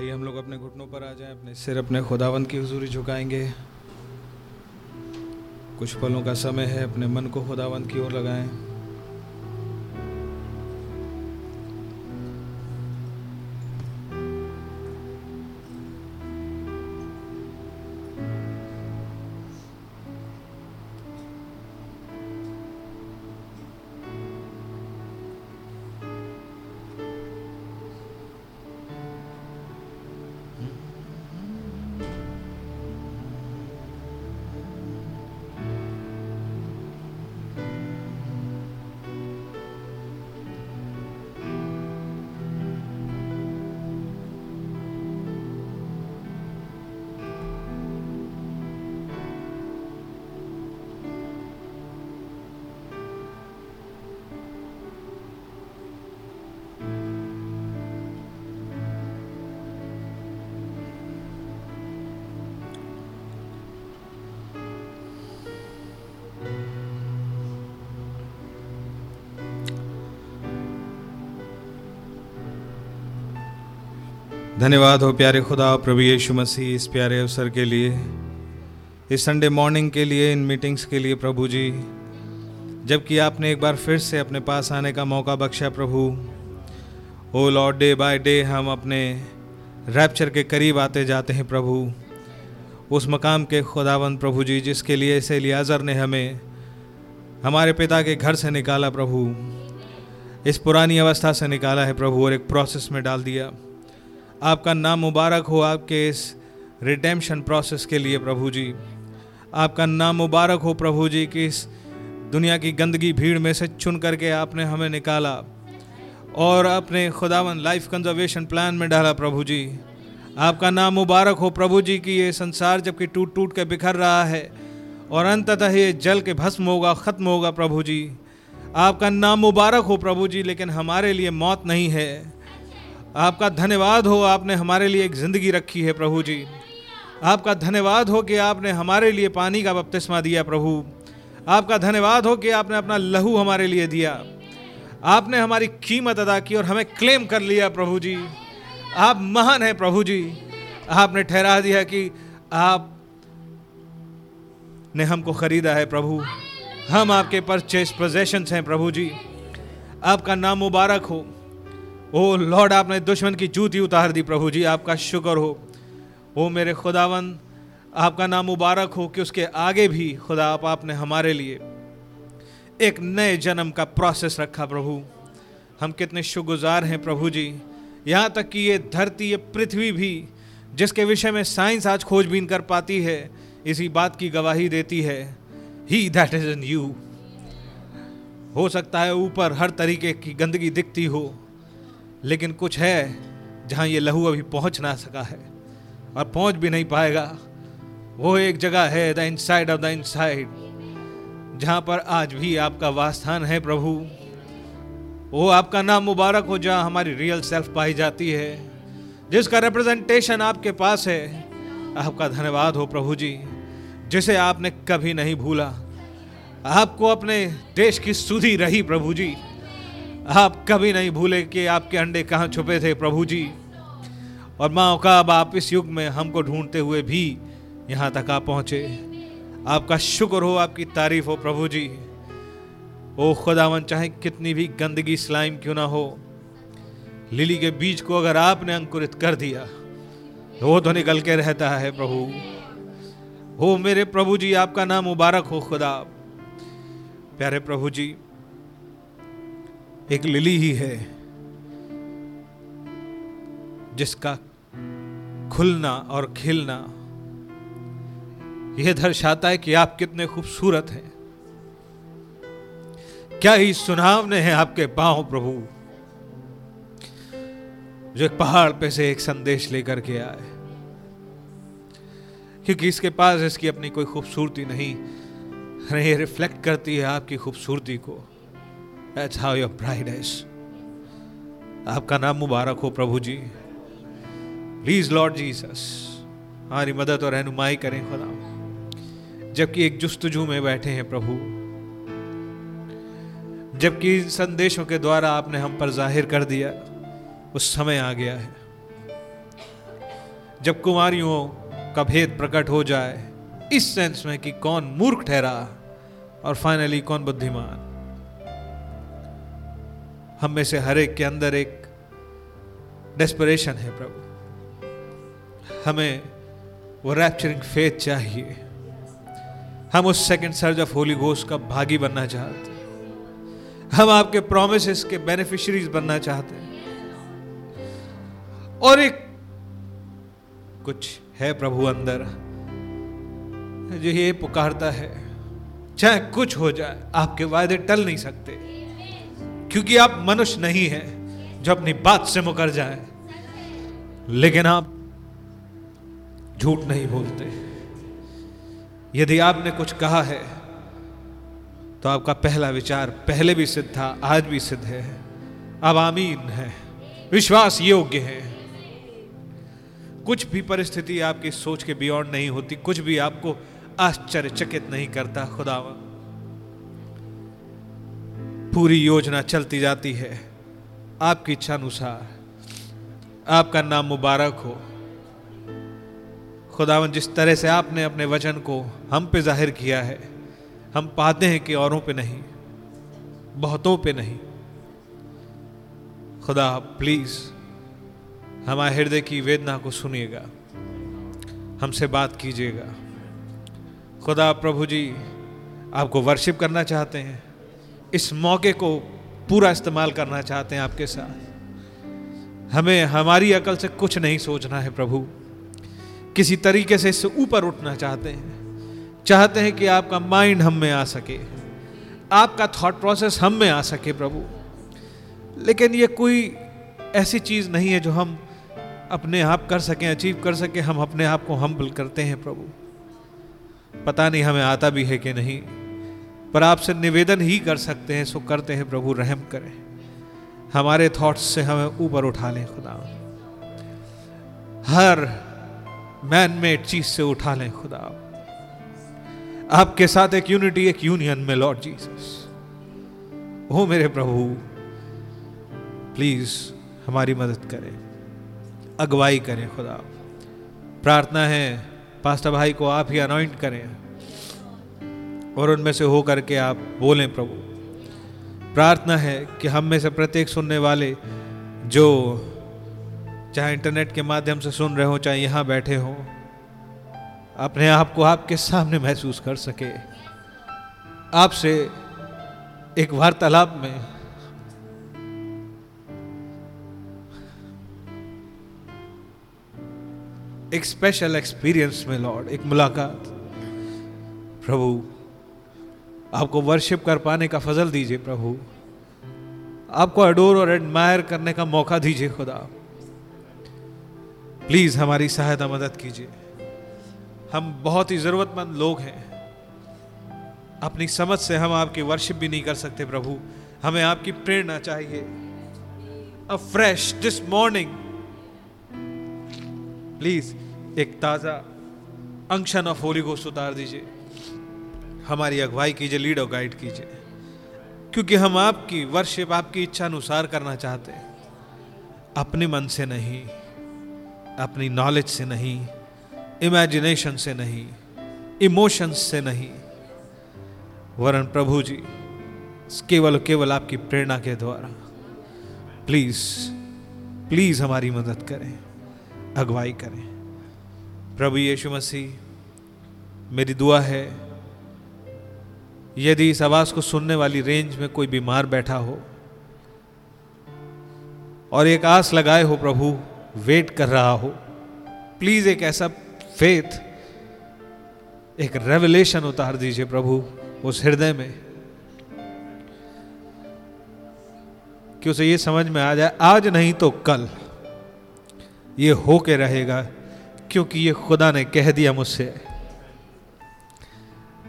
आइए हम लोग अपने घुटनों पर आ जाएँ, अपने सिर अपने खुदावंत की हजूरी झुकाएँगे। कुछ पलों का समय है, अपने मन को खुदावंत की ओर लगाएँ। धन्यवाद हो प्यारे खुदा, प्रभु यीशु मसीह, इस प्यारे अवसर के लिए, इस संडे मॉर्निंग के लिए, इन मीटिंग्स के लिए, प्रभु जी। जबकि आपने एक बार फिर से अपने पास आने का मौका बख्शा, प्रभु। O Lord day by day हम अपने रैप्चर के करीब आते जाते हैं, प्रभु। उस मकाम के खुदावंद प्रभु जी, जिसके लिए से लियाजर ने हमें, हमारे पिता के घर से निकाला, प्रभु। इस पुरानी अवस्था से निकाला है, प्रभु, और एक प्रोसेस में डाल दिया। आपका नाम मुबारक हो आपके इस रिडेम्पशन प्रोसेस के लिए प्रभु जी। आपका नाम मुबारक हो प्रभु जी कि इस दुनिया की गंदगी भीड़ में से चुन करके आपने हमें निकाला और अपने खुदावन लाइफ कंजर्वेशन प्लान में डाला प्रभु जी। आपका नाम मुबारक हो प्रभु जी कि ये संसार जबकि टूट टूट के बिखर रहा है और अंततः ये जल के भस्म होगा, ख़त्म होगा प्रभु जी। आपका नाम मुबारक हो प्रभु जी, लेकिन हमारे लिए मौत नहीं है। आपका धन्यवाद हो आपने हमारे लिए एक ज़िंदगी रखी है प्रभु जी। आपका धन्यवाद हो कि आपने हमारे लिए पानी का बपतिस्मा दिया प्रभु। आपका धन्यवाद हो कि आपने अपना लहू हमारे लिए दिया। आपने हमारी कीमत अदा की और हमें क्लेम कर लिया प्रभु जी। आप महान हैं प्रभु जी। आपने ठहरा दिया कि आप ने हमको खरीदा है प्रभु। हम आपके परचेस पोजेशंस हैं प्रभु जी। आपका नाम मुबारक हो। ओ लॉर्ड, आपने दुश्मन की जूती उतार दी प्रभु जी, आपका शुक्र हो। ओ मेरे खुदावन, आपका नाम मुबारक हो कि उसके आगे भी खुदा, आप आपने हमारे लिए एक नए जन्म का प्रोसेस रखा प्रभु। हम कितने शुगुजार हैं प्रभु जी। यहाँ तक कि ये धरती, ये पृथ्वी भी, जिसके विषय में साइंस आज खोजबीन कर पाती है, इसी बात की गवाही देती है। He that is in you हो सकता है ऊपर हर तरीके की गंदगी दिखती हो। लेकिन कुछ है जहाँ ये लहू अभी पहुँच ना सका है और पहुँच भी नहीं पाएगा। वो एक जगह है the inside of the inside जहाँ पर आज भी आपका वास्थान है प्रभु। वो आपका नाम मुबारक हो जहाँ हमारी रियल सेल्फ पाई जाती है, जिसका रिप्रेजेंटेशन आपके पास है। आपका धन्यवाद हो प्रभु जी, जिसे आपने कभी नहीं भूला। आपको अपने देश की सुधी रही प्रभु जी। आप कभी नहीं भूले कि आपके अंडे कहाँ छुपे थे, प्रभु जी। और माँ, का अब आप इस युग में हमको ढूंढते हुए भी यहाँ तक आ पहुँचे। आपका शुक्र हो, आपकी तारीफ़ हो, प्रभु जी। ओ खुदावन, चाहे कितनी भी गंदगी, स्लाइम क्यों ना हो, लिली के बीज को अगर आपने अंकुरित कर दिया तो वो तो निकल के रहता है, प्रभु। हो मेरे प्रभु जी, आपका नाम मुबारक हो, खुदा। प्यारे प्रभु जी एक लिली ही है, जिसका खुलना और खिलना, यह दर्शाता है कि आप कितने खूबसूरत हैं। क्या ही सुनावने हैं आपके पाँव प्रभु, जो एक पहाड़ पे से एक संदेश लेकर के आए। क्योंकि इसके पास इसकी अपनी कोई खूबसूरती नहीं रिफ्लेक्ट करती है आपकी खूबसूरती को। That's how your bride is. आपका नाम मुबारक हो, प्रभु जी। प्लीज़ लॉर्ड जीसस हमारी मदद और रहनुमाई करें खुदा। जबकि एक जुस्तजू में बैठे हैं, प्रभु। जबकि संदेशों के द्वारा आपने हम पर ज़ाहिर कर दिया, उस समय आ गया है। जब कुमारियों का भेद प्रकट हो जाए, इस सेंस में कि कौन मूर्ख ठहरा और फाइनली कौन बुद्धिमान। हम में से हर एक के अंदर एक डेस्परेशन है प्रभु। हमें वो रैप्चरिंग फेथ चाहिए। हम उस सेकंड सर्ज ऑफ़ होली घोष का भागी बनना चाहते हैं। हम आपके प्रोमिस के बेनिफिशरीज बनना चाहते हैं। और एक कुछ है प्रभु अंदर, जो ये पुकारता है, चाहे कुछ हो जाए, आपके वायदे टल नहीं सकते। क्योंकि आप मनुष्य नहीं है जो अपनी बात से मुकर जाए। लेकिन आप झूठ नहीं बोलते। यदि आपने कुछ कहा है तो आपका पहला विचार पहले भी सिद्ध था, आज भी सिद्ध है। अब आमीन है। विश्वास योग्य है। कुछ भी परिस्थिति आपकी सोच के बियॉन्ड नहीं होती, कुछ भी आपको आश्चर्यचकित नहीं करता खुदावा पूरी योजना चलती जाती है। आपकी इच्छा अनुसार आपका नाम मुबारक हो। खुदावन जिस तरह से आपने अपने वचन को हम पे ज़ाहिर किया है, हम पाते हैं कि औरों पे नहीं, बहुतों पे नहीं। खुदा, प्लीज़, हमारे हृदय की वेदना को सुनिएगा। हमसे बात कीजिएगा। खुदा, प्रभु जी, आपको वर्शिप करना चाहते हैं। इस मौके को पूरा इस्तेमाल करना चाहते हैं आपके साथ। हमें, हमारी अकल से कुछ नहीं सोचना है प्रभु। किसी तरीके से इससे ऊपर उठना चाहते हैं। चाहते हैं कि आपका माइंड हम में आ सके। आपका थॉट प्रोसेस हम में आ सके प्रभु। लेकिन ये कोई ऐसी चीज़ नहीं है जो हम अपने आप कर सकें अचीव कर सकें। हम अपने आप को हम्बल करते हैं प्रभु। पता नहीं हमें आता भी है कि नहीं। पर आपसे निवेदन ही कर सकते हैं, सो करते हैं प्रभु, रहम करें। हमारे थॉट्स से हमें ऊपर उठा लें खुदा। हर मैन मेड चीज़ से उठा लें खुदा। आपके साथ एक यूनिटी एक यूनियन में लॉर्ड जीसस हो मेरे प्रभु प्लीज़ हमारी मदद करें। अगुवाई करें खुदा। प्रार्थना है, पास्टर भाई को आप ही अनॉइंट करें। और उनमें से होकर के आप बोलें प्रभु। प्रार्थना है कि हम में से प्रत्येक सुनने वाले जो चाहे इंटरनेट के माध्यम से सुन रहे हो, चाहे यहाँ बैठे हो, अपने आप को आपके सामने महसूस कर सके। आपसे एक वार्तालाप में एक स्पेशल एक्सपीरियंस में लॉर्ड एक मुलाकात। प्रभु आपको वर्शिप कर पाने का फजल दीजिए प्रभु। आपको अडोर और एडमायर करने का मौका दीजिए खुदा। प्लीज़ हमारी सहायता मदद कीजिए। हम बहुत ही जरूरतमंद लोग हैं। अपनी समझ से हम आपकी वर्शिप भी नहीं कर सकते प्रभु। हमें आपकी प्रेरणा चाहिए। A fresh this morning please एक ताज़ा अंक्शन ऑफ़ होली घोष उतार दीजिए। हमारी अगुवाई कीजिए लीड और गाइड कीजिए। क्योंकि हम आपकी वर्शिप आपकी इच्छा अनुसार करना चाहते हैं। अपने मन से नहीं, अपनी नॉलेज से नहीं इमेजिनेशन से नहीं इमोशंस से नहीं। वरन प्रभु जी, केवल केवल आपकी प्रेरणा के द्वारा। प्लीज़ प्लीज़ हमारी मदद करें, अगुवाई करें। प्रभु यीशु मसीह, मेरी दुआ है यदि इस आवाज़ को सुनने वाली रेंज में कोई बीमार बैठा हो और एक आस लगाए हो प्रभु, वेट कर रहा हो, प्लीज़ एक ऐसा फेथ एक रेवलेशन उतार दीजिए प्रभु उस हृदय में, कि उसे ये समझ में आ जाए, आज नहीं तो कल, ये हो के रहेगा, क्योंकि ये खुदा ने कह दिया मुझसे।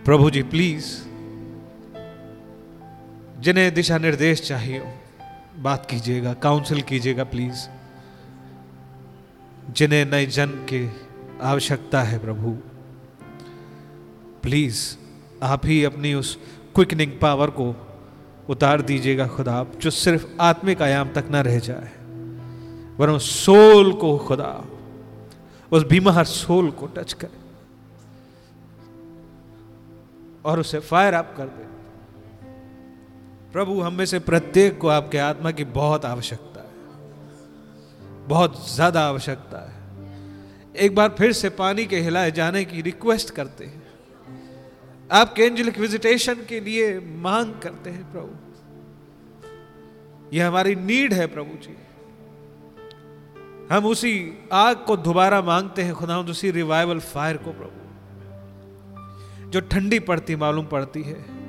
प्रभु जी, प्लीज़ जिन्हें दिशा निर्देश चाहिए बात कीजिएगा काउंसिल कीजिएगा प्लीज़ जिन्हें नए जन की आवश्यकता है, प्रभु। प्लीज़ आप ही अपनी उस क्विकनिंग पावर को उतार दीजिएगा, खुदा जो सिर्फ़ आत्मिक आयाम तक ना रह जाए, वरन सोल को, खुदा उस बीमार सोल को टच करे और उसे फायर अप कर दे। प्रभु, हम में से प्रत्येक को आपके आत्मा की बहुत आवश्यकता है। बहुत ज़्यादा आवश्यकता है। एक बार फिर से पानी के हिलाए जाने की रिक्वेस्ट करते हैं। आपके एंजलिक विजिटेशन के लिए मांग करते हैं प्रभु। यह हमारी नीड है प्रभु जी। हम उसी आग को दोबारा मांगते हैं। खुदा उसी रिवाइवल फायर को प्रभु। जो ठंडी पड़ती, मालूम पड़ती है।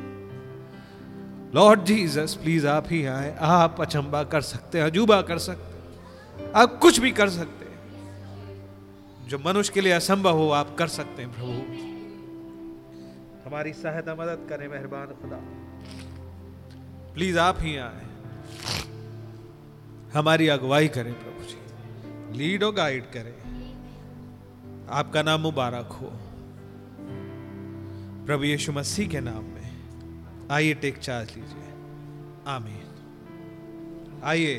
लॉर्ड जीसस प्लीज़ आप ही आए। आप अचंबा कर सकते हैं, अजूबा कर सकते आप कुछ भी कर सकते हैं। जो मनुष्य के लिए असंभव हो, आप कर सकते हैं, प्रभु। हमारी सहायता मदद करें, मेहरबान खुदा। प्लीज़ आप ही आए। हमारी अगुवाई करें, प्रभु जी। लीड और गाइड करें। आपका नाम मुबारक हो। प्रभु यीशु मसीह के नाम। आइए टेक चार्ज लीजिए। आमीन। आइए।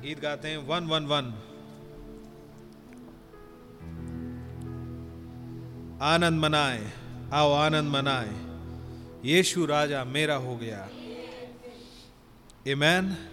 गीत गाते हैं, वन वन वन। आनंद मनाए, आओ आनंद मनाए। यीशु राजा मेरा हो गया। इमैन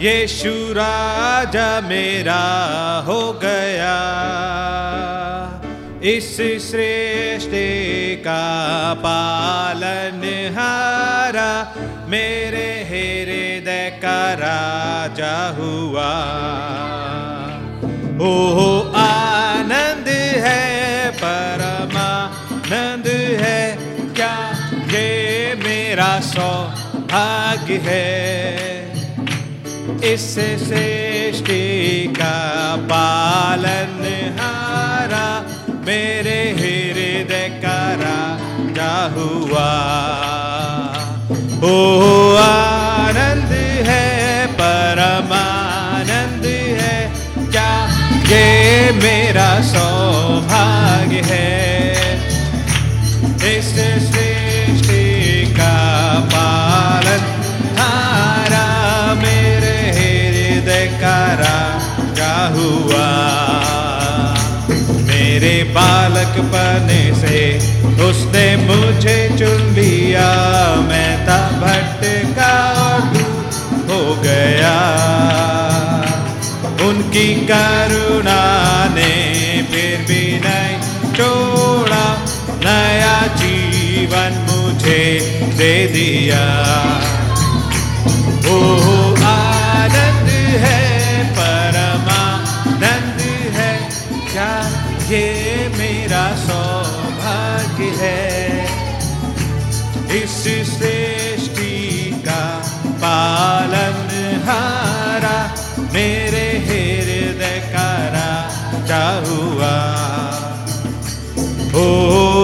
यीशु राजा मेरा हो गया। इस श्रेष्ठ का पालन हारा, मेरे हृदय का राजा हुआ। ओ आनंद है, परमानंद है, क्या ये मेरा सौभाग्य है? इस सृष्टि का पालन हारा, मेरे हृदय का राजा हुआ। ओ, आनंद है, परमानंद है, क्या ये मेरा सौभाग्य है? इस सृष्टि बालक पने से, उसने मुझे चुन लिया। मैं था और हो गया। उनकी करुणा ने फिर भी नहीं छोड़ा। नया जीवन मुझे दे दिया। ओ इस सृष्टि का पालन हारा मेरे हृदय का राजा हुआ। ओ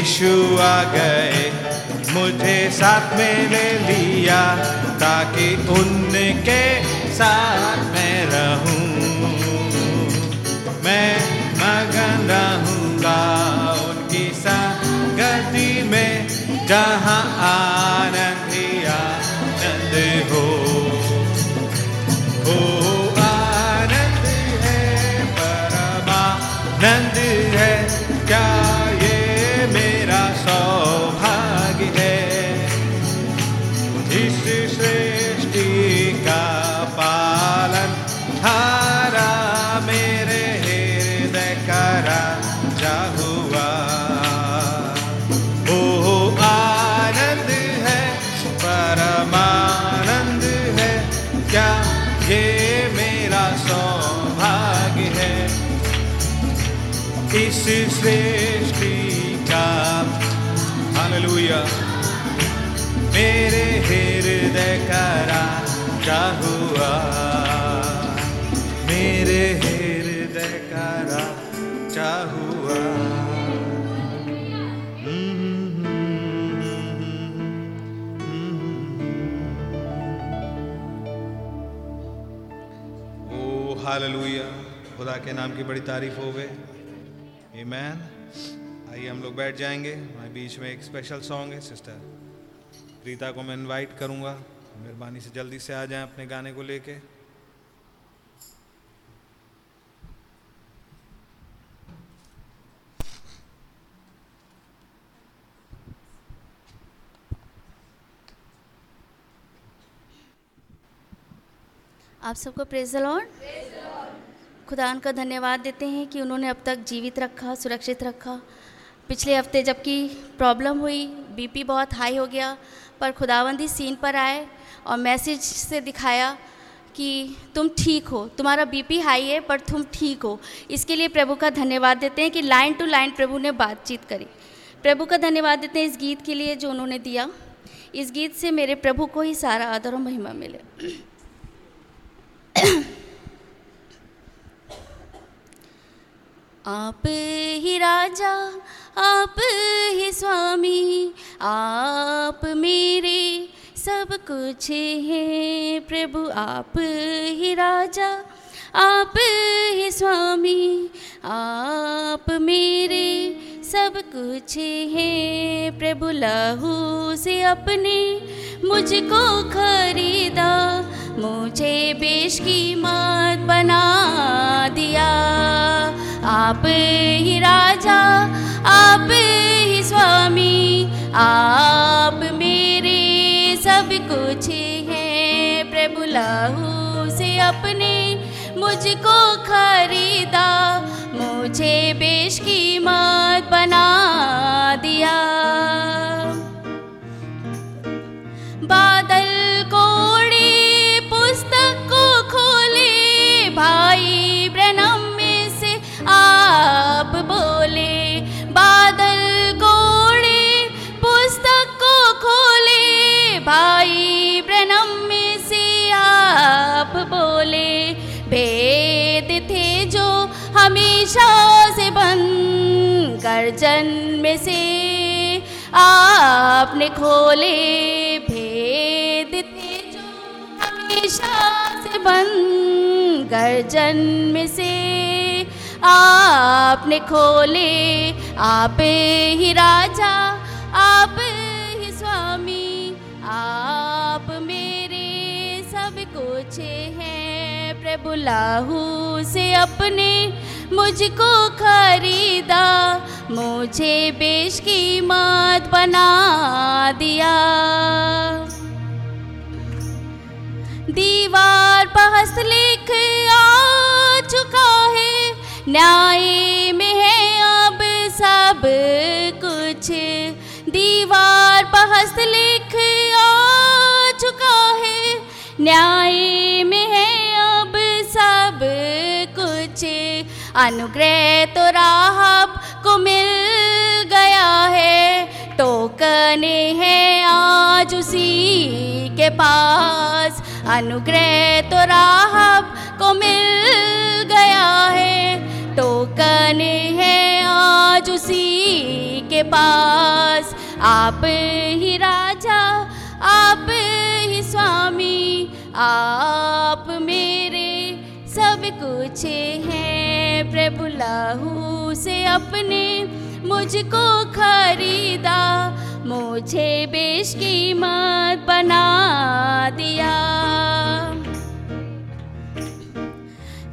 यीशु आ गए। मुझे साथ में ले लिया, ताकि उनके साथ में रहूँ। मैं मगन रहूँगा उनकी संगति में, जहाँ आनंद इस सृष्टि का हालेलुया मेरे हृदय का राजा हुआ मेरे हृदय का राजा हुआ हालेलुया खुदा के नाम की बड़ी तारीफ़ हो गए आमीन आइए हम लोग बैठ जाएँगे। हमारे बीच में एक स्पेशल सॉन्ग है सिस्टर प्रीता को मैं इनवाइट करूँगा। मेहरबानी से जल्दी से आ जाएँ अपने गाने को लेके। आप सबको प्रेज लॉर्ड खुदा का धन्यवाद देते हैं कि उन्होंने अब तक जीवित रखा, सुरक्षित रखा। पिछले हफ़्ते जबकि प्रॉब्लम हुई बीपी बहुत हाई हो गया, पर खुदावंदी सीन पर आए और मैसेज से दिखाया कि तुम ठीक हो। तुम्हारा बीपी हाई है, पर तुम ठीक हो। इसके लिए प्रभु का धन्यवाद देते हैं कि लाइन टू लाइन प्रभु ने बातचीत करी। प्रभु का धन्यवाद देते हैं इस गीत के लिए जो उन्होंने दिया। इस गीत से मेरे प्रभु को ही सारा आदर और महिमा मिले। आप ही राजा, आप ही स्वामी, आप मेरे सब कुछ हैं। प्रभु आप ही राजा आप ही स्वामी, आप मेरे सब कुछ हैं। प्रभु लहू से अपने मुझको खरीदा, मुझे बेश की मत बना दिया। आप ही राजा, आप ही स्वामी, आप मेरे सब कुछ हैं। प्रभु लहू से अपने मुझको खरीदा मुझे बेश की मत बना दिया। बादल कोड़े पुस्तक को खोले भाई हमेशा से बंद कर जन्म से आपने खोले भेद थे जो हमेशा से बंद कर जन्म से आपने खोले। आप ही राजा, आप ही स्वामी, आप मेरे सब कुछ हैं प्रभु लाहू से अपने मुझको खरीदा, मुझे बेश की मत बना दिया। दीवार पर हस्तलेख आ चुका है, न्याय में है अब सब कुछ। दीवार पर हस्तलेख आ चुका है, न्याय में है अब सब कुछ। अनुग्रह तो राहब को मिल गया है। टोकने हैं आज उसी के पास। अनुग्रह तो राहब को मिल गया है। टोकन है आज उसी के पास। आप ही राजा, आप ही स्वामी, आप मेरे सब कुछ है। प्रभु लहू से अपने मुझको खरीदा। मुझे बेश की बेशकीमत बना दिया।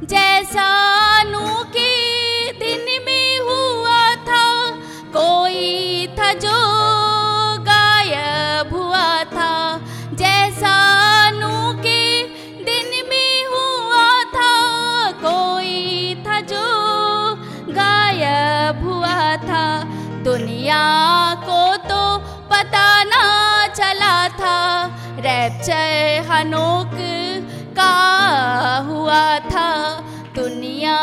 जैसा नू के दिन में हुआ था, कोई था जो दुनिया को तो पता ना चला था। रैप्चर हनोक का हुआ था। दुनिया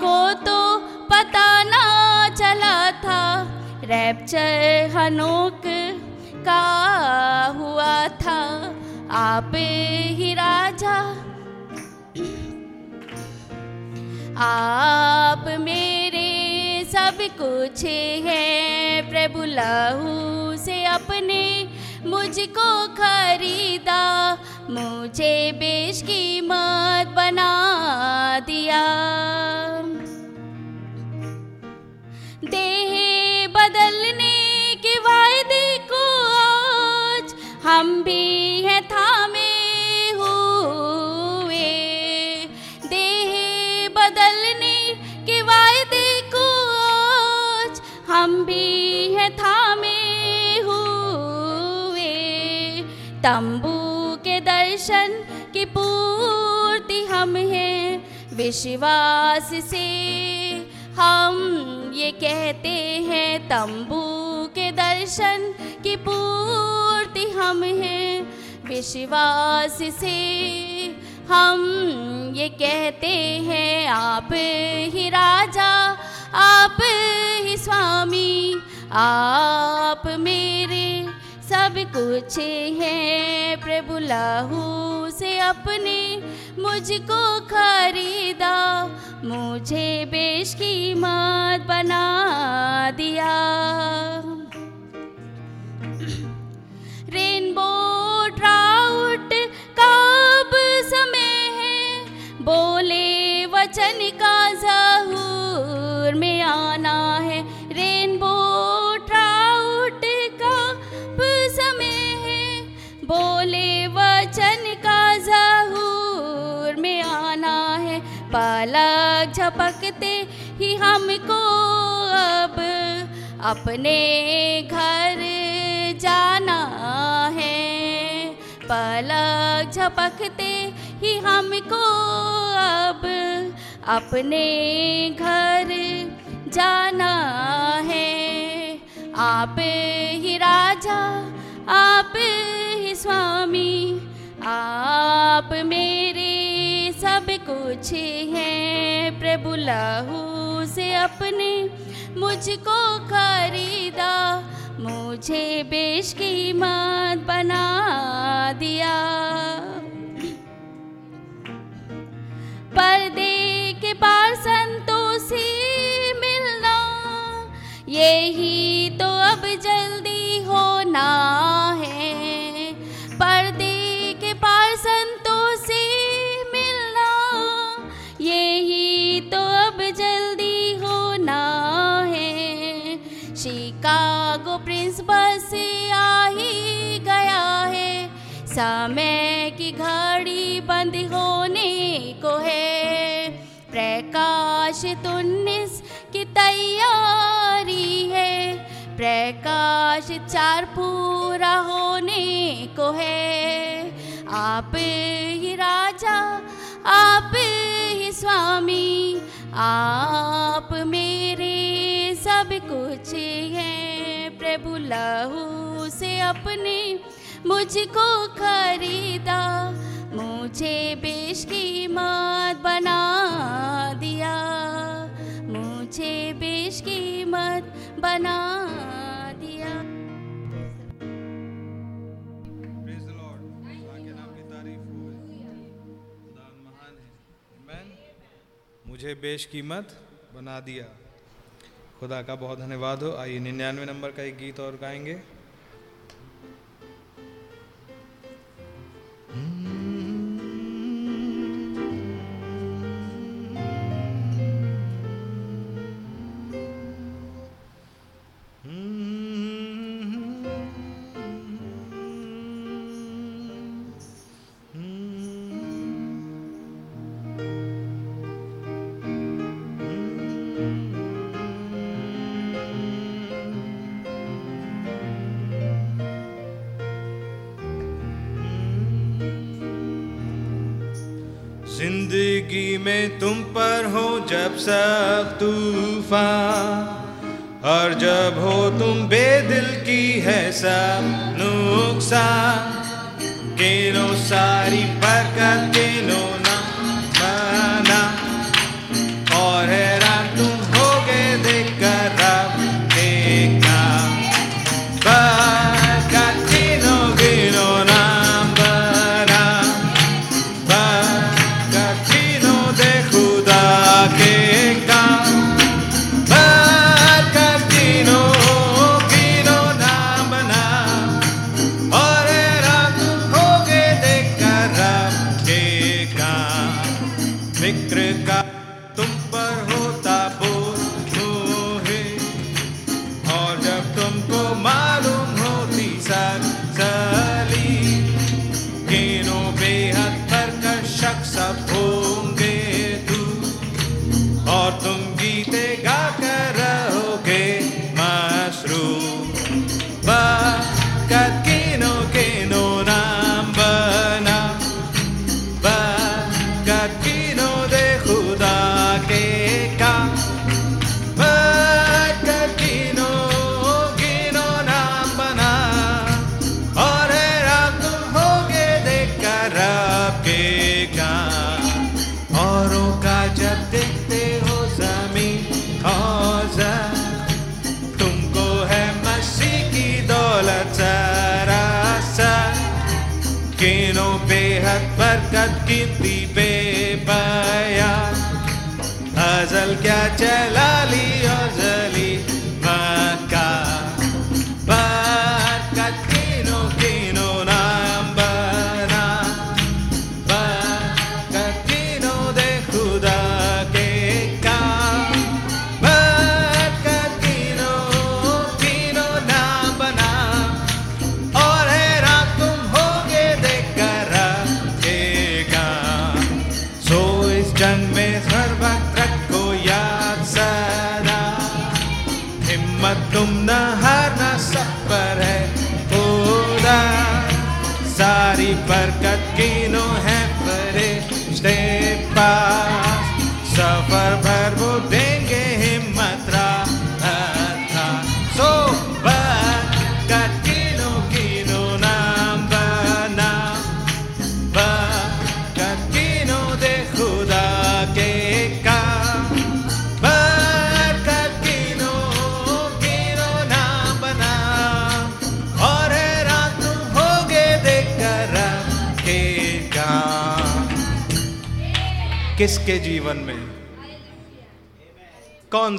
को तो पता ना चला था। रैप्चर हनोक का हुआ था। आप ही राजा। आप मेरे सब कुछ है। प्रभु लहू से अपने मुझको खरीदा। मुझे बेशकीमत बना दिया। देह बदलने के वायदे को आज हम भी तंबू के दर्शन की पूर्ति हम हैं। विश्वास से हम ये कहते हैं, तंबू के दर्शन की पूर्ति हम हैं। विश्वास से हम ये कहते हैं, आप ही राजा, आप ही स्वामी, आप मेरे सब कुछ है। प्रभु लहू से अपने मुझको खरीदा। मुझे बेशकीमत बना दिया। रेनबो ट्राउट कब समय है? बोले वचन का जहूर में आना है। पलक झपकते ही हमको अब अपने घर जाना है। पलक झपकते ही हमको अब अपने घर जाना है। आप ही राजा, आप ही स्वामी, आप मेरे सब कुछ हैं, प्रभु लहू से अपने मुझको खरीदा। मुझे बेश बेशकीमत बना दिया। पर्दे के पार संतोषी मिलना, यही तो अब जल्दी होना है। शिकागो प्रिंस बस आ ही गया है। समय की घड़ी बंद होने को है। प्रकाश उन्नीस की तैयारी है। प्रकाश चार पूरा होने को है। आप ही राजा, आप ही स्वामी, आप मेरे सब कुछ है। प्रभु लहू से अपने मुझको खरीदा। मुझे बेश की मत बना दिया। मुझे बेश की मत बना मुझे बेश कीमत बना दिया। खुदा का बहुत धन्यवाद हो आइए निन्यानवे नंबर का एक गीत और गाएँगे hmm. ज़िंदगी में तुम पर हो जब सब तूफ़ान, और जब हो तुम बेदिल की है सब नुकसान के लो सारी बरकत के लो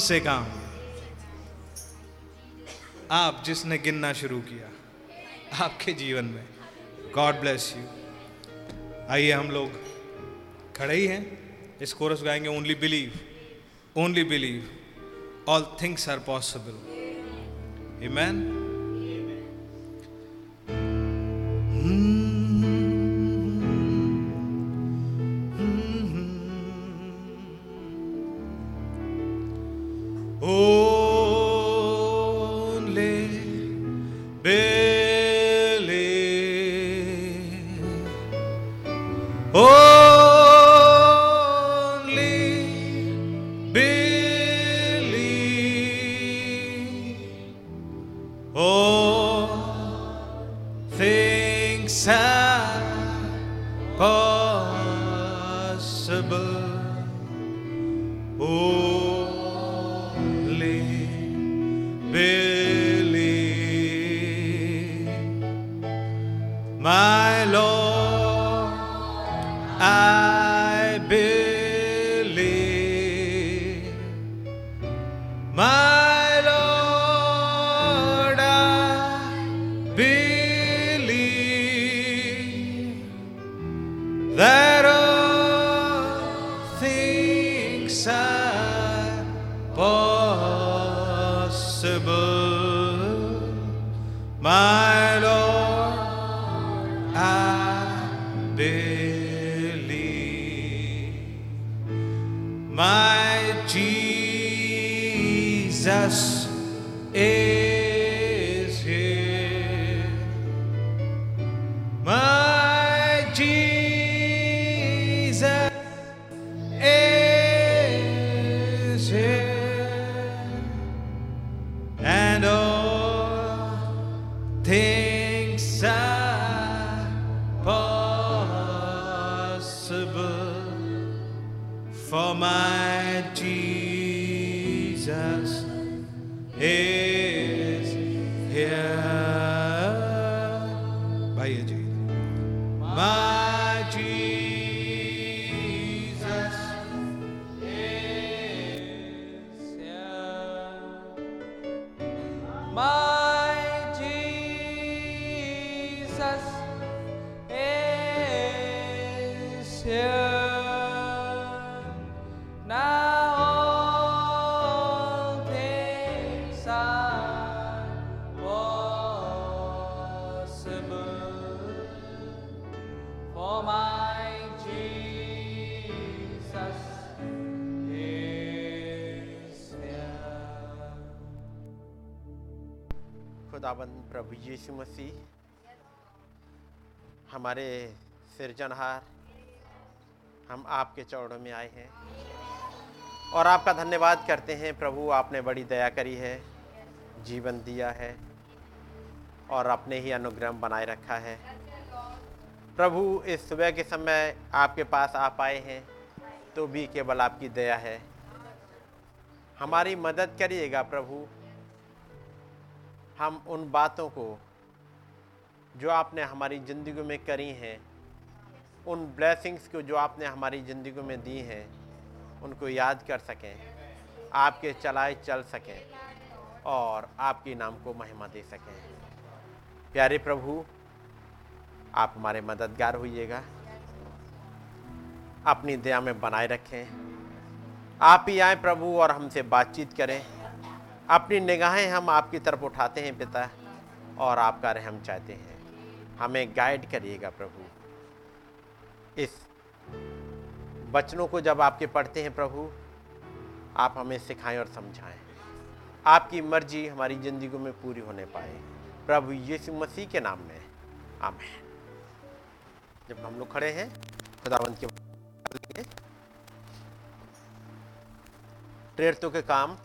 से काम। आप जिसने गिनना शुरू किया, आपके जीवन में। गॉड ब्लेस यू आइए हम लोग खड़े ही हैं। इस chorus गाएँगे only believe only believe all things are possible man प्रभु यीशु मसीह हमारे सृजनहार हम आपके चौड़ों में आए हैं। और आपका धन्यवाद करते हैं, प्रभु आपने बड़ी दया करी है, जीवन दिया है, और अपने ही अनुग्रह बनाए रखा है। प्रभु, इस सुबह के समय आपके पास आप आए हैं तो भी केवल आपकी दया है। हमारी मदद करिएगा प्रभु हम उन बातों को जो आपने हमारी ज़िंदगी में करी हैं, उन ब्लेसिंग्स को जो आपने हमारी ज़िंदगी में दी हैं, उनको याद कर सकें, आपके चलाए चल सकें और आपके नाम को महिमा दे सकें। प्यारे प्रभु, आप हमारे मददगार होइएगा। अपनी दया में बनाए रखें। आप ही आए प्रभु और हमसे बातचीत करें। अपनी निगाहें हम आपकी तरफ़ उठाते हैं पिता, और आपका रहम चाहते हैं। हमें गाइड करिएगा प्रभु। इस वचनों को जब आपके पढ़ते हैं प्रभु, आप हमें सिखाएँ और समझाएँ। आपकी मर्ज़ी हमारी ज़िंदगी में पूरी होने पाए। प्रभु यीशु मसीह के नाम में। आमेन। जब हम लोग खड़े हैं, खुदावंत के प्रेरितों के काम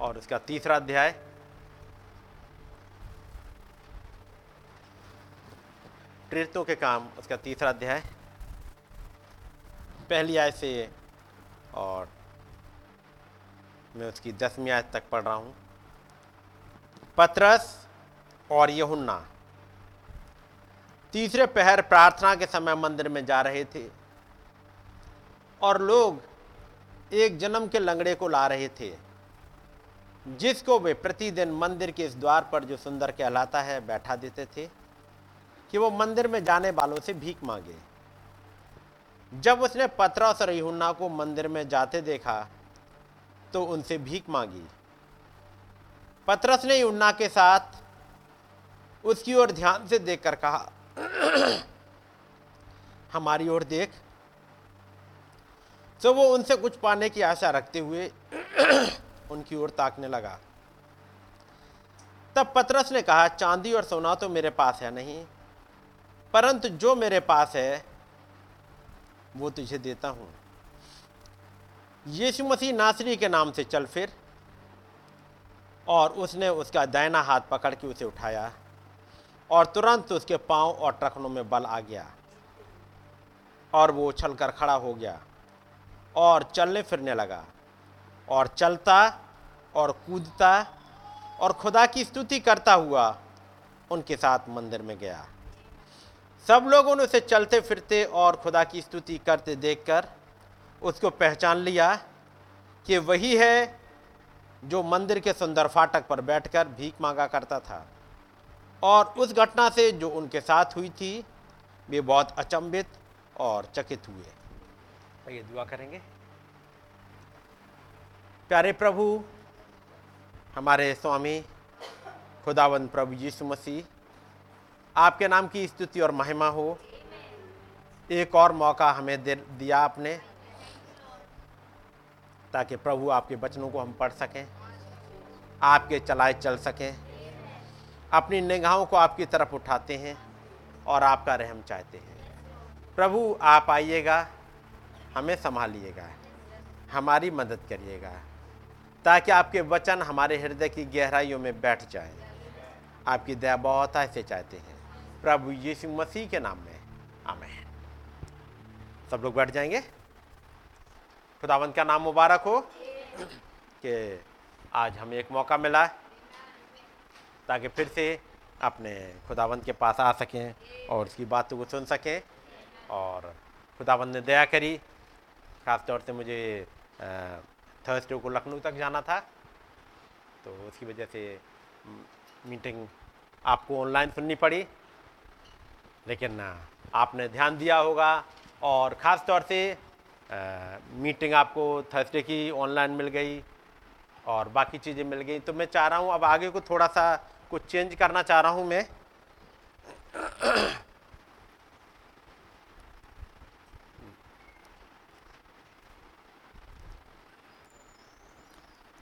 और उसका तीसरा अध्याय। प्रेरितों के काम, उसका तीसरा अध्याय। पहली आय से और मैं उसकी दसवीं आयत तक पढ़ रहा हूँ। पत्रस और यहुन्ना। तीसरे पहर प्रार्थना के समय मंदिर में जा रहे थे। और लोग एक जन्म के लंगड़े को ला रहे थे, जिसको वे प्रतिदिन मंदिर के इस द्वार पर जो सुंदर कहलाता है, बैठा देते थे कि वो मंदिर में जाने वालों से भीख मांगे। जब उसने पतरस और यूहन्ना को मंदिर में जाते देखा तो उनसे भीख मांगी। पतरस ने यूहन्ना के साथ उसकी ओर ध्यान से देखकर कहा, हमारी ओर देख तो वो उनसे कुछ पाने की आशा रखते हुए उनकी ओर ताकने लगा। तब पतरस ने कहा, चांदी और सोना तो मेरे पास है नहीं, परंतु जो मेरे पास है, वो तुझे देता हूँ। यीशु मसीह नासरी के नाम से चल फिर। और उसने उसका दाहिना हाथ पकड़ के उसे उठाया और तुरंत उसके पाँव और टखनों में बल आ गया और वो उछल कर खड़ा हो गया। और चलने फिरने लगा। और चलता और कूदता और खुदा की स्तुति करता हुआ उनके साथ मंदिर में गया। सब लोगों ने उसे चलते फिरते और खुदा की स्तुति करते देखकर उसको पहचान लिया कि वही है जो मंदिर के सुंदर फाटक पर बैठकर भीख मांगा करता था। और उस घटना से जो उनके साथ हुई थी, वे बहुत अचंभित और चकित हुए। ये दुआ करेंगे। प्यारे प्रभु, हमारे स्वामी खुदावंद प्रभु यीशु मसीह, आपके नाम की स्तुति और महिमा हो। एक और मौका हमें दे, दिया आपने, ताकि प्रभु आपके वचनों को हम पढ़ सकें, आपके चलाए चल सकें, अपनी निगाहों को आपकी तरफ़ उठाते हैं और आपका रहम चाहते हैं। प्रभु, आप आइएगा। हमें संभालिएगा। हमारी मदद करिएगा। ताकि आपके वचन हमारे हृदय की गहराइयों में बैठ जाए। आपकी दया बहुत ऐसे चाहते हैं। प्रभु यीशु मसीह के नाम में। आमेन। सब लोग बैठ जाएँगे? खुदावंत का नाम मुबारक हो? कि आज हमें एक मौका मिला ताकि फिर से अपने खुदावंत के पास आ सकें और उसकी बातों को सुन सकें। और खुदावंत ने दया करी ख़ास तौर से मुझे थर्सडे को लखनऊ तक जाना था। तो उसकी वजह से मीटिंग आपको ऑनलाइन सुननी पड़ी। लेकिन आपने ध्यान दिया होगा और ख़ास तौर से आ, मीटिंग आपको थर्सडे की ऑनलाइन मिल गई और बाकी चीज़ें मिल गई। तो मैं चाह रहा हूँ अब आगे को थोड़ा सा कुछ चेंज करना चाह रहा हूँ मैं।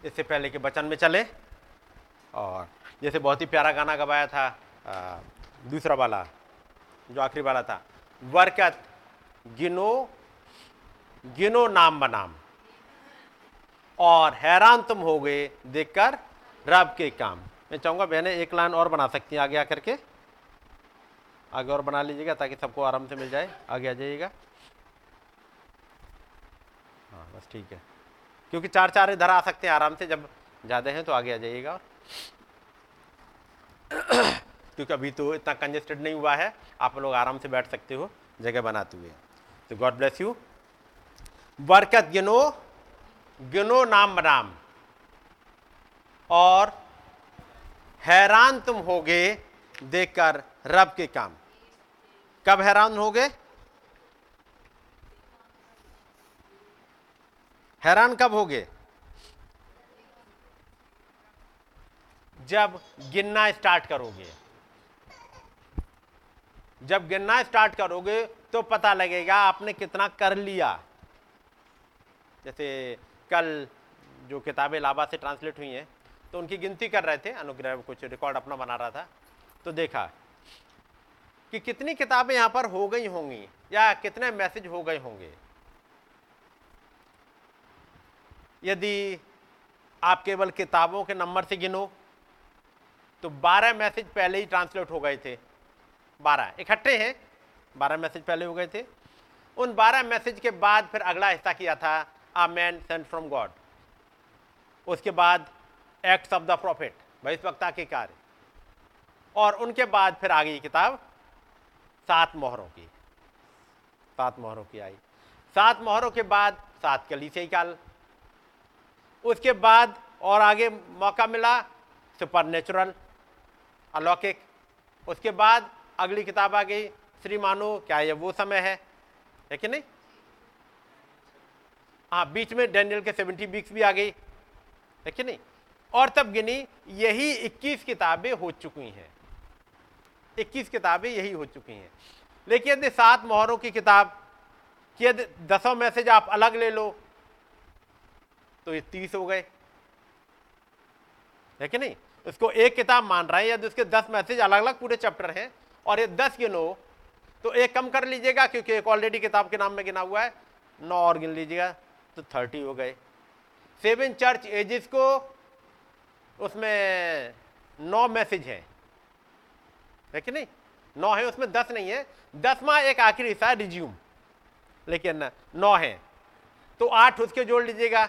इससे पहले के बचन में चले। और जैसे बहुत ही प्यारा गाना गवाया था आ, दूसरा वाला जो आखिरी वाला था वरकत गिनो गिनो नाम बनाम। और हैरान तुम हो गए देखकर रब के काम। मैं चाहूँगा बहने एक लाइन और बना सकती हैं आगे आकर के। आगे और बना लीजिएगा ताकि सबको आराम से मिल जाए। आगे आ जाइएगा। हाँ बस ठीक है। क्योंकि चार चार इधर आ सकते हैं आराम से, जब ज़्यादा हैं तो आगे आ जाइएगा क्योंकि अभी तो इतना कंजेस्टेड नहीं हुआ है, आप लोग आराम से बैठ सकते हो, जगह बनाते हुए। तो गॉड ब्लेस यू बरकत गिनो गिनो नाम बनाम। और हैरान तुम होगे देखकर रब के काम। कब हैरान होगे? हैरान कब होगे? जब गिनना स्टार्ट करोगे। जब गिनना स्टार्ट करोगे तो पता लगेगा आपने कितना कर लिया। जैसे कल जो किताबें लाभा से ट्रांसलेट हुई हैं तो उनकी गिनती कर रहे थे, अनुग्रह कुछ रिकॉर्ड अपना बना रहा था। तो देखा कि कितनी किताबें यहाँ पर हो गई होंगी या कितने मैसेज हो गए होंगे। यदि आप केवल किताबों के नंबर से गिनो तो 12 मैसेज पहले ही ट्रांसलेट हो गए थे। 12 इकट्ठे हैं। 12 मैसेज पहले हो गए थे। उन 12 मैसेज के बाद फिर अगला हिस्सा किया था a man sent from God उसके बाद एक्ट्स ऑफ़ द प्रॉफिट भविष्यवक्ता के कार्य। और उनके बाद फिर आ गई किताब, सात मोहरों की। सात मोहरों की आई। सात मोहरों के बाद सात कलीसियाई काल। उसके बाद और आगे मौका मिला, सुपर नेचुरल, अलौकिक। उसके बाद अगली किताब आ गई, श्री मानो, क्या ये वो समय है? है कि नहीं? हाँ बीच में डैनियल के सेवेंटी वीक्स भी आ गई, है कि नहीं? और तब गिनी, यही 21 किताबें हो चुकी हैं। 21 किताबें यही हो चुकी हैं। लेकिन यदि सात मोहरों की किताब, कि यदि दसों मैसेज आप अलग ले लो तो ये तीस हो गए। है कि नहीं? उसको एक किताब मान रहा है यदि उसके दस मैसेज अलग अलग पूरे चैप्टर हैं, और ये दस गिनो तो एक कम कर लीजिएगा, क्योंकि एक ऑलरेडी किताब के नाम में गिना हुआ है, नौ और गिन लीजिएगा तो थर्टी हो गए। सेवन चर्च एजिस को, उसमें नौ मैसेज है। है कि नहीं? नौ है, उसमें दस नहीं है। दसवा एक आखिरी हिस्सा रिज्यूम। लेकिन नौ है। तो आठ उसके जोड़ लीजिएगा।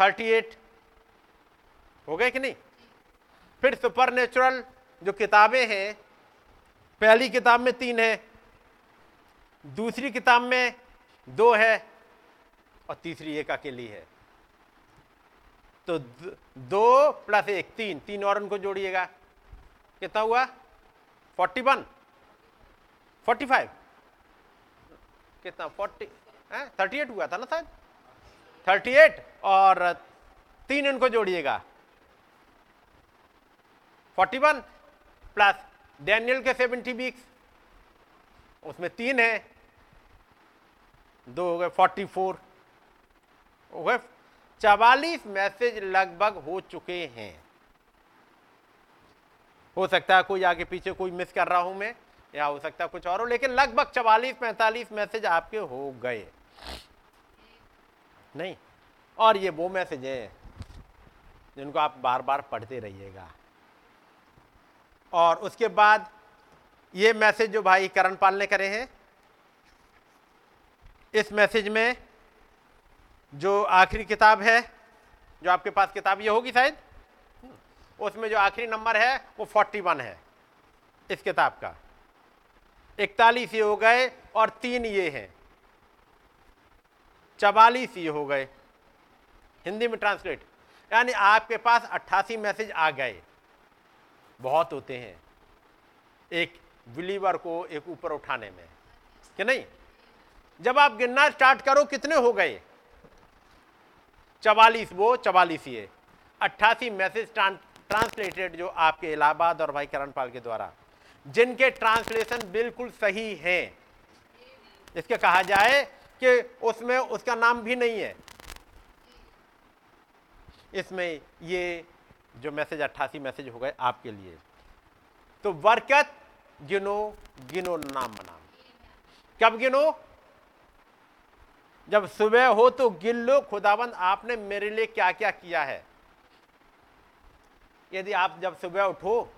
Thirty eight. हो गए कि नहीं? फिर सुपर नेचुरल जो किताबें हैं, पहली किताब में तीन है, दूसरी किताब में दो है और तीसरी एक अकेली है। तो दो प्लस एक, तीन तीन और उनको जोड़िएगा। कितना हुआ? Forty one. Forty five. कितना? फोर्टी थर्टी एट हुआ था ना शायद? Thirty eight. और तीन इनको जोड़िएगा। फोर्टी वन प्लस डैनियल के सेवेंटी वीक्स, उसमें तीन है। दो हो गए फोर्टी फोर, हो गए चवालीस मैसेज लगभग हो चुके हैं। हो सकता है कोई आगे पीछे कोई मिस कर रहा हूँ मैं, या हो सकता है कुछ और हो, लेकिन लगभग चवालीस पैंतालीस मैसेज आपके हो गए। नहीं और ये वो मैसेज हैं जिनको आप बार बार पढ़ते रहिएगा। और उसके बाद ये मैसेज जो भाई करण पाल ने करे हैं, इस मैसेज में जो आखिरी किताब है, जो आपके पास किताब ये होगी शायद, उसमें जो आखिरी नंबर है, वो 41 है, इस किताब का। इकतालीस ये हो गए और तीन ये हैं। चवालीस ये हो गए। हिंदी में ट्रांसलेट यानी आपके पास अट्ठासी मैसेज आ गए। बहुत होते हैं। एक बिलीवर को एक ऊपर उठाने में। कि नहीं? जब आप गिनना स्टार्ट करो, कितने हो गए? चवालीस वो, चवालीस ये। अट्ठासी मैसेज ट्रांसलेटेड जो आपके इलाहाबाद और भाई करण पाल के द्वारा। जिनके ट्रांसलेशन बिल्कुल सही हैं। इसके कहा जाए कि उसमें उसका नाम भी नहीं है। इसमें ये जो मैसेज, अट्ठासी मैसेज हो गए आपके लिए। तो बरकत गिनो गिनो नाम बनाम कब गिनो? जब सुबह हो तो गिन लो, खुदाबंद, आपने मेरे लिए क्या क्या किया है? यदि आप जब सुबह उठो,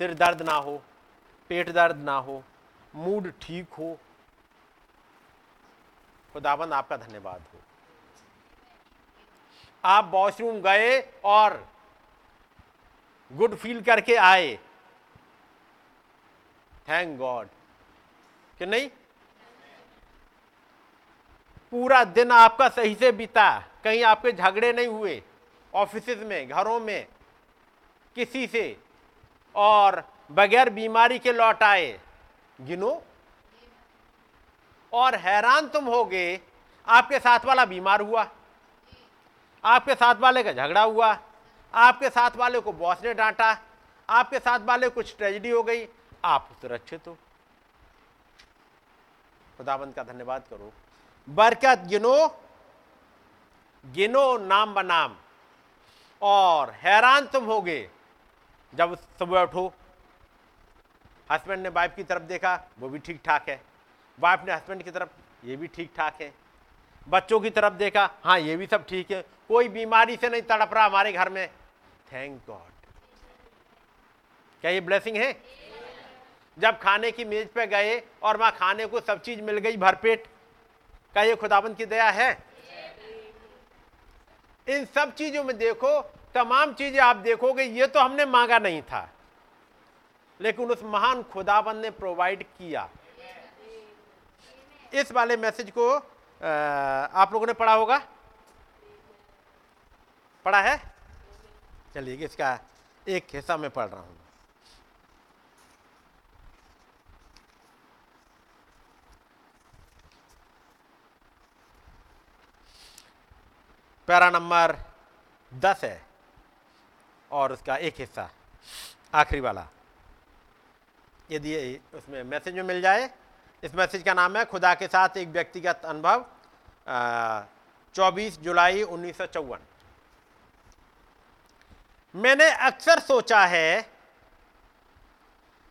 सिर दर्द ना हो, पेट दर्द ना हो, मूड ठीक हो, खुदाबंद आपका धन्यवाद हो। आप वॉशरूम गए और गुड फील करके आए। थैंक गॉड कि नहीं? पूरा दिन आपका सही से बीता। कहीं आपके झगड़े नहीं हुए। ऑफ़िस में, घरों में, किसी से। और बगैर बीमारी के लौट आए। गिनो। और हैरान तुम होगे, आपके साथ वाला बीमार हुआ। आपके साथ वाले का झगड़ा हुआ, आपके साथ वाले को बॉस ने डांटा, आपके साथ वाले कुछ ट्रेजिडी हो गई, आप सुरक्षित हो। खुदाबंद का धन्यवाद करो। बरकत गिनो गिनो नाम बनाम और हैरान तुम होगे जब सुबह उठो। हस्बैंड ने वाइफ की तरफ़ देखा, वो भी ठीक ठाक है। वाइफ ने हस्बैंड की तरफ़, ये भी ठीक ठाक है। बच्चों की तरफ़ देखा हाँ ये भी सब ठीक है। कोई बीमारी से नहीं तड़प रहा हमारे घर में। थैंक गॉड क्या ये ब्लेसिंग है? जब खाने की मेज पे गए और वहाँ खाने को सब चीज़ मिल गई, भरपेट, क्या ये खुदाबंद की दया है? इन सब चीज़ों में देखो, तमाम चीज़ें आप देखोगे, ये तो हमने मांगा नहीं था। लेकिन उस महान खुदाबंद ने प्रोवाइड किया। इस वाले मैसेज को आप लोगों ने पढ़ा होगा? पढ़ा है? चलिए, इसका एक हिस्सा में पढ़ रहा हूँ। पैरा नंबर दस है, और उसका एक हिस्सा आखिरी वाला। यदि उसमें मैसेज में मिल जाए इस मैसेज का नाम है, खुदा के साथ एक व्यक्तिगत अनुभव चौबीस जुलाई उन्नीस सौ चौवन। मैंने अक्सर सोचा है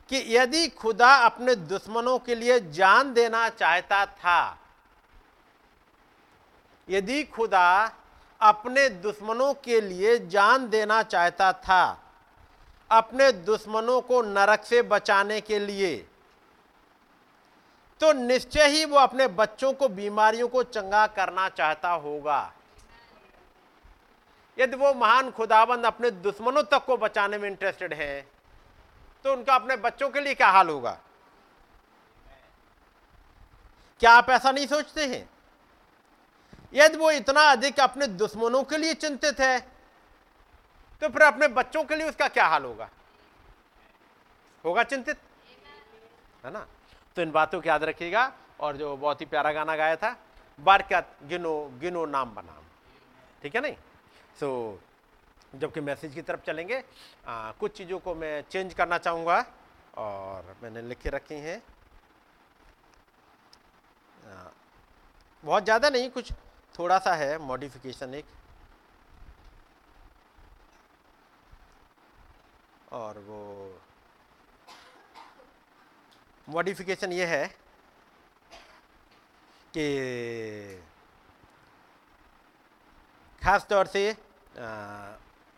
कि यदि खुदा अपने दुश्मनों के लिए जान देना चाहता था, यदि खुदा अपने दुश्मनों के लिए जान देना चाहता था, अपने दुश्मनों को नरक से बचाने के लिए तो निश्चय ही वो अपने बच्चों को, बीमारियों को चंगा करना चाहता होगा। यदि वो महान खुदाबंद अपने दुश्मनों तक को बचाने में इंटरेस्टेड है तो उनका अपने बच्चों के लिए क्या हाल होगा? क्या आप ऐसा नहीं सोचते हैं? यदि वो इतना अधिक अपने दुश्मनों के लिए चिंतित है तो फिर अपने बच्चों के लिए उसका क्या हाल होगा? होगा चिंतित? है ना? तो इन बातों को याद रखिएगा। और जो बहुत ही प्यारा गाना गाया था बरकत गिनो गिनो नाम बनाम। ठीक है नहीं? सो so, जबकि मैसेज की तरफ़ चलेंगे आ, कुछ चीज़ों को मैं चेंज करना चाहूँगा और मैंने लिखे रखी हैं। बहुत ज़्यादा नहीं कुछ थोड़ा सा है मॉडिफिकेशन एक। और वो मॉडिफिकेशन ये है कि खास तौर से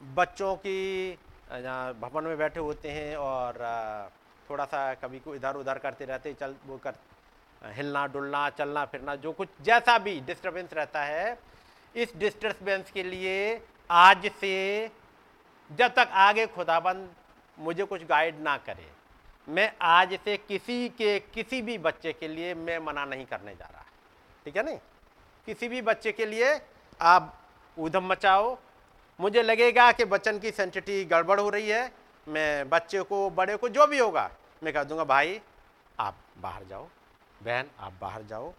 बच्चों की भवन में बैठे होते हैं और थोड़ा सा कभी को इधर उधर करते रहते चल, वो कर, हिलना, डुलना, चलना, फिरना, जो कुछ जैसा भी डिस्टरबेंस रहता है, इस डिस्टरबेंस के लिए आज से, जब तक आगे खुदाबंद मुझे कुछ गाइड ना करे। मैं आज से किसी के, किसी भी बच्चे के लिए मैं मना नहीं करने जा रहा। ठीक है नहीं? किसी भी बच्चे के लिए आप उधम मचाओ। मुझे लगेगा कि बच्चन की सेंसिटी गड़बड़ हो रही है। मैं बच्चे को, बड़े को जो भी होगा, मैं कह दूँगा, भाई, आप बाहर जाओ। बहन, आप बाहर जाओ।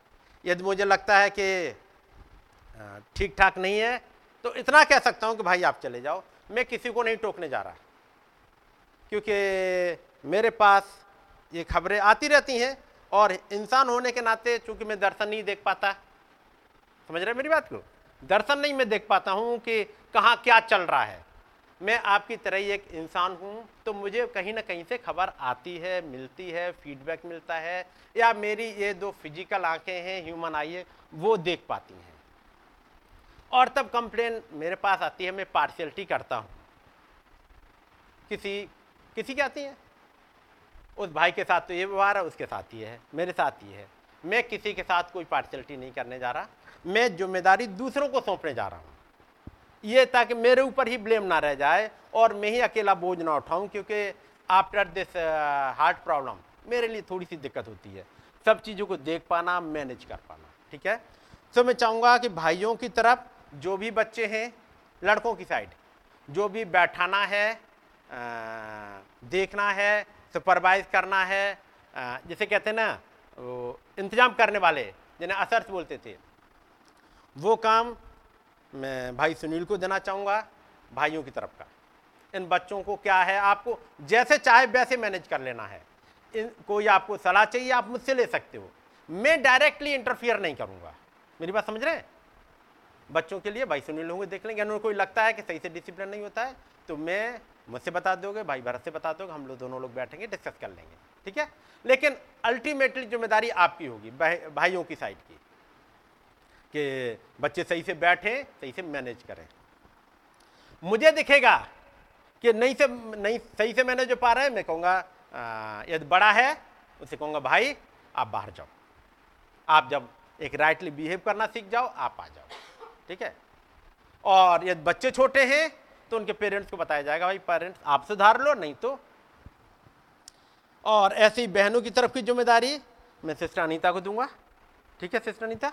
यदि मुझे लगता है कि ठीक ठाक नहीं है तो इतना कह सकता हूँ कि, भाई, आप चले जाओ। मैं किसी को नहीं टोकने जा रहा। क्योंकि मेरे पास ये खबरें आती रहती हैं और इंसान होने के नाते चूँकि मैं दर्शन नहीं देख पाता, समझ रहे मेरी बात को? दर्शन नहीं मैं देख पाता हूँ कि कहाँ क्या चल रहा है। मैं आपकी तरह ही एक इंसान हूँ तो मुझे कहीं ना कहीं से खबर आती है, मिलती है फीडबैक मिलता है, या मेरी ये दो फ़िज़िकल आँखें हैं ह्यूमन आई है, वो देख पाती हैं। और तब कंप्लेन मेरे पास आती है, मैं पार्शियलिटी करता हूँ। किसी किसी की आती है? उस भाई के साथ तो ये व्यवहार है उसके साथ ये है मेरे साथ ये है। मैं किसी के साथ कोई पार्शलिटी नहीं करने जा रहा मैं ज़िम्मेदारी दूसरों को सौंपने जा रहा हूँ। ये ताकि मेरे ऊपर ही ब्लेम ना रह जाए और मैं ही अकेला बोझ ना उठाऊँ क्योंकि आफ्टर दिस हार्ट प्रॉब्लम मेरे लिए थोड़ी सी दिक्कत होती है। सब चीज़ों को देख पाना मैनेज कर पाना ठीक है? तो मैं चाहूँगा कि भाइयों की तरफ़ जो भी बच्चे हैं लड़कों की साइड जो भी बैठाना है आ, देखना है सुपरवाइज करना है जिसे कहते हैं ना इंतज़ाम करने वाले, जिन्हें असर्स बोलते थे। वो काम मैं भाई सुनील को देना चाहूँगा, भाइयों की तरफ़ का। इन बच्चों को क्या है, आपको जैसे चाहे वैसे मैनेज कर लेना है। इन, कोई आपको सलाह चाहिए, आप मुझसे ले सकते हो। मैं डायरेक्टली इंटरफियर नहीं करूँगा। मेरी बात समझ रहे हैं? बच्चों के लिए भाई सुनील होंगे देख लेंगे। उन्हें कोई लगता है कि सही से डिसिप्लिन नहीं होता है तो मैं मुझसे बता दोगे, भाई भरत से बता दोगे, हम लोग दोनों लोग बैठेंगे डिस्कस कर लेंगे, ठीक है? लेकिन अल्टीमेटली ज़िम्मेदारी आपकी होगी भाइयों की साइड की, कि बच्चे सही से बैठें, सही से मैनेज करें। मुझे दिखेगा कि नहीं से, नहीं सही से मैनेज हो पा रहे हैं, मैं कहूँगा यदि बड़ा है उसे कहूँगा, भाई, आप बाहर जाओ। आप जब एक राइटली बिहेव करना सीख जाओ, आप आ जाओ, ठीक है? और यदि बच्चे छोटे हैं तो उनके पेरेंट्स को बताया जाएगा, भाई, पेरेंट्स, आप सुधार लो, नहीं तो और ऐसी बहनों की तरफ़ की ज़िम्मेदारी, मैं सिस्टर अनीता को दूँगा। ठीक है सिस्टर अनीता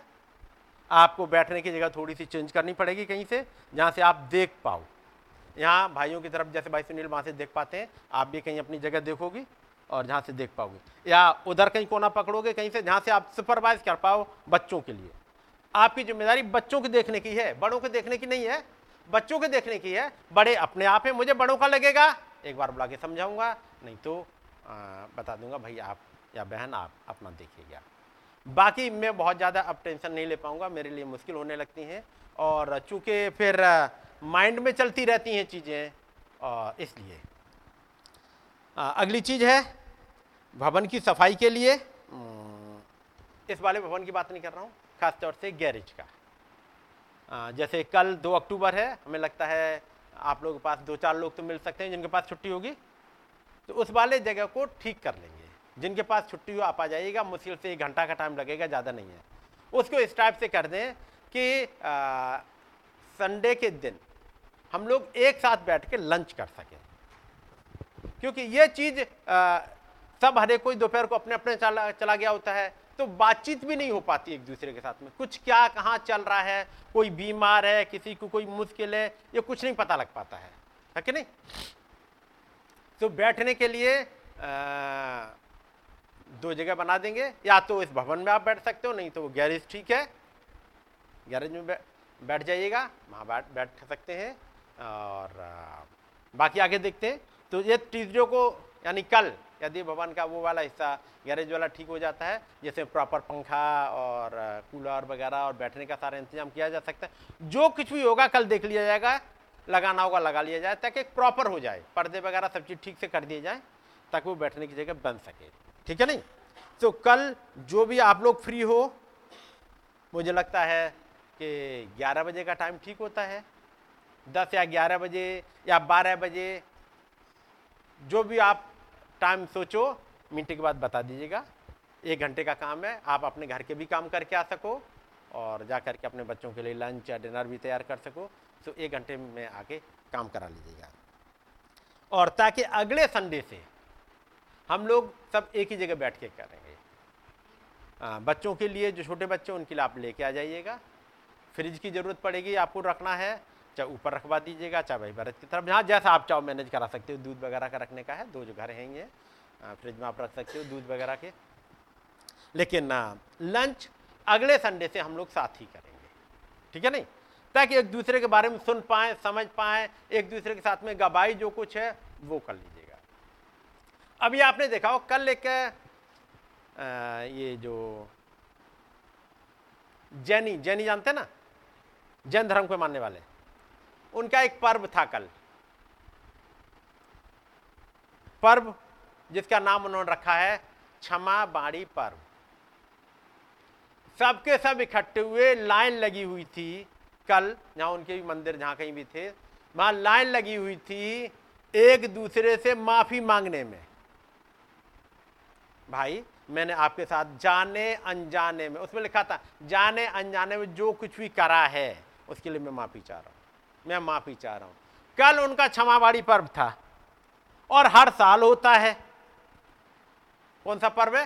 आपको बैठने की जगह थोड़ी सी चेंज करनी पड़ेगी कहीं से, जहाँ से आप देख पाओ। यहाँ भाइयों की तरफ़, जैसे भाई सुनील वहाँ से देख पाते हैं, आप भी कहीं अपनी जगह देखोगी और जहाँ से देख पाओगे। या उधर कहीं कोना पकड़ोगे कहीं से, जहाँ से आप सुपरवाइज कर पाओ बच्चों के लिए। आपकी ज़िम्मेदारी बच्चों के देखने की है, बड़ों के देखने की नहीं है बच्चों के देखने की है बड़े अपने आप है मुझे बड़ों का लगेगा। एक बार बुला के समझाऊँगा नहीं तो आ, बता दूँगा भाई आप या बहन आप अपना देखिएगा। बाकी मैं बहुत ज़्यादा अब टेंशन नहीं ले पाऊँगा मेरे लिए मुश्किल होने लगती हैं। और चूँकि फिर माइंड में चलती रहती हैं चीज़ें और इसलिए। अगली चीज़ है भवन की सफ़ाई के लिए। इस वाले भवन की बात नहीं कर रहा हूँ खासतौर से गैरेज का। जैसे कल दो अक्टूबर है हमें लगता है आप लोगों के पास दो चार लोग तो मिल सकते हैं जिनके पास छुट्टी होगी। तो उस वाले जगह को ठीक कर लेंगे। जिनके पास छुट्टी हो आप आ जाइएगा मुश्किल से एक घंटा का टाइम लगेगा ज़्यादा नहीं है। उसको इस टाइप से कर दें कि संडे के दिन हम लोग एक साथ बैठ के लंच कर सकें। क्योंकि ये चीज़ आ, सब हरे कोई दोपहर को अपने अपने चला चला गया होता है। तो बातचीत भी नहीं हो पाती एक दूसरे के साथ में। कुछ क्या कहाँ चल रहा है कोई बीमार है किसी को कोई मुश्किल है ये कुछ नहीं पता लग पाता है। है कि नहीं? तो बैठने के लिए आ, दो जगह बना देंगे। या तो इस भवन में आप बैठ सकते हो नहीं तो वो गैरेज ठीक है। गैरेज में बैठ जाइएगा वहाँ बैठ बैठ सकते हैं। और आ, बाकी आगे देखते हैं। तो ये चीज़ों को यानी कल, यदि भवन का वो वाला हिस्सा गैरेज वाला ठीक हो जाता है जैसे प्रॉपर पंखा और कूलर वगैरह और बैठने का सारा इंतज़ाम किया जा सकता है। जो कुछ भी होगा, कल देख लिया जाएगा, लगाना होगा, लगा लिया जाए, ताकि प्रॉपर हो जाए। पर्दे वगैरह सब चीज़ ठीक से कर दिए जाए, ताकि वो बैठने की जगह बन सके। ठीक है नहीं? तो कल जो भी आप लोग फ्री हो, मुझे लगता है कि 11 बजे का टाइम ठीक होता है। 10 या 11 बजे या 12 बजे, जो भी आप टाइम सोचो मीटिंग के बाद बता दीजिएगा। एक घंटे का काम है आप अपने घर के भी काम करके आ सको और जा करके अपने बच्चों के लिए लंच या डिनर भी तैयार कर सको। तो एक घंटे में आके काम करा लीजिएगा। और ताकि अगले संडे से हम लोग सब एक ही जगह बैठ के करेंगे। आ, बच्चों के लिए जो छोटे बच्चे उनके लिए आप लेके आ जाइएगा। फ्रिज की ज़रूरत पड़ेगी आपको रखना है। चाहे ऊपर रखवा दीजिएगा चाहे भाई भरत की तरफ़। जहाँ जैसा आप चाहो मैनेज करा सकते हो, दूध वगैरह का रखने का है, दो जो घर हैं ये फ्रिज में आप रख सकते हो दूध वगैरह के। लेकिन लंच अगले संडे से हम लोग साथ ही करेंगे। ठीक है नहीं? ताकि एक दूसरे के बारे में सुन पाए, समझ पाए, एक दूसरे के साथ में गवाही जो कुछ है, वो कर लीजिएगा। अभी आपने देखा हो, कल एक ये जो जैनी जैनी जानते ना? जैन धर्म को मानने वाले। उनका एक पर्व था कल। पर्व जिसका नाम उन्होंने रखा है क्षमा बाड़ी पर्व। सबके सब इकट्ठे हुए, लाइन लगी हुई थी कल, जहाँ उनके भी मंदिर जहाँ कहीं भी थे, वहाँ लाइन लगी हुई थी एक दूसरे से माफ़ी मांगने में। भाई, मैंने आपके साथ जाने अनजाने में, उसमें लिखा था, जाने अनजाने में जो कुछ भी करा है, उसके लिए मैं माफ़ी चाह रहा हूँ। मैं माफ़ी चाह रहा हूँ। कल उनका क्षमावाड़ी पर्व था और हर साल होता है। कौन सा पर्व है?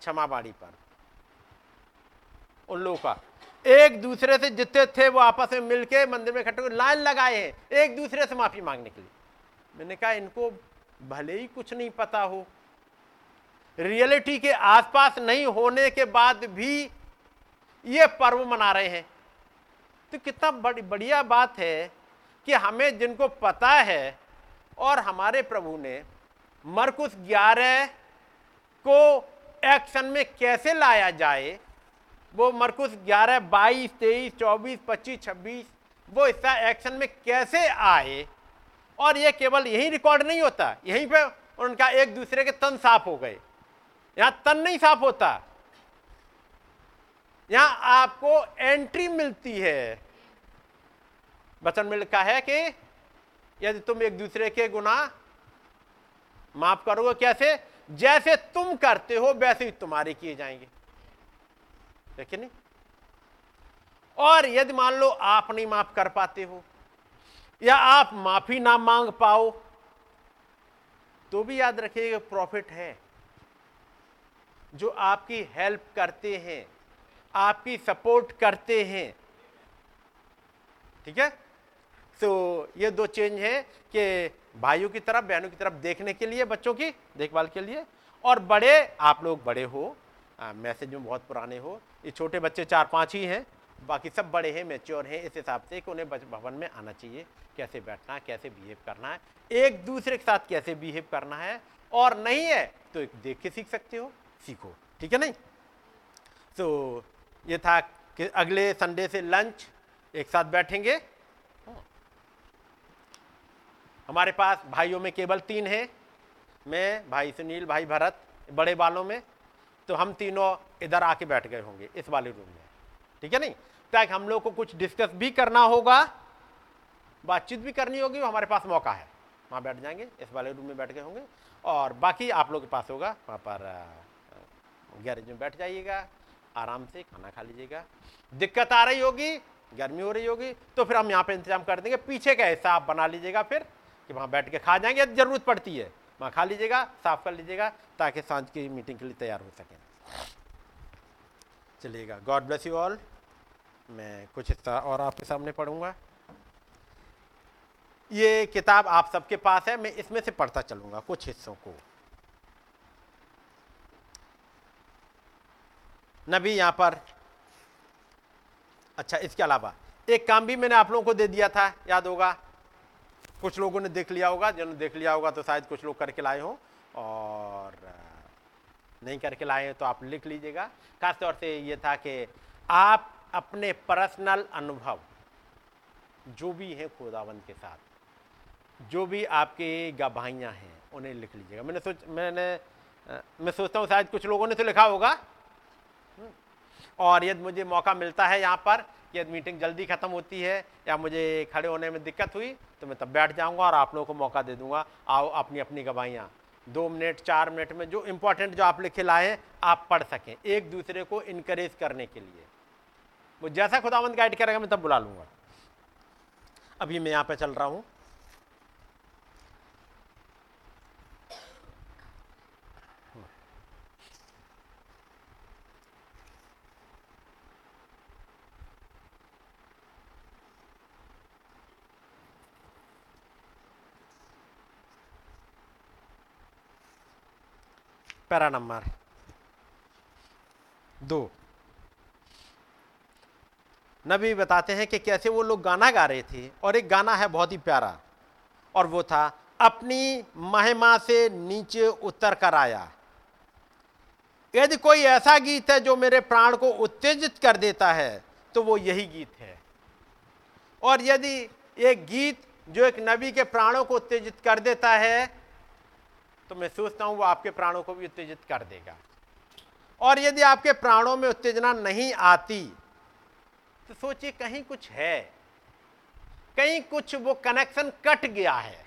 क्षमावाड़ी पर्व। उन लोगों का। एक दूसरे से जितने थे वो आपस में मिलके मंदिर में इकट्ठे लाइन लगाए हैं। एक दूसरे से माफ़ी मांगने के लिए। मैंने कहा, इनको भले ही कुछ नहीं पता हो। रियलिटी के आसपास नहीं होने के बाद भी ये पर्व मना रहे हैं। तो कितना बड़ी, बढ़िया बात है कि हमें जिनको पता है और हमारे प्रभु ने मरकुस ग्यारह को एक्शन में कैसे लाया जाए, वो मरकुस ग्यारह, बाईस, तेईस, चौबीस, पच्चीस, छब्बीस, वो हिस्सा एक्शन में कैसे आए? और ये केवल यही रिकॉर्ड नहीं होता, यहीं पे उनका एक दूसरे के तन साफ़ हो गए। यहाँ तन नहीं साफ़ होता यहाँ आपको एंट्री मिलती है। वचन में लिखा है कि यदि तुम एक दूसरे के गुना माफ़ करोगे कैसे? जैसे तुम करते हो, वैसे ही तुम्हारे किए जाएँगे। देखिए नहीं? और यदि मान लो आप नहीं माफ़ कर पाते हो, या आप माफ़ी ना मांग पाओ तो भी याद रखिएगा प्रॉफिट है। जो आपकी हेल्प करते हैं आपकी सपोर्ट करते हैं। ठीक है? तो ये दो चेंज है कि भाइयों की तरफ़, बहनों की तरफ़ देखने के लिए, बच्चों की देखभाल के लिए। और बड़े, आप लोग बड़े हो मैसेज में बहुत पुराने हो। ये छोटे बच्चे चार पाँच ही हैं, बाकी सब बड़े हैं मेच्योर हैं, इस हिसाब से कि उन्हें भवन में आना चाहिए। कैसे बैठना है, कैसे बिहेव करना है, एक दूसरे के साथ कैसे बिहेव करना है। और नहीं है तो देख के सीख सकते हो, सीखो। ठीक है नहीं? तो ये था कि अगले संडे से लंच, एक साथ बैठेंगे। हमारे पास भाइयों में केवल तीन है, मैं, भाई सुनील, भाई भरत, बड़े बालों में तो हम तीनों इधर आके बैठ गए होंगे इस वाले रूम में। ठीक है नहीं? ताकि हम लोग को कुछ डिस्कस भी करना होगा, बातचीत भी करनी होगी हमारे पास मौका है। वहाँ बैठ जाएँगे, इस वाले रूम में बैठ गए होंगे, और बाकी आप लोग के पास होगा, वहाँ पर गैरेज में बैठ जाइएगा। आराम से खाना खा लीजिएगा। दिक्कत आ रही होगी, गर्मी हो रही होगी तो फिर हम यहाँ पे इंतज़ाम कर देंगे। पीछे का हिस्सा आप बना लीजिएगा फिर, कि वहाँ बैठ के खा जाएँगे। ज़रूरत पड़ती है, वहाँ खा लीजिएगा, साफ़ कर लीजिएगा, ताकि साँझ की मीटिंग के लिए तैयार हो सकें। चलिएगा। गॉड ब्लेस यू ऑल मैं कुछ हिस्सा और आपके सामने पढ़ूँगा। ये किताब आप सबके पास है, मैं इसमें से पढ़ता चलूँगा कुछ हिस्सों को। नबी यहाँ पर। अच्छा इसके अलावा, एक काम भी मैंने आप लोगों को दे दिया था, याद होगा? कुछ लोगों ने देख लिया होगा, जिन्होंने देख लिया होगा तो शायद कुछ लोग करके लाए हों, और नहीं करके लाए तो आप लिख लीजिएगा। खासतौर से ये था कि आप अपने पर्सनल अनुभव, जो भी हैं खुदावंत के साथ, जो भी आपके गवाहियाँ हैं, उन्हें लिख लीजिएगा। मैंने सोच, मैंने मैं सोचता हूँ शायद कुछ लोगों ने तो लिखा होगा। और यदि मुझे मौका मिलता है यहाँ पर, यदि मीटिंग जल्दी ख़त्म होती है या मुझे खड़े होने में दिक्कत हुई तो मैं तब बैठ जाऊँगा और आप लोगों को मौका दे दूँगा। आओ अपनी अपनी गवाहियाँ। दो मिनट, चार मिनट में जो इम्पोर्टेंट जो आप लिखे लाए, आप पढ़ सकें एक दूसरे को इनक्रेज करने के लिए। वो जैसा खुदावंद गाइड करेगा, मैं तब बुला लूँगा। अभी मैं यहाँ पर चल रहा हूँ। पैरा नंबर दो। नबी बताते हैं कि कैसे वो लोग गाना गा रहे थे और एक गाना है बहुत ही प्यारा और वो था, अपनी महिमा से नीचे उतर कर आया। यदि कोई ऐसा गीत है जो मेरे प्राण को उत्तेजित कर देता है तो वो यही गीत है। और यदि एक गीत जो एक नबी के प्राणों को उत्तेजित कर देता है तो मैं सोचता हूँ, वो आपके प्राणों को भी उत्तेजित कर देगा। और यदि आपके प्राणों में उत्तेजना नहीं आती तो सोचिए कहीं कुछ है, कहीं कुछ वो कनेक्शन कट गया है।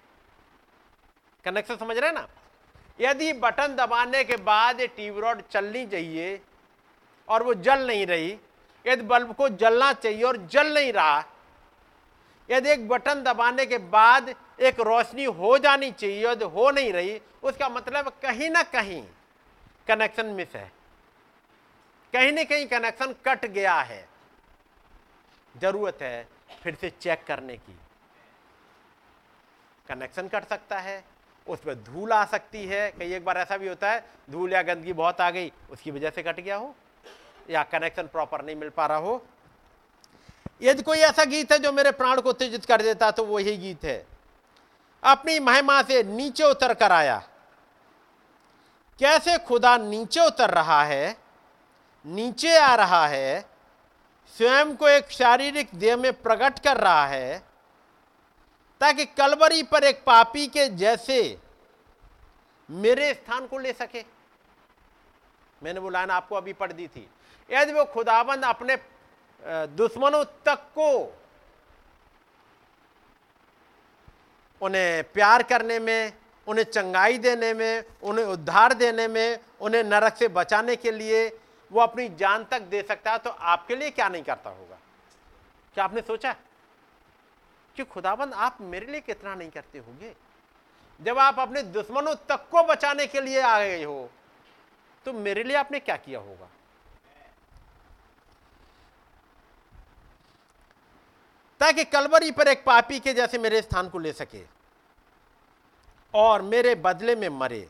कनेक्शन समझ रहे ना? यदि बटन दबाने के बाद ये टीवी रॉड चलनी चाहिए और वो जल नहीं रही, यदि बल्ब को जलना चाहिए और जल नहीं रहा यदि एक बटन दबाने के बाद एक रोशनी हो जानी चाहिए, यदि हो नहीं रही, उसका मतलब कहीं ना कहीं कनेक्शन मिस है। कहीं ना कहीं कनेक्शन कट गया है। ज़रूरत है फिर से चेक करने की। कनेक्शन कट सकता है, उस पर धूल आ सकती है। कई एक बार ऐसा भी होता है, धूल या गंदगी बहुत आ गई, उसकी वजह से कट गया हो, या कनेक्शन प्रॉपर नहीं मिल पा रहा हो। यदि कोई ऐसा गीत है जो मेरे प्राण को उत्तेजित कर देता तो वही गीत है। अपनी महिमा से नीचे उतर कर आया। कैसे खुदा नीचे उतर रहा है, नीचे आ रहा है, स्वयं को एक शारीरिक देह में प्रकट कर रहा है, ताकि कलवरी पर एक पापी के जैसे मेरे स्थान को ले सके? मैंने वो लाइन आपको अभी पढ़ दी थी। यदि वो खुदाबंद अपने दुश्मनों तक को उन्हें प्यार करने में, उन्हें चंगाई देने में, उन्हें उद्धार देने में, उन्हें नरक से बचाने के लिए वो अपनी जान तक दे सकता है तो आपके लिए क्या नहीं करता होगा? क्या आपने सोचा? कि खुदाबंद, आप मेरे लिए कितना नहीं करते होंगे? जब आप अपने दुश्मनों तक को बचाने के लिए आ गए हो तो मेरे लिए आपने क्या किया होगा? ताकि कलवरी पर एक पापी के जैसे मेरे स्थान को ले सके और मेरे बदले में मरे,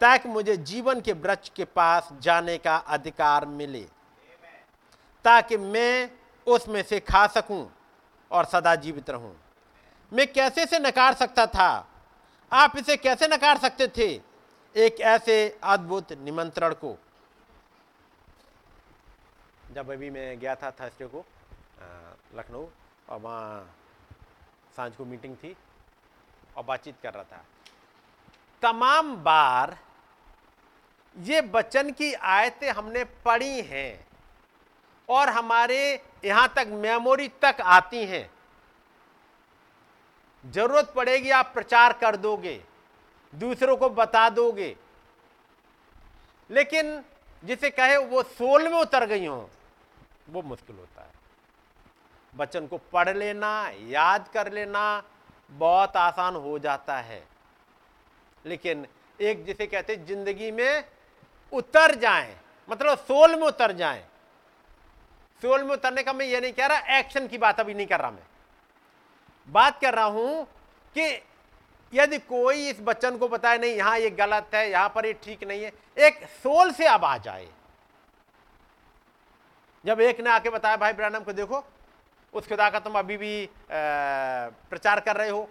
ताकि मुझे जीवन के वृक्ष के पास जाने का अधिकार मिले, ताकि मैं उसमें से खा सकूँ और सदा जीवित रहूँ। मैं कैसे से नकार सकता था? आप इसे कैसे नकार सकते थे? एक ऐसे अद्भुत निमंत्रण को। जब अभी मैं गया था थर्सडे को लखनऊ और वहाँ साँझ को मीटिंग थी और बातचीत कर रहा था। तमाम बार ये बचन की आयतें हमने पढ़ी हैं और हमारे यहाँ तक मेमोरी तक आती हैं। ज़रूरत पड़ेगी, आप प्रचार कर दोगे, दूसरों को बता दोगे। लेकिन जिसे कहे वो सोल में उतर गई हो, वो मुश्किल होता वचन को पढ़ लेना, याद कर लेना, बहुत आसान हो जाता है। लेकिन एक जिसे कहते ज़िंदगी में उतर जाएँ मतलब सोल में उतर जाएँ। सोल में उतरने का मैं ये नहीं कह रहा एक्शन की बात अभी नहीं कर रहा मैं। बात कर रहा हूँ कि यदि कोई इस बच्चन को बताए, नहीं, यहाँ ये गलत है, यहाँ पर ये ठीक नहीं है, एक सोल से अब आ जाए। जब एक ने आके बताया, भाई ब्रैनम को देखो उस खुदा का तुम अभी भी प्रचार कर रहे हो।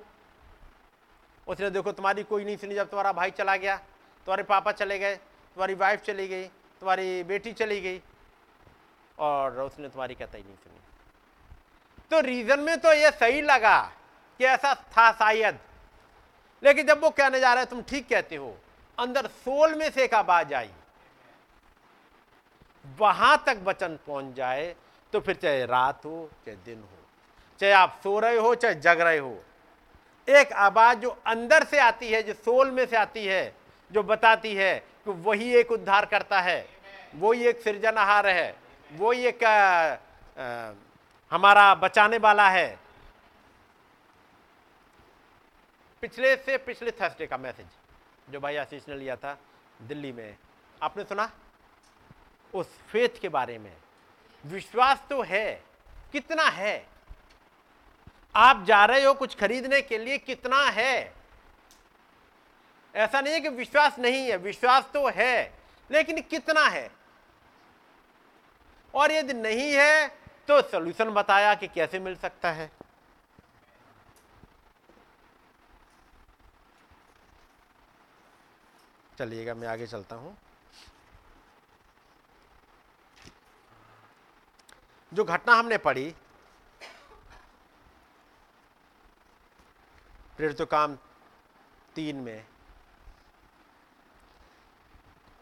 उसने देखो, तुम्हारी कोई नहीं सुनी जब तुम्हारा भाई चला गया। तुम्हारे पापा चले गए, तुम्हारी वाइफ चली गई, तुम्हारी बेटी चली गई और उसने तुम्हारी कहता ही नहीं सुनी। तो रीजन में तो ये सही लगा कि ऐसा था शायद। लेकिन जब वो कहने जा रहे तुम ठीक कहते हो, अंदर सोल में से एक आवाज़ आई। वहाँ तक वचन पहुँच जाए तो फिर चाहे रात हो चाहे दिन हो चाहे आप सो रहे हो चाहे जग रहे हो एक आवाज़ जो अंदर से आती है जो सोल में से आती है जो बताती है कि वही एक उद्धार करता है वही एक सृजनहार है वही एक आ, आ, हमारा बचाने वाला है। पिछले से पिछले थर्सडे का मैसेज जो भाई आशीष ने लिया था दिल्ली में आपने सुना? उस फेथ के बारे में। विश्वास तो है। कितना है? आप जा रहे हो कुछ खरीदने के लिए, कितना है? ऐसा नहीं है कि विश्वास नहीं है, विश्वास तो है, लेकिन कितना है? और यदि नहीं है तो सोल्यूशन बताया कि कैसे मिल सकता है। चलिएगा, मैं आगे चलता हूँ। जो घटना हमने पढ़ी, प्रेरित काम तीन में,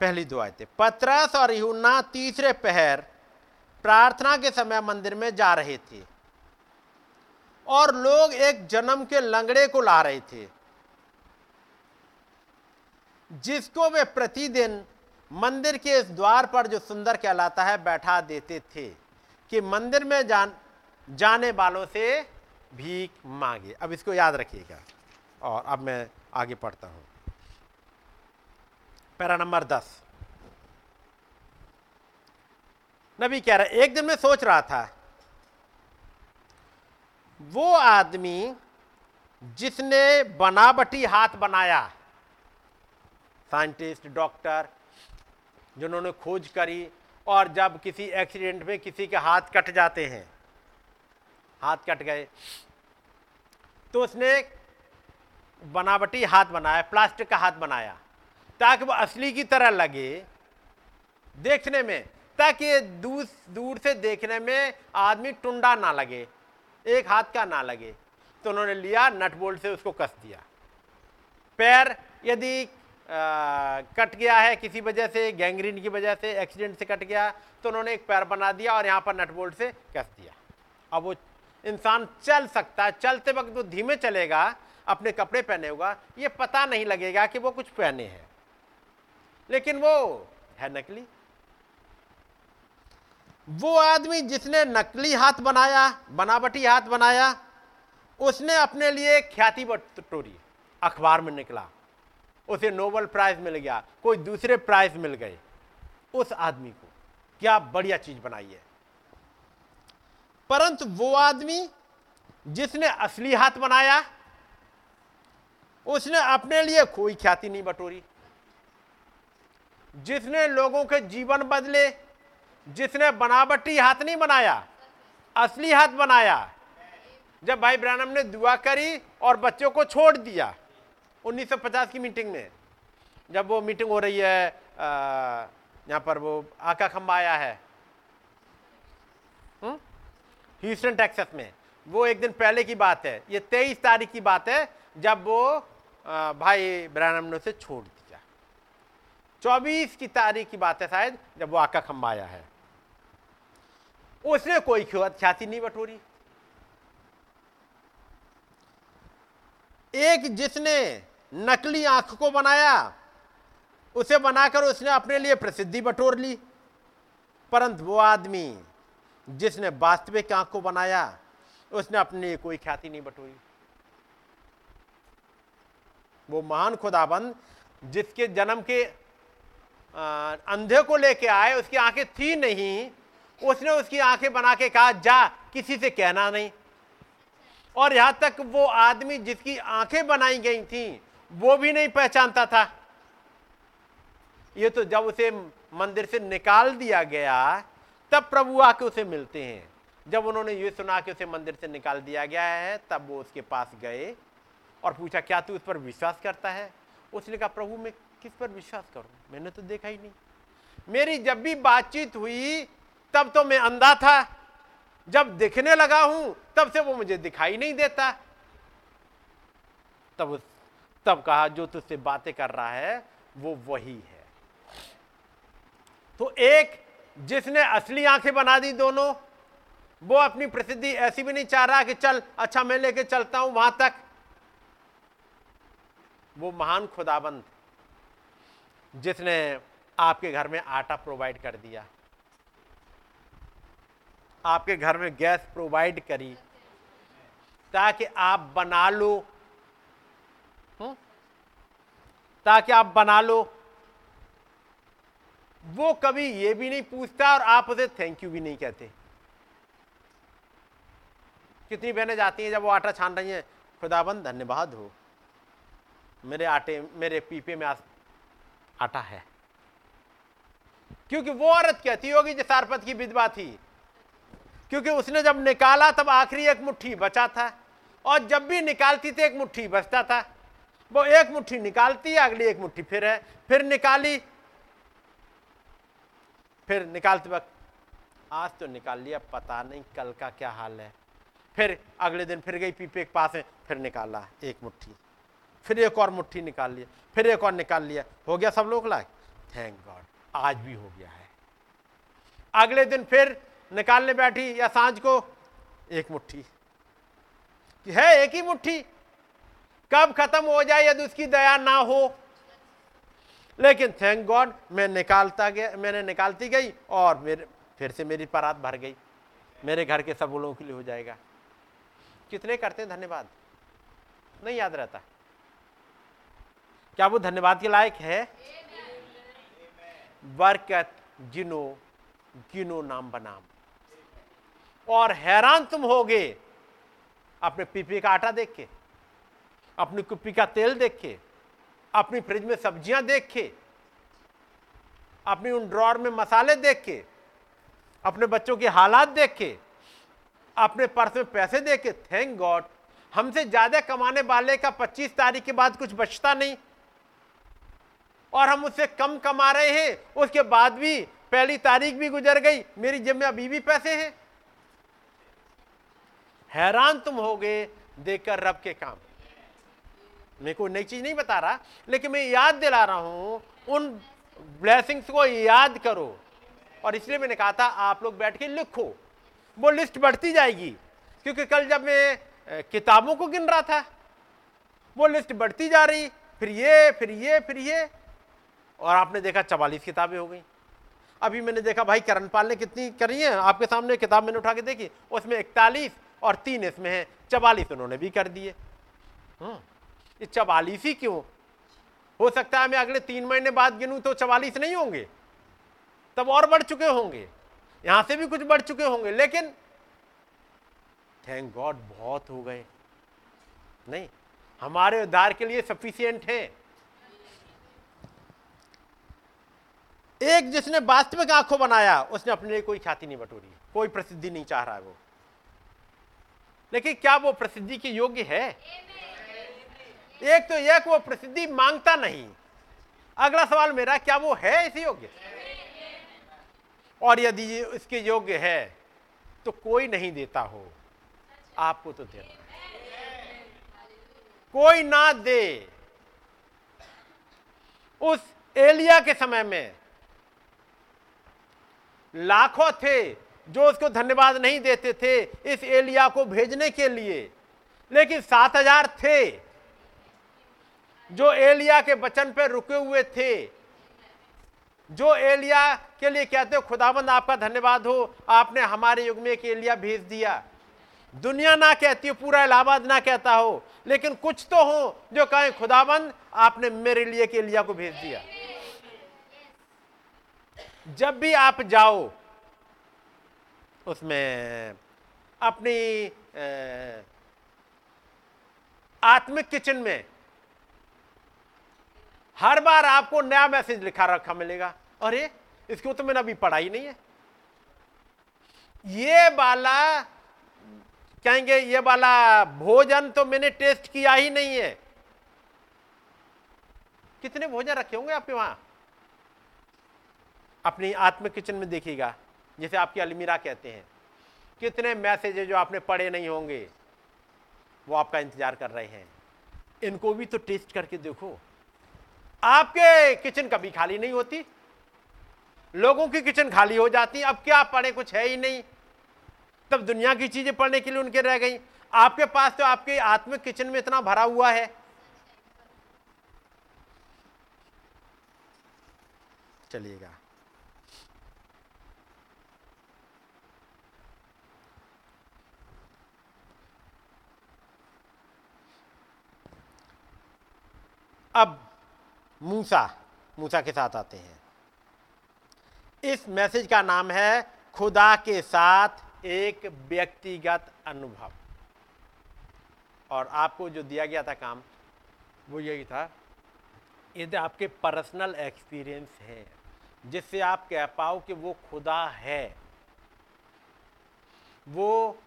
पहली दो आयतें, पत्रस और यूना तीसरे पहर प्रार्थना के समय मंदिर में जा रहे थे और लोग एक जन्म के लंगड़े को ला रहे थे, जिसको वे प्रतिदिन मंदिर के इस द्वार पर जो सुंदर कहलाता है बैठा देते थे। कि मंदिर में जान, जाने वालों से भीख मांगे अब इसको याद रखिएगा। और अब मैं आगे पढ़ता हूँ। पैरा नंबर दस। नबी कह रहा, एक दिन मैं सोच रहा था, वो आदमी जिसने बनावटी हाथ बनाया, साइंटिस्ट, डॉक्टर, जिन्होंने खोज करी और जब किसी एक्सीडेंट में किसी के हाथ कट जाते हैं, हाथ कट गए तो उसने बनावटी हाथ बनाया, प्लास्टिक का हाथ बनाया, ताकि वो असली की तरह लगे देखने में, ताकि दूर दूर से देखने में आदमी टुंडा ना लगे, एक हाथ का ना लगे। तो उन्होंने लिया, नट बोल्ट से उसको कस दिया। पैर यदि कट गया है किसी वजह से, गैंग्रीन की वजह से, एक्सीडेंट से कट गया तो उन्होंने एक पैर बना दिया और यहाँ पर नटबोल्ट से कस दिया। अब वो इंसान चल सकता है, चलते वक्त वो धीमे चलेगा, अपने कपड़े पहने होगा, ये पता नहीं लगेगा कि वो कुछ पहने हैं। लेकिन वो है नकली। वो आदमी जिसने नकली हाथ बनाया, बनावटी हाथ बनाया, उसने अपने लिए ख्याति बटोरी, अखबार में निकला। उसे नोबल प्राइज मिल गया, कोई दूसरे प्राइज मिल गए। उस आदमी को क्या बढ़िया चीज़ बनाई है। परंतु वो आदमी जिसने असली हाथ बनाया, उसने अपने लिए कोई ख्याति नहीं बटोरी। जिसने लोगों के जीवन बदले, जिसने बनावटी हाथ नहीं बनाया, असली हाथ बनाया। जब भाई ब्रानम ने दुआ करी और बच्चों को छोड़ दिया 1950 की मीटिंग में जब वो मीटिंग हो रही है यहाँ पर वो आका खंबा आया है ह्यूस्टन टेक्सास में। वो एक दिन पहले की बात है ये तेईस तारीख की बात है जब वो आ, भाई ब्रैनम ने उसे छोड़ दिया। चौबीस की तारीख की बात है शायद जब वो आका खंबा आया है। उसने कोई ख्याति नहीं बटोरी। एक जिसने नकली आँख को बनाया। उसे बनाकर उसने अपने लिए प्रसिद्धि बटोर ली। परंतु वो आदमी, जिसने वास्तविक आँख को बनाया, उसने अपने लिए कोई ख्याति नहीं बटोरी। वो महान खुदाबंद, जिसके जन्म के अंधे को लेके आए, उसकी आँखें थी नहीं, उसने उसकी आँखें बना के कहा, जा, किसी से कहना नहीं। और यहाँ तक वो आदमी जिसकी आँखें बनाई गई थी वो भी नहीं पहचानता था। ये तो जब उसे मंदिर से निकाल दिया गया, तब प्रभु आके उसे मिलते हैं। जब उन्होंने ये सुना कि उसे मंदिर से निकाल दिया गया है, तब वो उसके पास गए और पूछा, क्या तू उस पर विश्वास करता है? उसने कहा, प्रभु, मैं किस पर विश्वास करूँ? मैंने तो देखा ही नहीं। मेरी जब भी बातचीत हुई, तब तो मैं अंधा था। जब दिखने लगा हूँ, तब से वो मुझे दिखाई नहीं देता। तब तब कहा, जो तुझसे बातें कर रहा है, वो वही है। तो एक जिसने असली आँखें बना दी दोनों, वो अपनी प्रसिद्धि ऐसी भी नहीं चाह रहा कि चल अच्छा मैं लेके चलता हूँ वहाँ तक। वो महान खुदाबंद जिसने आपके घर में आटा प्रोवाइड कर दिया, आपके घर में गैस प्रोवाइड करी, ताकि आप बना लो हुँ? ताकि आप बना लो। वो कभी ये भी नहीं पूछता और आप उसे थैंक यू भी नहीं कहते। कितनी बहनें जाती हैं जब वो आटा छान रही हैं, खुदाबंद, धन्यवाद हो। मेरे आटे, मेरे पीपे में आटा है। क्योंकि वो औरत कहती होगी जो सारपत की विधवा थी। क्योंकि उसने जब निकाला, तब आखिरी एक मुट्ठी बचा था और जब भी निकालती थी, एक मुट्ठी बचता था। वो एक मुट्ठी निकालती है, अगली एक मुट्ठी फिर है। फिर निकाली। फिर निकालते वक्त आज तो निकाल लिया, पता नहीं कल का क्या हाल है। फिर अगले दिन फिर गई पीपे के पास है फिर निकाला एक मुट्ठी। फिर एक और मुट्ठी निकाल लिया, फिर एक और निकाल लिया। हो गया सब लोग लायक? थैंक गॉड आज भी हो गया है। अगले दिन फिर निकालने बैठी या साँझ को, एक मुट्ठी। है एक ही मुट्ठी? कब खत्म हो जाए यदि उसकी दया ना हो? लेकिन थैंक गॉड मैं निकालता गया मैंने निकालती गई और मेरे फिर से मेरी परात भर गई। मेरे घर के सब लोगों के लिए हो जाएगा। कितने करते हैं धन्यवाद? नहीं याद रहता। क्या वो धन्यवाद के लायक है? बरकत जिनो गिनो नाम बनाम। और हैरान तुम होगे अपने पीपी का आटा देख के। अपनी कुप्पी का तेल देख, अपनी फ्रिज में सब्ज़ियाँ देख, अपनी उन ड्रॉर में मसाले देख, अपने बच्चों के हालात देख, अपने पर्स में पैसे देख। थैंक गॉड हमसे ज़्यादा कमाने वाले का 25 तारीख के बाद कुछ बचता नहीं। और हम उससे कम कमा रहे हैं, उसके बाद भी पहली तारीख भी गुजर गई, मेरी जेब में अभी भी पैसे हैं। हैरान तुम हो गए देखकर रब के काम। मैं कोई नई चीज़ नहीं बता रहा, लेकिन मैं याद दिला रहा हूँ, उन ब्लेसिंग्स को याद करो। और इसलिए मैंने कहा था, आप लोग बैठ के लिखो। वो लिस्ट बढ़ती जाएगी, क्योंकि कल जब मैं किताबों को गिन रहा था, वो लिस्ट बढ़ती जा रही, फिर ये फिर ये फिर ये। और आपने देखा चवालीस किताबें हो गई। अभी मैंने देखा, भाई, करणपाल ने कितनी करी है? आपके सामने किताब मैंने उठा के देखी, उसमें इकतालीस और तीन इसमें है, चवालीस उन्होंने भी कर दिए। हम्म। ये चवालीस ही क्यों? हो सकता है मैं अगले तीन महीने बाद गिनूं तो चवालीस नहीं होंगे। तब और बढ़ चुके होंगे। यहाँ से भी कुछ बढ़ चुके होंगे, लेकिन थैंक गॉड बहुत हो गए। नहीं, हमारे उद्धार के लिए सफिशियंट है। एक जिसने वास्तविक आँखों बनाया, उसने अपने लिए कोई ख्याति नहीं बटोरी, कोई प्रसिद्धि नहीं चाह रहा है वो। लेकिन क्या वो प्रसिद्धि के योग्य है? एक तो एक वो प्रसिद्धि माँगता नहीं। अगला सवाल मेरा, क्या वो है इस योग्य? और यदि इसके योग्य है तो कोई नहीं देता हो। आपको तो देना। कोई ना दे। उस एलिया के समय में लाखों थे जो उसको धन्यवाद नहीं देते थे इस एलिया को भेजने के लिए, लेकिन सात हज़ार थे। जो एलिया के वचन पर रुके हुए थे, जो एलिया के लिए कहते हो, खुदाबंद, आपका धन्यवाद हो, आपने हमारे युग में एक एलिया भेज दिया। दुनिया ना कहती हो, पूरा इलाहाबाद ना कहता हो, लेकिन कुछ तो हो जो कहें, खुदाबंद, आपने मेरे लिए के एलिया को भेज दिया। जब भी आप जाओ, उसमें अपनी आत्मिक किचन में हर बार आपको नया मैसेज लिखा रखा मिलेगा। अरे, इसको तो मैंने अभी पढ़ा ही नहीं है। ये वाला कहेंगे, ये वाला भोजन तो मैंने टेस्ट किया ही नहीं है। कितने भोजन रखे होंगे आपके वहाँ? अपनी आत्म किचन में देखिएगा, जैसे आपकी अलमीरा कहते हैं। कितने मैसेज जो आपने पढ़े नहीं होंगे, वो आपका इंतज़ार कर रहे हैं। इनको भी तो टेस्ट करके देखो। आपके किचन कभी खाली नहीं होती। लोगों की किचन खाली हो जाती, अब क्या पढ़े कुछ है ही नहीं। तब दुनिया की चीज़ें पढ़ने के लिए उनके रह गई। आपके पास तो आपके आत्मिक किचन में इतना भरा हुआ है। चलिएगा। अब मूसा मूसा के साथ आते हैं। इस मैसेज का नाम है, खुदा के साथ एक व्यक्तिगत अनुभव। और आपको जो दिया गया था काम, वो यही था यदि आपके पर्सनल एक्सपीरियंस है, जिससे आप कह पाओ कि वो खुदा है। वो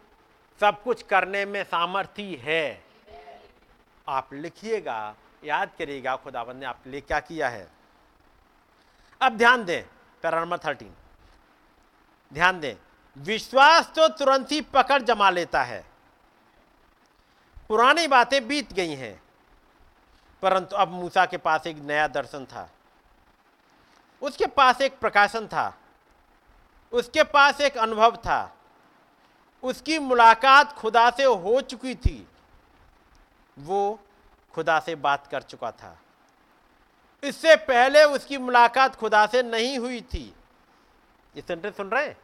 सब कुछ करने में सामर्थ्य है। आप लिखिएगा याद करिएगा, खुदाबंद ने आपके लिए क्या किया है? अब ध्यान दें, पैरा नंबर थर्टीन ध्यान दें, विश्वास तो तुरंत ही पकड़ जमा लेता है। पुरानी बातें बीत गई हैं, परंतु अब मूसा के पास एक नया दर्शन था। उसके पास एक प्रकाशन था। उसके पास एक अनुभव था। उसकी मुलाकात खुदा से हो चुकी थी। वो खुदा से बात कर चुका था। इससे पहले उसकी मुलाकात खुदा से नहीं हुई थी। ये सेंटेंस सुन रहे हैं?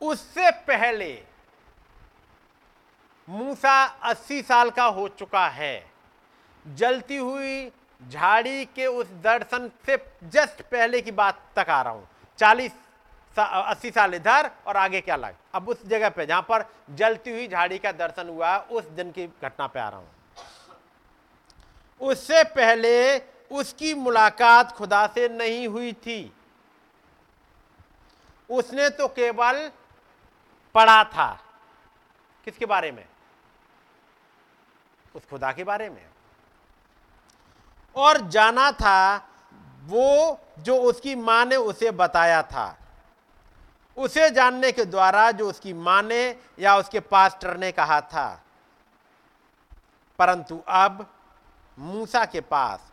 उससे पहले मूसा 80 साल का हो चुका है। जलती हुई झाड़ी के उस दर्शन से जस्ट पहले की बात तक आ रहा हूँ। 40 अस्सी साल इधर और आगे क्या लग अब उस जगह पे, जहाँ पर जलती हुई झाड़ी का दर्शन हुआ, उस दिन की घटना पे आ रहा हूँ। उससे पहले उसकी मुलाकात खुदा से नहीं हुई थी। उसने तो केवल पढ़ा था। किसके बारे में? उस खुदा के बारे में। और जाना था वो जो उसकी माँ ने उसे बताया था। उसे जानने के द्वारा जो उसकी माँ ने या उसके पास्टर ने कहा था। परंतु अब मूसा के पास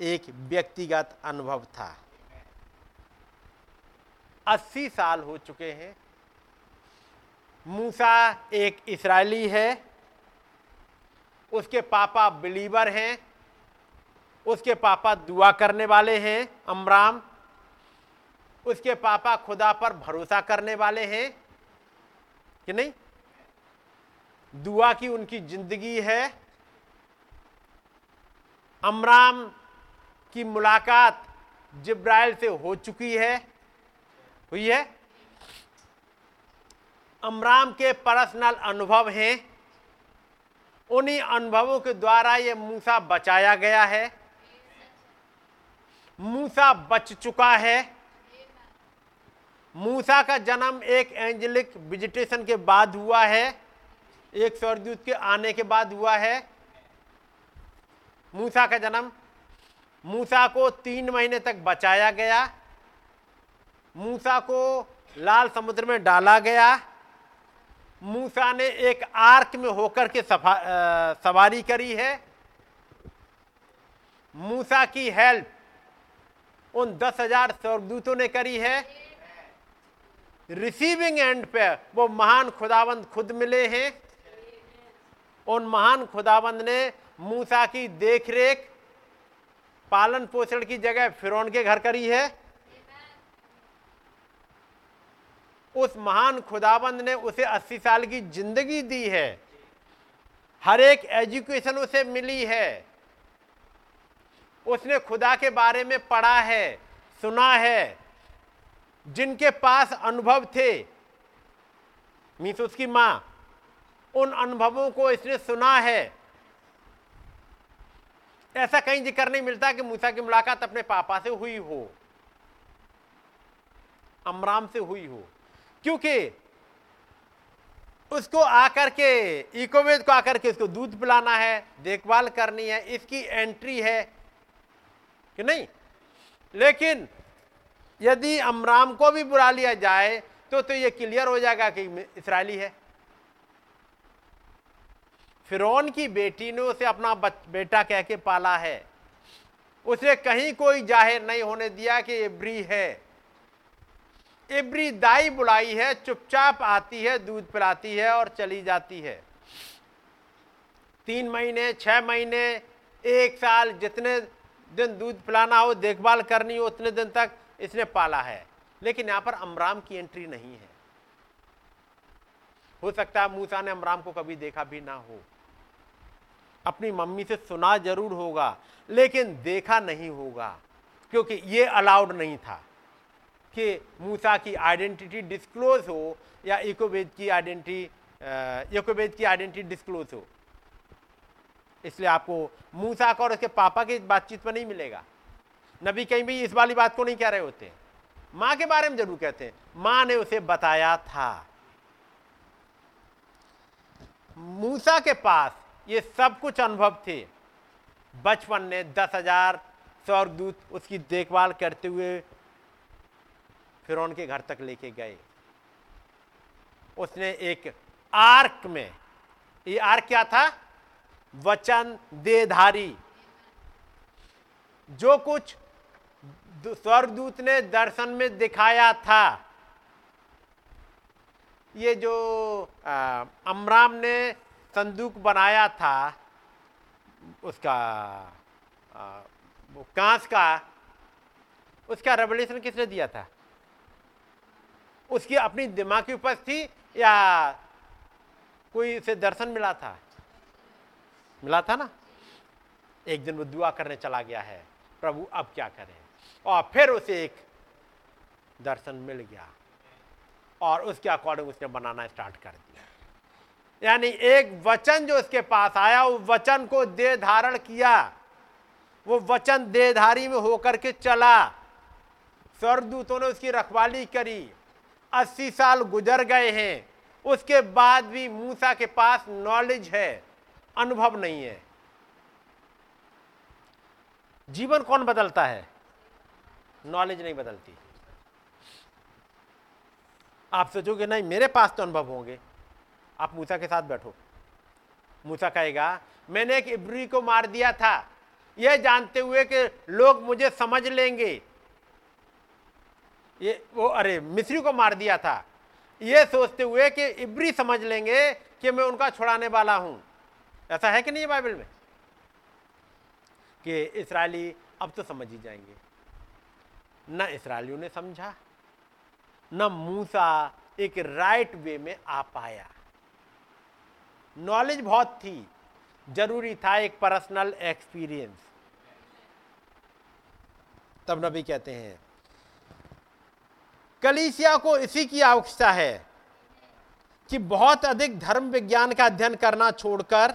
एक व्यक्तिगत अनुभव था। अस्सी साल हो चुके हैं। मूसा एक इसराइली है। उसके पापा बिलीवर हैं। उसके पापा दुआ करने वाले हैं, अमराम। उसके पापा खुदा पर भरोसा करने वाले हैं कि नहीं? दुआ की उनकी ज़िंदगी है। अमराम की मुलाकात जिब्राइल से हो चुकी है। हुई है? अमराम के पर्सनल अनुभव हैं। उन्हीं अनुभवों के द्वारा ये मूसा बचाया गया है। मूसा बच चुका है। मूसा का जन्म एक एंजेलिक विजिटेशन के बाद हुआ है, एक स्वर्गदूत के आने के बाद हुआ है। मूसा का जन्म, मूसा को तीन महीने तक बचाया गया। मूसा को लाल समुद्र में डाला गया। मूसा ने एक आर्क में होकर के सफ़ा सवारी करी है। मूसा की हेल्प उन दस हज़ार स्वर्गदूतों ने करी है। रिसीविंग एंड पे वो महान खुदाबंद खुद मिले हैं। उन महान खुदाबंद ने मूसा की देखरेख, पालन पोषण की जगह फिरौन के घर करी है। उस महान खुदाबंद ने उसे 80 साल की ज़िंदगी दी है। हर एक एजुकेशन उसे मिली है। उसने खुदा के बारे में पढ़ा है, सुना है। जिनके पास अनुभव थे मीस उसकी माँ, उन अनुभवों को इसने सुना है। ऐसा कहीं ज़िक्र नहीं मिलता कि मूसा की मुलाकात अपने पापा से हुई हो, अमराम से हुई हो, क्योंकि उसको आकर के इकोवेद को आकर के उसको दूध पिलाना है, देखभाल करनी है, इसकी एंट्री है कि नहीं? लेकिन यदि अमराम को भी बुला लिया जाए तो तो ये क्लियर हो जाएगा कि इसराइली है। फिरौन की बेटी ने उसे अपना बेटा कह के पाला है। उसे कहीं कोई ज़ाहिर नहीं होने दिया कि इब्री है। इब्री दाई बुलाई है, चुपचाप आती है, दूध पिलाती है और चली जाती है। तीन महीने, छह महीने, एक साल, जितने दिन दूध पिलाना हो, देखभाल करनी हो, उतने दिन तक इसने पाला है, लेकिन यहाँ पर अमराम की एंट्री नहीं है। हो सकता है मूसा ने अमराम को कभी देखा भी ना हो। अपनी मम्मी से सुना ज़रूर होगा, लेकिन देखा नहीं होगा, क्योंकि ये अलाउड नहीं था कि मूसा की आइडेंटिटी डिस्क्लोज हो या इकोवेद की आइडेंटिटी इकोवेद की आइडेंटिटी डिस्क्लोज हो। इसलिए आपको मूसा का और उसके पापा की बातचीत पर नहीं मिलेगा। नबी कहीं भी इस वाली बात को नहीं कह रहे होते। माँ के बारे में ज़रूर कहते हैं। माँ ने उसे बताया था। मूसा के पास ये सब कुछ अनुभव थे। बचपन ने दस हज़ार स्वर्गदूत उसकी देखभाल करते हुए फिर उनके घर तक लेके गए। उसने एक आर्क में, ये आर्क क्या था? वचन देधारी जो कुछ स्वर्गदूत ने दर्शन में दिखाया था। ये जो अमराम ने संदूक बनाया था, उसका कांस का, उसका रेवल्यूशन किसने दिया था? उसकी अपनी दिमाग की उपज थी या कोई उसे दर्शन मिला था? मिला था ना? एक दिन वो दुआ करने चला गया है, प्रभु अब क्या करें? और फिर उसे एक दर्शन मिल गया। और उसके अकॉर्डिंग उसने बनाना स्टार्ट कर दिया। यानी एक वचन जो उसके पास आया उस वचन को दे धारण किया। वो वचन देधारी में होकर के चला। स्वर्गदूतों ने उसकी रखवाली करी। अस्सी साल गुजर गए हैं। उसके बाद भी मूसा के पास नॉलेज है, अनुभव नहीं है। जीवन कौन बदलता है? नॉलेज नहीं बदलती। आप सोचोगे, नहीं, मेरे पास तो अनुभव होंगे। आप मूसा के साथ बैठो। मूसा कहेगा, मैंने एक इब्री को मार दिया था। यह जानते हुए कि लोग मुझे समझ लेंगे। ये, वो, अरे मिस्री को मार दिया था। ये सोचते हुए कि इब्री समझ लेंगे कि मैं उनका छुड़ाने वाला हूँ। ऐसा है कि नहीं बाइबल में? कि इसराइली अब तो समझ ही जाएँगे। न इसराइलियों ने समझा, न मूसा एक राइट वे में आ पाया। नॉलेज बहुत थी, ज़रूरी था एक पर्सनल एक्सपीरियंस तब नबी कहते हैं, कलीसिया को इसी की आवश्यकता है कि बहुत अधिक धर्म विज्ञान का अध्ययन करना छोड़कर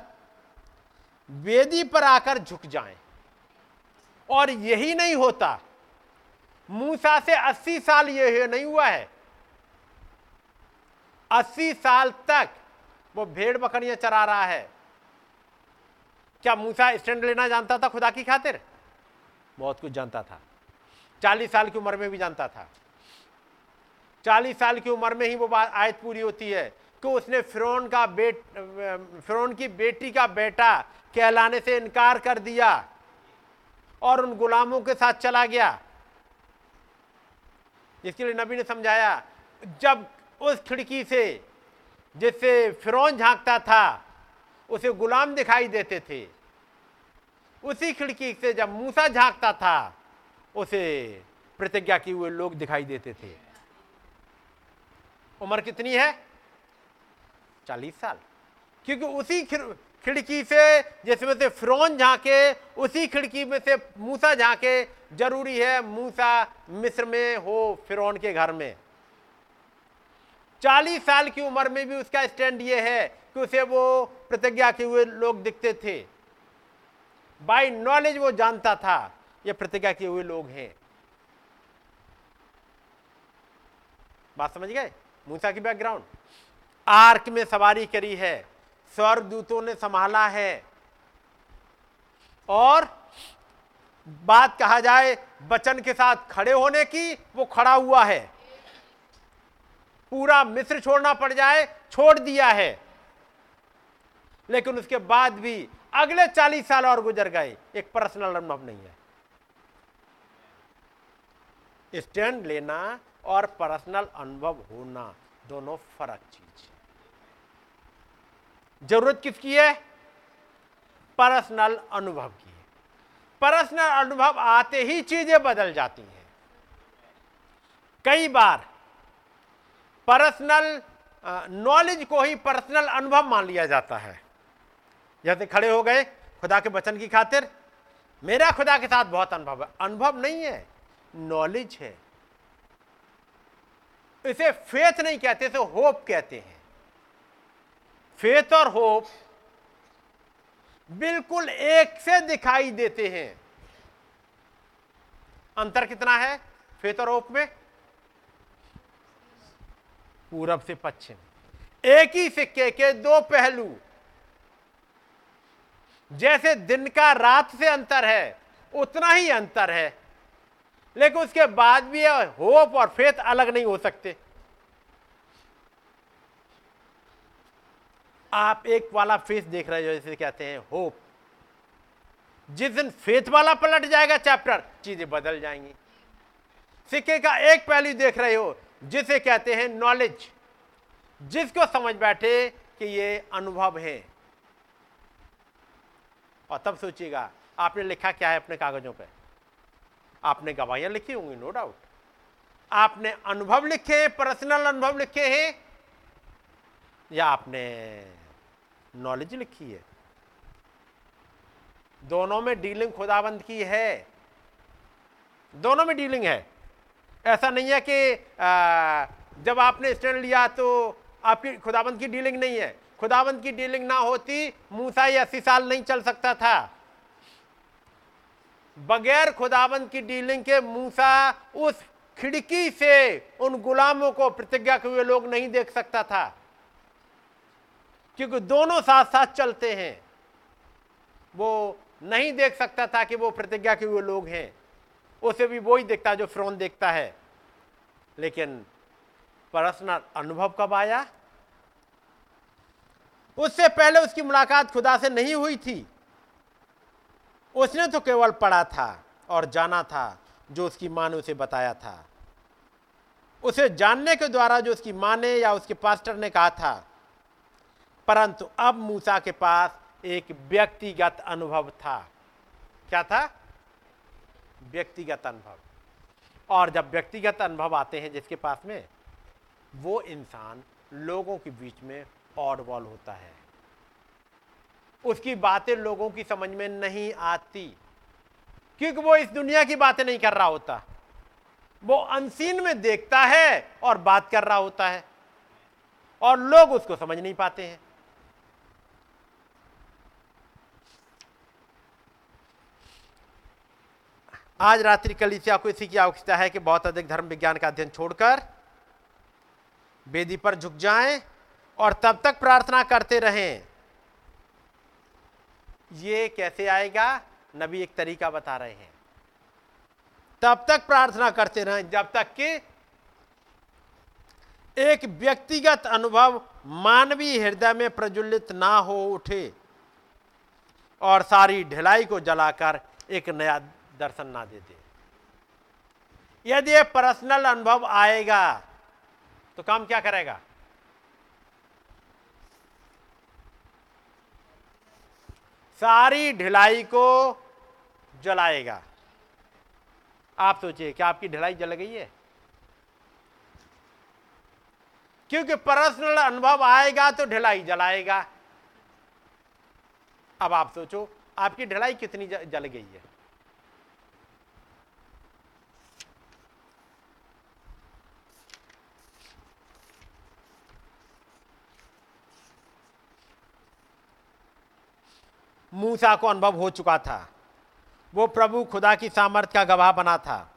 वेदी पर आकर झुक जाएँ। और यही नहीं होता मूसा से 80 साल यह नहीं हुआ है। 80 साल तक वो भेड़ बकरियाँ चरा रहा है। क्या मूसा स्टैंड लेना जानता था खुदा की खातिर? बहुत कुछ जानता था। चालीस साल की उम्र में भी जानता था। चालीस साल की उम्र में ही वो बात आयत पूरी होती है कि उसने फिरौन का बेट, फिरौन की बेटी का बेटा कहलाने से इनकार कर दिया और उन गुलामों के साथ चला गया। इसके लिए नबी ने समझाया, जब उस खिड़की से, जिससे फिरौन झांकता था, उसे गुलाम दिखाई देते थे, उसी खिड़की से जब मूसा झांकता था, उसे प्रतिज्ञा किए हुए लोग दिखाई देते थे। उम्र कितनी है? चालीस साल। क्योंकि उसी खिड़की से, जिसमें से फ्रोन झांके, उसी खिड़की में से मूसा झांके। ज़रूरी है मूसा मिस्र में हो, फिरौन के घर में। चालीस साल की उम्र में भी उसका स्टैंड ये है कि उसे वो प्रतिज्ञा किए हुए लोग दिखते थे। बाय नॉलेज वो जानता था, ये प्रतिज्ञा किए हुए लोग हैं। बात समझ गए? मूसा की बैकग्राउंड। आर्क में सवारी करी है। स्वर्ग दूतों ने संभाला है। और बात कहा जाए, बचन के साथ खड़े होने की, वो खड़ा हुआ है। पूरा मिस्र छोड़ना पड़ जाए, छोड़ दिया है। लेकिन उसके बाद भी अगले चालीस साल और गुजर गए, एक पर्सनल अनुभव नहीं है। स्टैंड लेना और पर्सनल अनुभव होना, दोनों फ़र्क चीज़ ज़रूरत किसकी है? पर्सनल अनुभव की है। पर्सनल अनुभव आते ही चीज़ें बदल जाती हैं। कई बार पर्सनल नॉलेज को ही पर्सनल अनुभव मान लिया जाता है। जैसे खड़े हो गए, खुदा के वचन की खातिर, मेरा खुदा के साथ बहुत अनुभव है। अनुभव नहीं है, नॉलेज है। इसे फेथ नहीं कहते, इसे होप कहते हैं। फेथ और होप बिल्कुल एक से दिखाई देते हैं। अंतर कितना है? फेथ और होप में? पूरब से पश्चिम। एक ही सिक्के के दो पहलू। जैसे दिन का रात से अंतर है, उतना ही अंतर है, लेकिन उसके बाद भी होप और फेथ अलग नहीं हो सकते। आप एक वाला फेस देख रहे हो जैसे कहते हैं होप। जिस दिन फेथ वाला पलट जाएगा चैप्टर, चीज़ें बदल जाएँगी। सिक्के का एक पहलू देख रहे हो, जिसे कहते हैं नॉलेज जिसको समझ बैठे कि ये अनुभव है। और तब सोचिएगा, आपने लिखा क्या है अपने कागजों पे? आपने गवाहियाँ लिखी होंगी नो डाउट आपने अनुभव लिखे हैं पर्सनल अनुभव लिखे हैं, या आपने नॉलेज लिखी है। दोनों में डीलिंग खुदाबंद की है। दोनों में डीलिंग है। ऐसा नहीं है कि आ, जब आपने स्टैंड लिया तो आपकी खुदाबंद की डीलिंग नहीं है। खुदाबंद की डीलिंग ना होती मूसा ये अस्सी साल नहीं चल सकता था। बगैर खुदाबंद की डीलिंग के मूसा उस खिड़की से उन गुलामों को प्रतिज्ञा के हुए लोग नहीं देख सकता था। क्योंकि दोनों साथ साथ चलते हैं। वो नहीं देख सकता था कि वो प्रतिज्ञा के हुए लोग हैं। उसे भी वो ही देखता जो फ्रोन देखता है। लेकिन पर्सनल अनुभव कब आया? उससे पहले उसकी मुलाकात खुदा से नहीं हुई थी। उसने तो केवल पढ़ा था और जाना था, जो उसकी माँ ने उसे बताया था। उसे जानने के द्वारा जो उसकी माँ ने या उसके पास्टर ने कहा था परंतु अब मूसा के पास एक व्यक्तिगत अनुभव था। क्या था? व्यक्तिगत अनुभव। और जब व्यक्तिगत अनुभव आते हैं जिसके पास में, वो इंसान लोगों के बीच में ऑड बॉल होता है। उसकी बातें लोगों की समझ में नहीं आती, क्योंकि वो इस दुनिया की बातें नहीं कर रहा होता। वो अनसीन में देखता है और बात कर रहा होता है, और लोग उसको समझ नहीं पाते हैं। आज रात्रि कलिसिया को इसी की आवश्यकता है कि बहुत अधिक धर्म विज्ञान का अध्ययन छोड़कर वेदी पर झुक जाएँ और तब तक प्रार्थना करते रहें। ये कैसे आएगा? नबी एक तरीका बता रहे हैं। तब तक प्रार्थना करते रहें, जब तक कि एक व्यक्तिगत अनुभव मानवीय हृदय में प्रज्वलित ना हो उठे और सारी ढिलाई को जलाकर एक नया दर्शन ना देते। यदि पर्सनल अनुभव आएगा तो काम क्या करेगा? सारी ढिलाई को जलाएगा। आप सोचिए, क्या आपकी ढिलाई जल गई है? क्योंकि पर्सनल अनुभव आएगा तो ढिलाई जलाएगा। अब आप सोचो, आपकी ढिलाई कितनी जल गई है? मूसा को अनुभव हो चुका था। वो प्रभु खुदा की सामर्थ्य का गवाह बना था।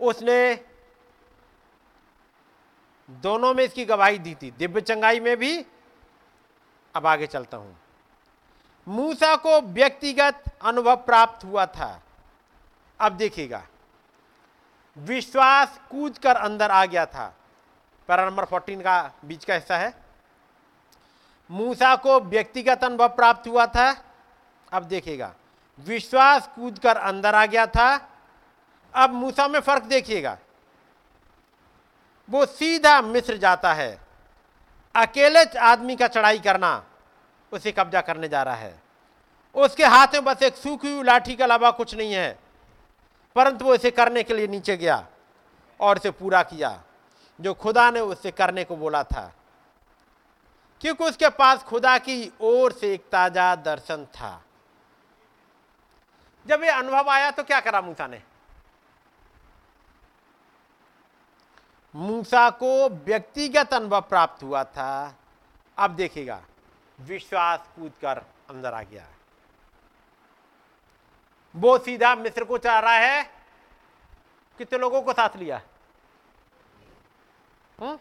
उसने दोनों में इसकी गवाही दी थी। दिव्य चंगाई में भी अब आगे चलता हूँ। मूसा को व्यक्तिगत अनुभव प्राप्त हुआ था। अब देखिएगा। विश्वास कूद कर अंदर आ गया था। पैरा नंबर 14 का बीच का हिस्सा है। मूसा को व्यक्तिगत अनुभव प्राप्त हुआ था। अब देखिएगा। विश्वास कूद कर अंदर आ गया था। अब मूसा में फ़र्क देखिएगा। वो सीधा मिस्र जाता है। अकेले आदमी का चढ़ाई करना, उसे कब्जा करने जा रहा है। उसके हाथ में बस एक सूखी हुई लाठी के अलावा कुछ नहीं है। परंतु वो इसे करने के लिए नीचे गया और इसे पूरा किया, जो खुदा ने उससे करने को बोला था। क्योंकि उसके पास खुदा की ओर से एक ताज़ा दर्शन था। जब ये अनुभव आया तो क्या करा मूसा ने? मूसा को व्यक्तिगत अनुभव प्राप्त हुआ था। अब देखिएगा, विश्वास कूद कर अंदर आ गया। वो सीधा मिस्र को चाह रहा है। कितने लोगों को साथ लिया? हुँ? हम्म?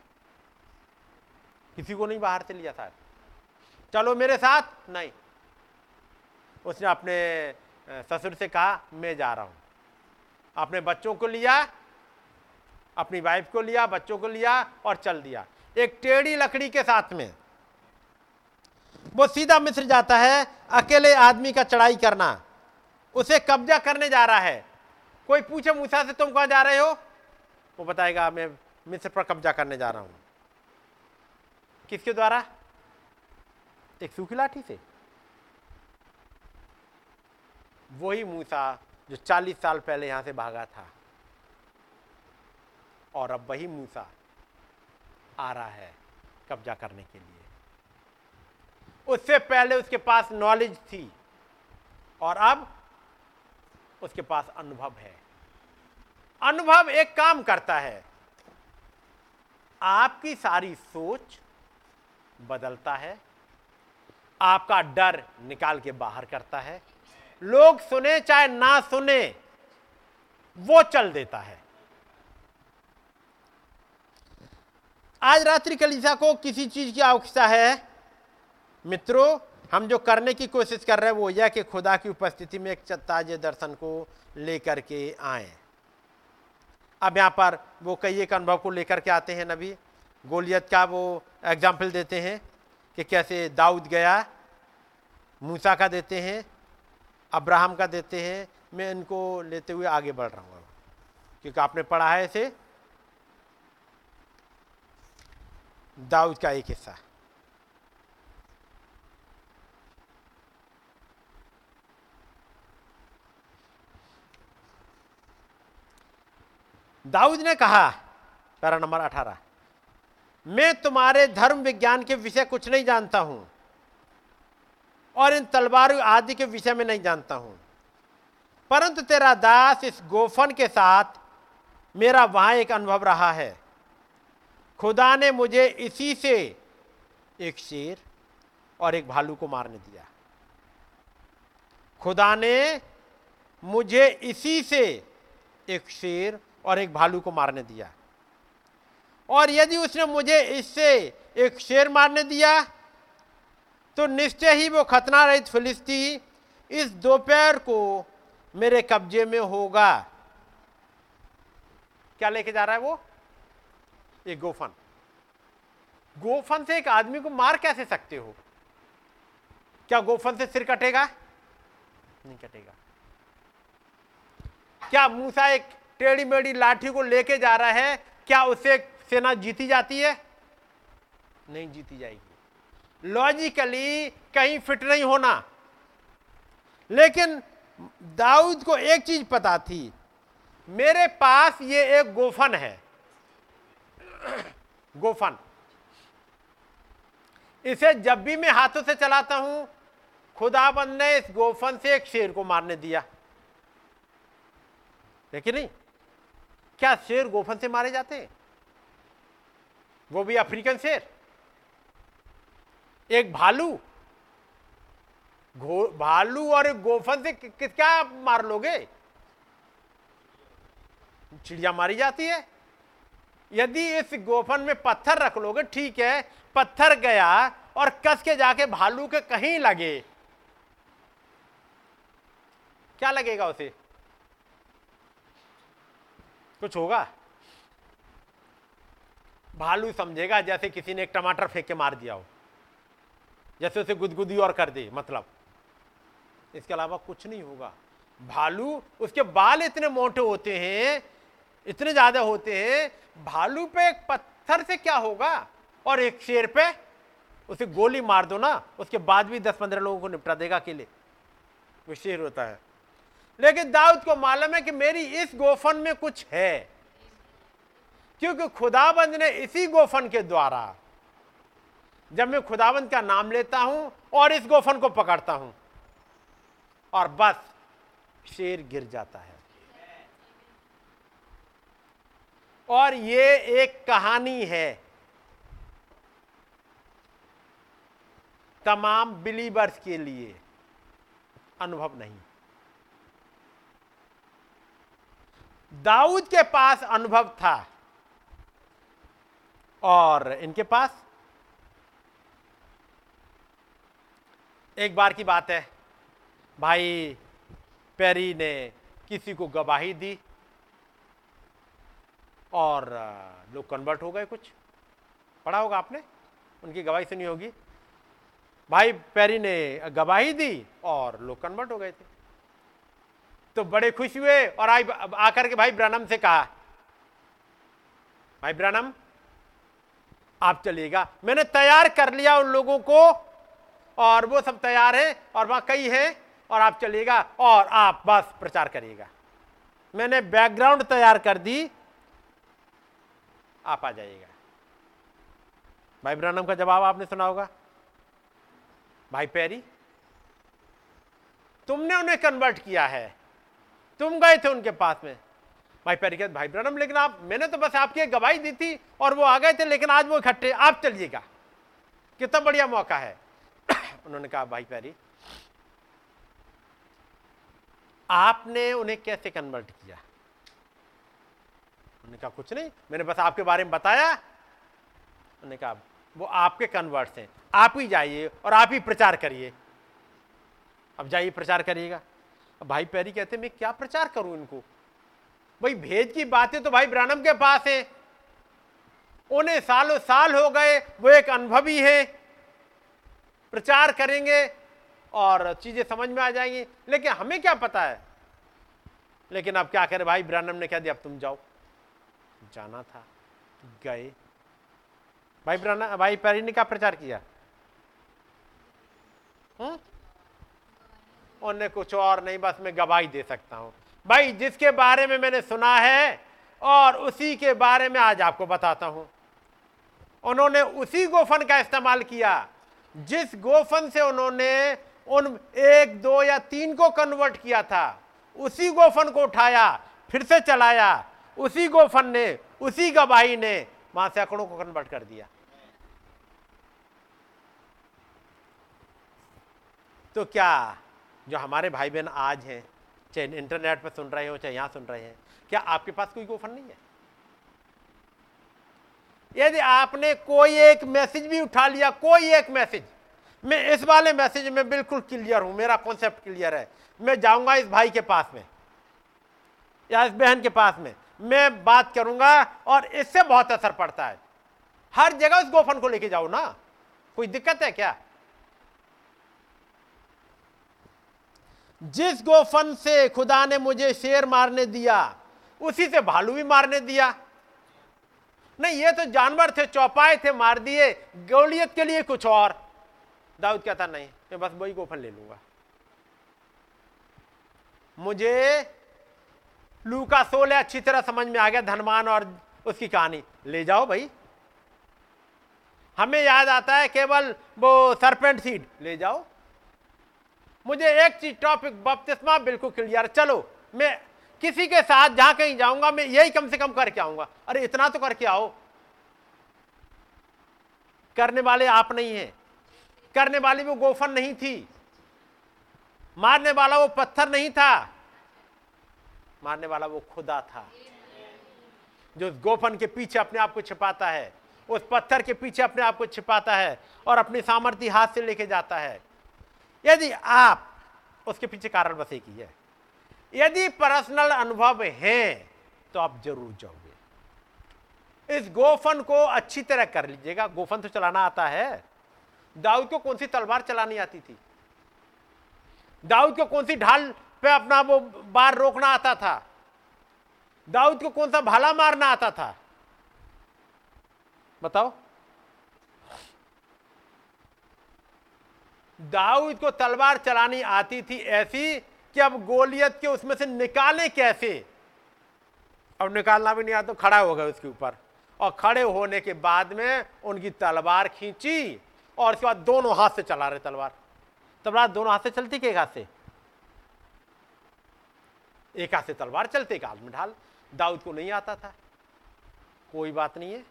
किसी को नहीं बाहर से लिया था। चलो मेरे साथ? नहीं। उसने अपने ससुर से कहा, मैं जा रहा हूँ। अपने बच्चों को लिया, अपनी वाइफ को लिया, बच्चों को लिया और चल दिया। एक टेढ़ी लकड़ी के साथ में, वो सीधा मिस्र जाता है, अकेले आदमी का चढ़ाई करना। उसे कब्जा करने जा रहा है। कोई पूछे, मूसा से तुम कहाँ जा रहे हो? वो बताएगा, मैं मिस्र पर कब्जा करने जा रहा हूँ। किसके द्वारा? एक सूखी लाठी से। वही मूसा जो चालीस साल पहले यहाँ से भागा था। और अब वही मूसा आ रहा है कब्जा करने के लिए। उससे पहले उसके पास नॉलेज थी और अब उसके पास अनुभव है। अनुभव एक काम करता है। आपकी सारी सोच बदलता है। आपका डर निकाल के बाहर करता है। लोग सुने चाहे ना सुने, वो चल देता है। आज रात्रि कलिसा को किसी चीज़ की आवश्यकता है? मित्रों, हम जो करने की कोशिश कर रहे हैं, वो यह कि खुदा की उपस्थिति में एक ताजे दर्शन को लेकर के आए। अब यहाँ पर वो कई एक अनुभव को लेकर के आते हैं नबी। गोलियत का वो एग्ज़ाम्पल देते हैं कि कैसे दाऊद गया, मूसा का देते हैं। अब्राहम का देते हैं, मैं इनको लेते हुए आगे बढ़ रहा हूँ। क्योंकि आपने पढ़ा है इसे। दाऊद का एक हिस्सा। दाऊद ने कहा, पैरा नंबर अठारह, मैं तुम्हारे धर्म विज्ञान के विषय कुछ नहीं जानता हूँ। और इन तलवार आदि के विषय में नहीं जानता हूँ। परंतु तेरा दास इस गोफन के साथ मेरा वहाँ एक अनुभव रहा है। खुदा ने मुझे इसी से एक शेर और एक भालू को मारने दिया। खुदा ने मुझे इसी से एक शेर और एक भालू को मारने दिया। और यदि उसने मुझे इससे एक शेर मारने दिया तो निश्चय ही वो खतना रहित फिलिस्ती इस दोपहर को मेरे कब्जे में होगा। क्या लेके जा रहा है वो? एक गोफन। गोफन से एक आदमी को मार कैसे सकते हो? क्या गोफन से सिर कटेगा? नहीं कटेगा। क्या मूसा एक टेढ़ी मेढ़ी लाठी को लेके जा रहा है? क्या उससे सेना जीती जाती है? नहीं जीती जाएगी। लॉजिकली कहीं फिट नहीं होना। लेकिन दाऊद को एक चीज़ पता थी, मेरे पास ये एक गोफन है। गोफन। इसे जब भी मैं हाथों से चलाता हूँ, खुदाबंद ने इस गोफन से एक शेर को मारने दिया। लेकिन नहीं? क्या शेर गोफन से मारे जाते हैं? वो भी अफ्रीकन शेर। एक भालू। भालू और एक गोफन से क्या मार लोगे? चिड़िया मारी जाती है। यदि इस गोफन में पत्थर रख लोगे, ठीक है, पत्थर गया और कस के जाके भालू के कहीं लगे। क्या लगेगा उसे? कुछ होगा? भालू समझेगा जैसे किसी ने एक टमाटर फेंक के मार दिया हो। जैसे उसे गुदगुदी और कर दे मतलब। इसके अलावा कुछ नहीं होगा। भालू, उसके बाल इतने मोटे होते हैं, इतने ज़्यादा होते हैं, भालू पे एक पत्थर से क्या होगा? और एक शेर पे? उसे गोली मार दो ना, उसके बाद भी दस पंद्रह लोगों को निपटा देगा अकेले। वो शेर होता है। लेकिन दाऊद को मालूम है कि मेरी इस गोफन में कुछ है। क्योंकि खुदाबंद ने इसी गोफन के द्वारा जब मैं खुदाबंद का नाम लेता हूँ और इस गोफन को पकड़ता हूँ, और बस शेर गिर जाता है। और ये एक कहानी है। तमाम बिलीवर्स के लिए अनुभव नहीं। दाऊद के पास अनुभव था, और इनके पास एक बार की बात है। भाई पेरी ने किसी को गवाही दी और लोग कन्वर्ट हो गए कुछ। पढ़ा होगा आपने? उनकी गवाही सुनी होगी। भाई पेरी ने गवाही दी और लोग कन्वर्ट हो गए थे। तो बड़े खुश हुए और आई आकर के भाई ब्रनम से कहा, भाई ब्रनम, आप चलिएगा। मैंने तैयार कर लिया उन लोगों को और वो सब तैयार है और वहाँ कई है और आप चलिएगा और आप बस प्रचार करिएगा। मैंने बैकग्राउंड तैयार कर दी। आप आ जाइएगा। भाई ब्रनम का जवाब आपने सुना होगा। भाई पैरी, तुमने उन्हें कन्वर्ट किया है। तुम गए थे उनके पास में। भाई पैरी कहते, भाई ब्रनम लेकिन आप, मैंने तो बस आपकी गवाही दी थी और वो आ गए थे, लेकिन आज वो इकट्ठे आप चलिएगा। कितना बढ़िया मौका है। उन्होंने कहा, भाई पैरी आपने उन्हें कैसे कन्वर्ट किया? उन्होंने कहा, कुछ नहीं, मैंने बस आपके बारे में बताया। उन्होंने कहा, वो आपके कन्वर्ट्स हैं, आप ही जाइए और आप ही प्रचार करिए। अब जाइए, प्रचार करिएगा। अब भाई पैरी कहते मैं क्या प्रचार करूँ इनको? भाई भेद की बातें तो भाई ब्रानम के पास है। उन्हें सालों साल हो गए, वो एक अनुभवी है। प्रचार करेंगे और चीज़ें समझ में आ जाएँगी। लेकिन हमें क्या पता है? लेकिन अब क्या करें? भाई ब्रानम ने कह दिया, अब तुम जाओ। जाना था। गए। भाई ब्राना भाई पैरी ने क्या प्रचार किया? हम्म उन्हें कुछ और नहीं, बस मैं गवाही दे सकता हूँ। भाई, जिसके बारे में मैंने सुना है और उसी के बारे में आज आपको बताता हूँ। उन्होंने उसी गोफन का इस्तेमाल किया। जिस गोफन से उन्होंने उन एक, दो या तीन को कन्वर्ट किया था, उसी गोफन को उठाया, फिर से चलाया, उसी गोफन ने, उसी गवाही ने वहाँ सैकड़ों को कन्वर्ट कर दिया। तो क्या जो हमारे भाई बहन आज हैं, चाहे इंटरनेट पर सुन रहे हो, चाहे यहाँ सुन रहे हैं, क्या आपके पास कोई गोफन नहीं है? यदि आपने कोई एक मैसेज भी उठा लिया, कोई एक मैसेज, मैं इस वाले मैसेज में बिल्कुल क्लियर हूँ, मेरा कॉन्सेप्ट क्लियर है। मैं जाऊँगा इस भाई के पास में, या इस बहन के पास में, मैं बात करूँगा और इससे बहुत असर पड़ता है। हर जगह उस गोफन को लेके जाओ ना, कोई दिक्कत है क्या? जिस गोफन से खुदा ने मुझे शेर मारने दिया, उसी से भालू भी मारने दिया। नहीं, ये तो जानवर थे, चौपाए थे, मार दिए। गोलियत के लिए कुछ और। दाऊद कहता, नहीं, मैं बस वही गोफन ले लूँगा। मुझे लू का सोलह अच्छी तरह समझ में आ गया, धनवान और उसकी कहानी। ले जाओ भाई। हमें याद आता है केवल वो सरपेंट सीड। ले जाओ। मुझे एक चीज़, टॉपिक, बपतिस्मा, बिल्कुल क्लियर। चलो, मैं किसी के साथ जहाँ कहीं जाऊँगा, मैं यही कम से कम करके आऊँगा। अरे, इतना तो करके आओ। करने वाले आप नहीं हैं। करने वाली वो गोफन नहीं थी। मारने वाला वो पत्थर नहीं था। मारने वाला वो खुदा था। जो गोफन के पीछे अपने आप को छिपाता है, उस पत्थर के पीछे अपने आप को छिपाता है और अपनी सामर्थ्य हाथ से लेके जाता है। यदि आप उसके पीछे कारण बस एक ही है यदि पर्सनल अनुभव है तो आप ज़रूर जाओगे। इस गोफन को अच्छी तरह कर लीजिएगा। गोफन तो चलाना आता है। दाऊद को कौन सी तलवार चलानी आती थी? दाऊद को कौन सी ढाल पे अपना वो बार रोकना आता था? दाऊद को कौन सा भाला मारना आता था? बताओ। दाऊद को तलवार चलानी आती थी ऐसी कि अब गोलियत के उसमें से निकाले कैसे? अब निकालना भी नहीं आता तो खड़ा हो गया उसके ऊपर। और खड़े होने के बाद में उनकी तलवार खींची और उसके बाद दोनों हाथ से चला रहे तलवार। तलवार दोनों हाथ से चलती के एक हाथ से? एक हाथ से तलवार चलते, एक हाथ में ढाल। दाऊद को नहीं आता था। कोई बात नहीं है।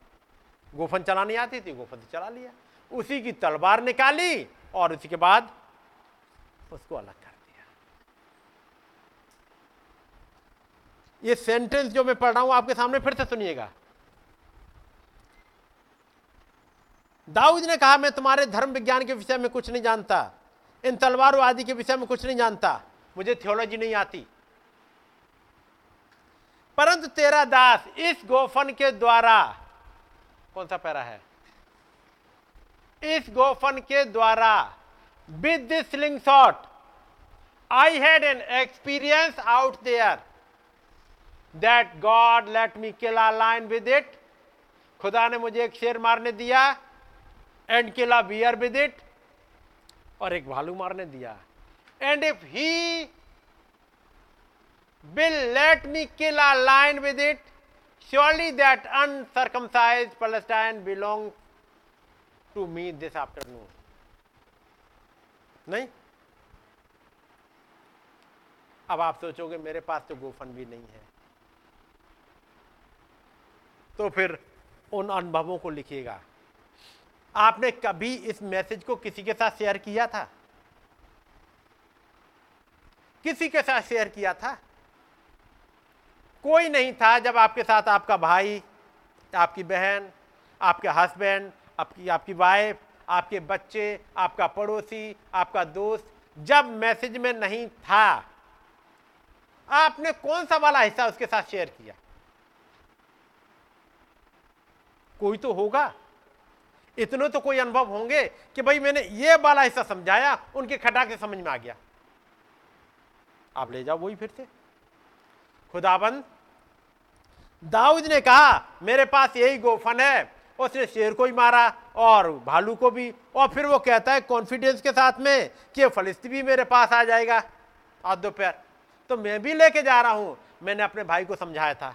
गोफन चलानी आती थी, गोफन से चला लिया। उसी की तलवार निकाली और उसी के बाद उसको अलग कर दिया ये सेंटेंस जो मैं पढ़ रहा हूँ आपके सामने फिर से सुनिएगा। दाऊद ने कहा, मैं तुम्हारे धर्म विज्ञान के विषय में कुछ नहीं जानता। इन तलवारों आदि के विषय में कुछ नहीं जानता। मुझे थियोलॉजी नहीं आती। परंतु तेरा दास इस गोफन के द्वारा कौन सा पैरा है? इस गोफन के द्वारा with this slingshot I had an experience out there that God let me kill a lion with it खुदा ने मुझे एक शेर मारने दिया and kill a bear with it और एक भालू मारने दिया। And if he will let me kill a lion with it surely that uncircumcised Palestine belong to me this afternoon नहीं? अब आप सोचोगे मेरे पास तो गोफन भी नहीं है। तो फिर उन अनुभवों को लिखिएगा। आपने कभी इस मैसेज को किसी के साथ शेयर किया था? किसी के साथ शेयर किया था? कोई नहीं था जब आपके साथ आपका भाई, आपकी बहन, आपके हस्बैंड, आपकी आपकी वाइफ आपके बच्चे, आपका पड़ोसी, आपका दोस्त, जब मैसेज में नहीं था, आपने कौन सा वाला हिस्सा उसके साथ शेयर किया? कोई तो होगा। इतने तो कोई अनुभव होंगे कि भाई मैंने ये वाला हिस्सा समझाया, उनके खटा के समझ में आ गया। आप ले जाओ, वही फिर से। खुदाबंद, दाऊद ने कहा, मेरे पास यही गोफन है। उसने शेर को ही मारा और भालू को भी, और फिर वो कहता है कॉन्फिडेंस के साथ में कि फलिस्ती भी मेरे पास आ जाएगा। आज दोपहर तो मैं भी लेके जा रहा हूँ। मैंने अपने भाई को समझाया था।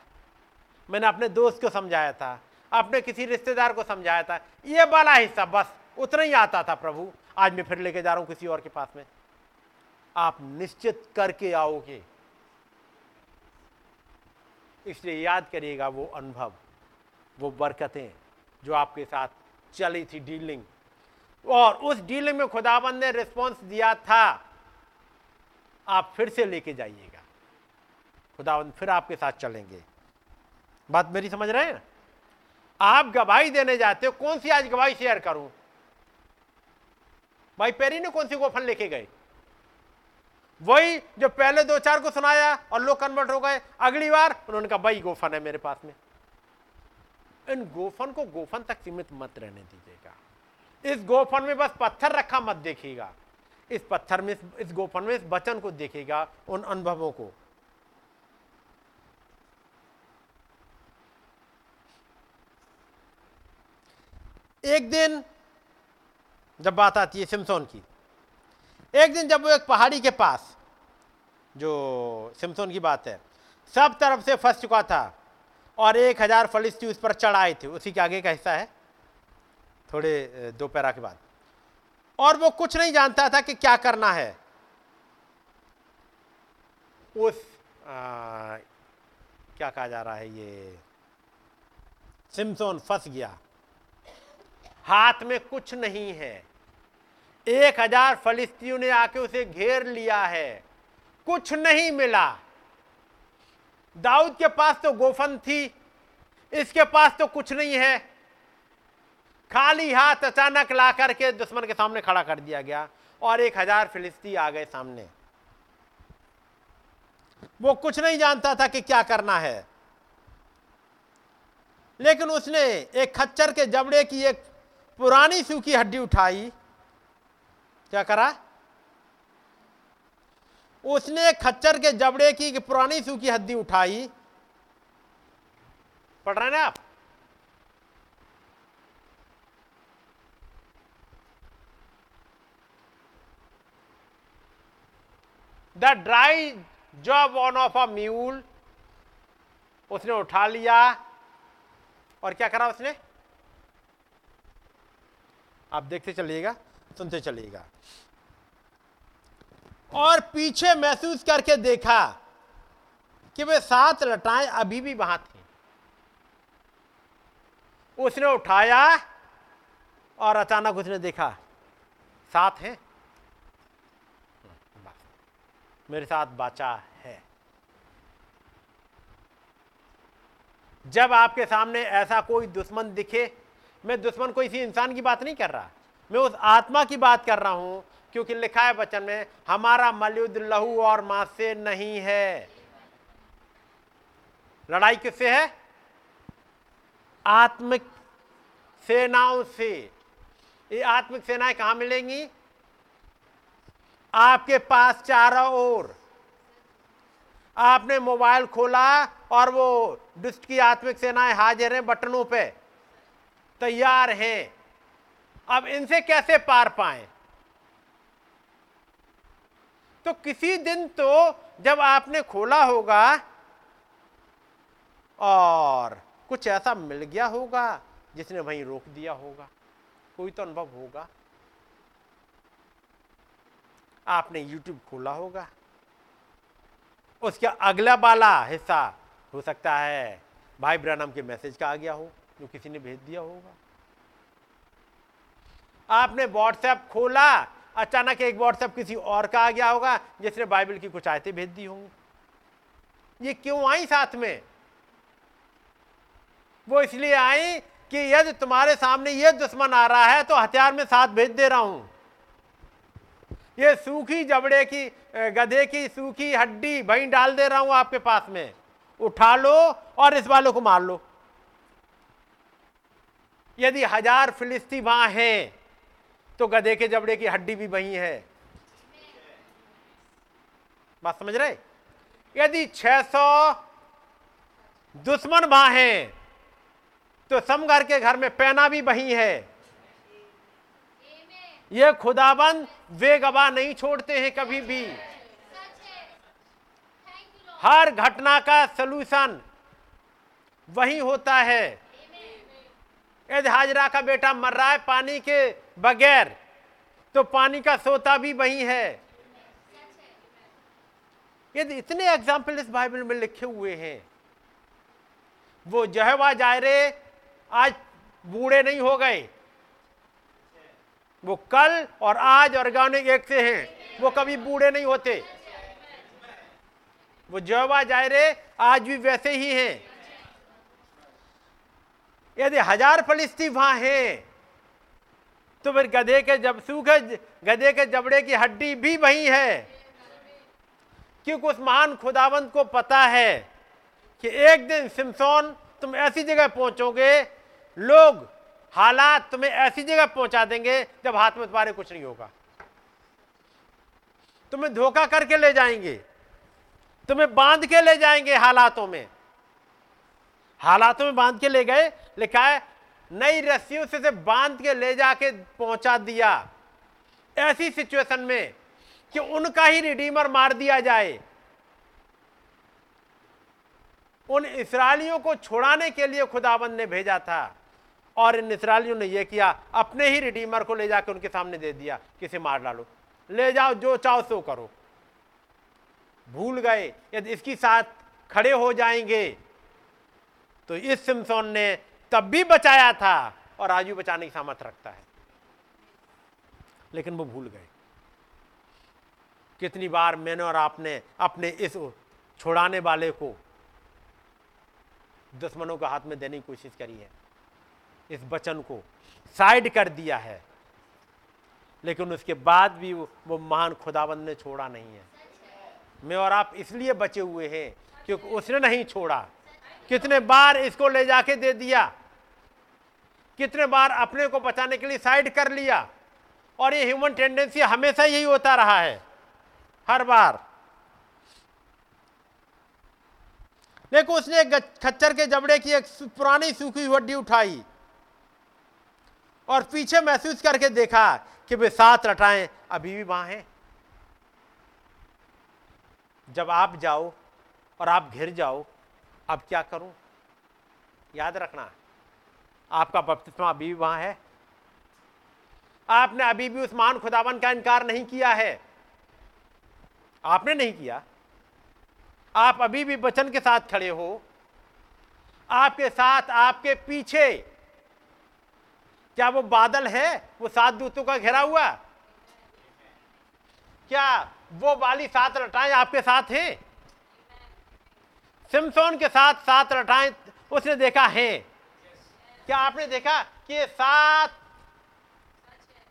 मैंने अपने दोस्त को समझाया था। अपने किसी रिश्तेदार को समझाया था, ये वाला हिस्सा बस उतना ही आता था प्रभु। आज मैं फिर लेके जा रहा हूँ किसी और के पास में। आप निश्चित करके आओगे। इसलिए याद करिएगा वो अनुभव, वो बरकतें जो आपके साथ चली थी डीलिंग। और उस डीलिंग में खुदाबंद ने रिस्पॉन्स दिया था। आप फिर से लेके जाइएगा। खुदाबंद फिर आपके साथ चलेंगे। बात मेरी समझ रहे हैं? आप गवाही देने जाते हो, कौन सी आज गवाही शेयर करूँ? भाई पेरी ने कौन सी गोफन लेके गए? वही जो पहले दो चार को सुनाया और लोग कन्वर्ट हो गए, अगली बार उन्होंने कहा, भाई गोफन है मेरे पास में। इन गोफन को गोफन तक सीमित मत रहने दीजिएगा। इस गोफन में बस पत्थर रखा मत देखिएगा। इस पत्थर में, इस गोफन में इस वचन को देखेगा उन अनुभवों को। एक दिन जब बात आती है सिमसोन की एक दिन जब वो एक पहाड़ी के पास जो सिमसोन की बात है सब तरफ़ से फंस चुका था और एक हज़ार फलिस्ती उस पर चढ़ थे। उसी के आगे का हिस्सा है थोड़े दोपहर के बाद। और वो कुछ नहीं जानता था कि क्या करना है। उस आ, क्या कहा जा रहा है ये सिमसोन फंस गया। हाथ में कुछ नहीं है। एक हज़ार फलिस्तियों ने आके उसे घेर लिया है। कुछ नहीं मिला। दाऊद के पास तो गोफन थी, इसके पास तो कुछ नहीं है। खाली हाथ अचानक ला करके दुश्मन के सामने खड़ा कर दिया गया और एक हज़ार फिलिस्ती आ गए सामने। वो कुछ नहीं जानता था कि क्या करना है। लेकिन उसने एक खच्चर के जबड़े की एक पुरानी सूखी हड्डी उठाई। क्या करा? उसने खच्चर के जबड़े की पुरानी सूखी हड्डी उठाई। पढ़ रहे हैं ना आप? The dry jawbone of a mule उसने उठा लिया। और क्या करा उसने? आप देखते चलिएगा, सुनते चलिएगा। और पीछे महसूस करके देखा कि वे सात लटाएँ अभी भी वहाँ थी। उसने उठाया और अचानक उसने देखा साथ हैं। मेरे साथ बाचा है। जब आपके सामने ऐसा कोई दुश्मन दिखे मैं दुश्मन को इसी इंसान की बात नहीं कर रहा। मैं उस आत्मा की बात कर रहा हूँ, क्योंकि लिखा है वचन में, हमारा मलयुद्ध लहू और माँ से नहीं है। लड़ाई किससे है? आत्मिक सेनाओं से। ये आत्मिक सेनाएँ कहाँ मिलेंगी? आपके पास चारों ओर। आपने मोबाइल खोला और वो दुष्ट की आत्मिक सेनाएँ हाजिर हैं बटनों पे। तैयार हैं। अब इनसे कैसे पार पाए? तो किसी दिन तो जब आपने खोला होगा और कुछ ऐसा मिल गया होगा जिसने वहीं रोक दिया होगा, कोई तो अनुभव होगा। आपने YouTube खोला होगा। उसका अगला वाला हिस्सा हो सकता है, भाई ब्रनम के मैसेज का आ गया हो। जो किसी ने भेज दिया होगा? आपने व्हाट्सएप खोला, अचानक एक व्हाट्सएप किसी और का आ गया होगा, जिसने बाइबल की कुछ आयतें भेज दी होंगी। ये क्यों आई साथ में? वो इसलिए आई कि यदि तुम्हारे सामने ये दुश्मन आ रहा है तो हथियार में साथ भेज दे रहा हूँ। ये सूखी जबड़े की गधे की सूखी हड्डी वहीं डाल दे रहा हूँ आपके पास में। उठा लो और इस वालों को मार लो। यदि हज़ार फिलिस्ती वहाँ हैं तो गधे के जबड़े की हड्डी भी वही है। बात समझ रहे? यदि 600 दुश्मन वहाँ हैं तो समगर के घर में पैना भी वही है। ये खुदाबंद वे गवाह नहीं छोड़ते हैं कभी भी। हर घटना का सलूशन वही होता है। यदि हाजरा का बेटा मर रहा है पानी के बगैर तो पानी का सोता भी वही है। यदि इतने एग्ज़ाम्पल इस बाइबल में लिखे हुए हैं। वो जहवा जायरे आज बूढ़े नहीं हो गए। वो कल और आज ऑर्गेनिक एक से हैं। वो कभी बूढ़े नहीं होते। वो जहवा जायरे आज भी वैसे ही हैं। यदि हज़ार फलिस्ती वहाँ है तो फिर गधे के जब, सूखे गधे के जबड़े की हड्डी भी वही है। क्योंकि उस महान खुदावंत को पता है कि एक दिन सिमसोन तुम ऐसी जगह पहुंचोगे, लोग, हालात तुम्हें ऐसी जगह पहुँचा देंगे जब हाथ में तुम्हारे कुछ नहीं होगा। तुम्हें धोखा करके ले जाएँगे, तुम्हें बाँध के ले जाएँगे हालातों में। हालातों में बाँध के ले गए। लिखा है नई रस्सियों से, से बाँध के ले जाके पहुँचा दिया। ऐसी सिचुएशन में कि उनका ही रिडीमर मार दिया जाए। उन इसराइलियों को छुड़ाने के लिए खुदाबंद ने भेजा था और इन इसराइलियों ने यह किया अपने ही रिडीमर को ले जाकर उनके सामने दे दिया किसे मार डालो। ले जाओ जो चाहो सो करो। भूल गए यदि इसकी साथ खड़े हो जाएँगे तो इस सिमसोन ने तब भी बचाया था और आज भी बचाने की सामर्थ रखता है। लेकिन वो भूल गए। कितनी बार मैंने और आपने अपने इस छोड़ाने वाले को दुश्मनों के हाथ में देने की कोशिश करी है। इस वचन को साइड कर दिया है। लेकिन उसके बाद भी वो, वो महान खुदाबंद ने छोड़ा नहीं है। मैं और आप इसलिए बचे हुए हैं क्योंकि उसने नहीं छोड़ा। कितने बार इसको ले जाके दे दिया? कितने बार अपने को बचाने के लिए साइड कर लिया? और ये ह्यूमन टेंडेंसी हमेशा यही होता रहा है। हर बार। देखो, उसने खच्चर के जबड़े की एक पुरानी सूखी हड्डी उठाई और पीछे महसूस करके देखा कि वे सात रटाएँ अभी भी वहाँ हैं। जब आप जाओ और आप घिर जाओ अब क्या करूँ? याद रखना, आपका बपतिस्मा अभी भी वहाँ है। आपने अभी भी उस महान खुदावन का इनकार नहीं किया है। आपने नहीं किया। आप अभी भी वचन के साथ खड़े हो। आपके साथ, आपके पीछे क्या वो बादल है? वो सात दूतों का घेरा हुआ? क्या वो वाली सात लटाएँ आपके साथ हैं? सिमसोन के साथ सात लटाएँ उसने देखा है। क्या आपने देखा कि ये सात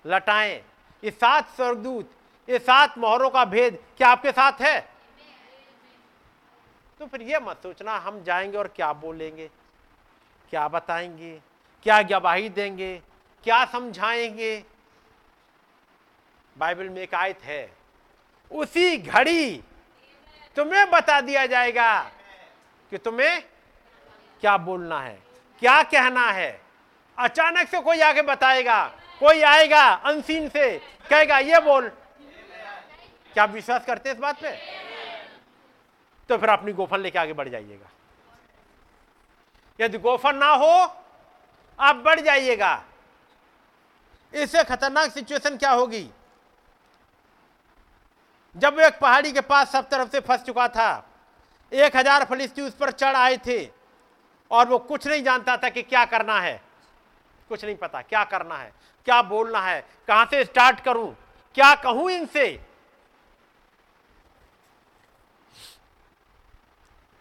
लटाएँ, ये सात स्वर्गदूत, ये सात मोहरों का भेद क्या आपके साथ है? तो फिर ये मत सोचना, हम जाएँगे और क्या बोलेंगे, क्या बताएँगे, क्या गवाही देंगे, क्या समझाएँगे। बाइबल में एक आयत है, उसी घड़ी तुम्हें बता दिया जाएगा। कि तुम्हें क्या बोलना है? क्या कहना है? अचानक से कोई आगे बताएगा, कोई आएगा अनसीन से, कहेगा, ये बोल। क्या विश्वास करते हैं इस बात पे? तो फिर अपनी गोफन लेके आगे बढ़ जाइएगा। यदि गोफन ना हो, आप बढ़ जाइएगा। इससे खतरनाक सिचुएशन क्या होगी? जब वो एक पहाड़ी के पास सब तरफ़ से फंस चुका था एक हज़ार फलिस्ती उस पर चढ़ आए थे और वो कुछ नहीं जानता था कि क्या करना है। कुछ नहीं पता, क्या करना है, क्या बोलना है, कहाँ से स्टार्ट करूँ, क्या कहूँ इनसे।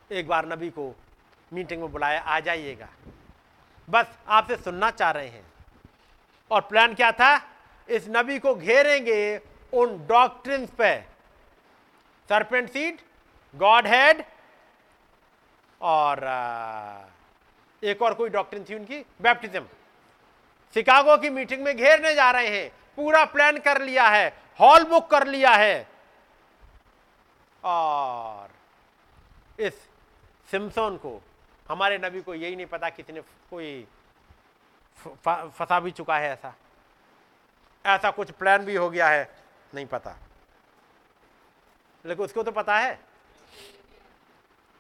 एक बार नबी को मीटिंग में बुलाया, आ जाइएगा। बस आपसे सुनना चाह रहे हैं। और प्लान क्या था? इस नबी को घेरेंगे उन डॉक्ट्रिन्स पे। सरपेंट सीड गॉड हेड और एक और कोई डॉक्ट्रिन थी उनकी? बैप्टिज्म शिकागो की मीटिंग में घेरने जा रहे हैं। पूरा प्लान कर लिया है। हॉल बुक कर लिया है। और इस सिमसोन को, हमारे नबी को यही नहीं पता कितने कोई फंसा भी चुका है ऐसा। ऐसा कुछ प्लान भी हो गया है, नहीं पता। लेकिन उसको तो पता है।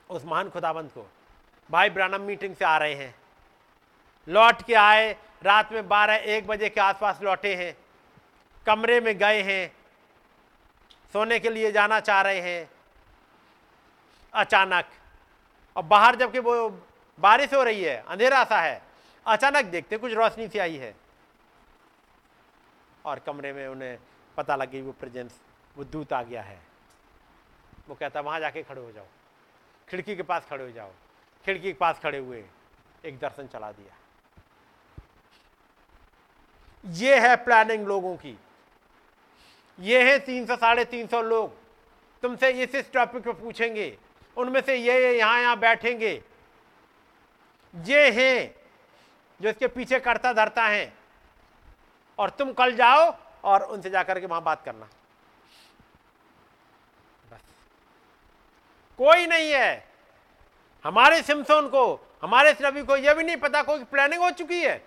उस महान खुदाबंद को। भाई ब्रानम मीटिंग से आ रहे हैं। लौट के आए, रात में बारह, एक बजे के आसपास लौटे हैं। कमरे में गए हैं। सोने के लिए जाना चाह रहे हैं। अचानक। और बाहर जबकि वो बारिश हो रही है, अंधेरा सा है। अचानक देखते कुछ रोशनी सी आई है। और कमरे में उन्हें पता लग गई, वो प्रेजेंस वो दूत आ गया है। वो कहता वहाँ जाके खड़े हो जाओ। खिड़की के पास खड़े हो जाओ। खिड़की के पास खड़े हुए, एक दर्शन चला दिया। ये है प्लानिंग लोगों की। ये है तीन सौ, साढ़े तीन सौ लोग। तुमसे इस इस टॉपिक पे पूछेंगे। उनमें से ये ये यहाँ यहाँ बैठेंगे। ये हैं जो इसके पीछे करता धरता है। और तुम कल जाओ और उनसे जाकर के वहाँ बात करना। कोई नहीं है। हमारे सिमसोन को, हमारे रवि को यह भी नहीं पता कोई प्लानिंग हो चुकी है।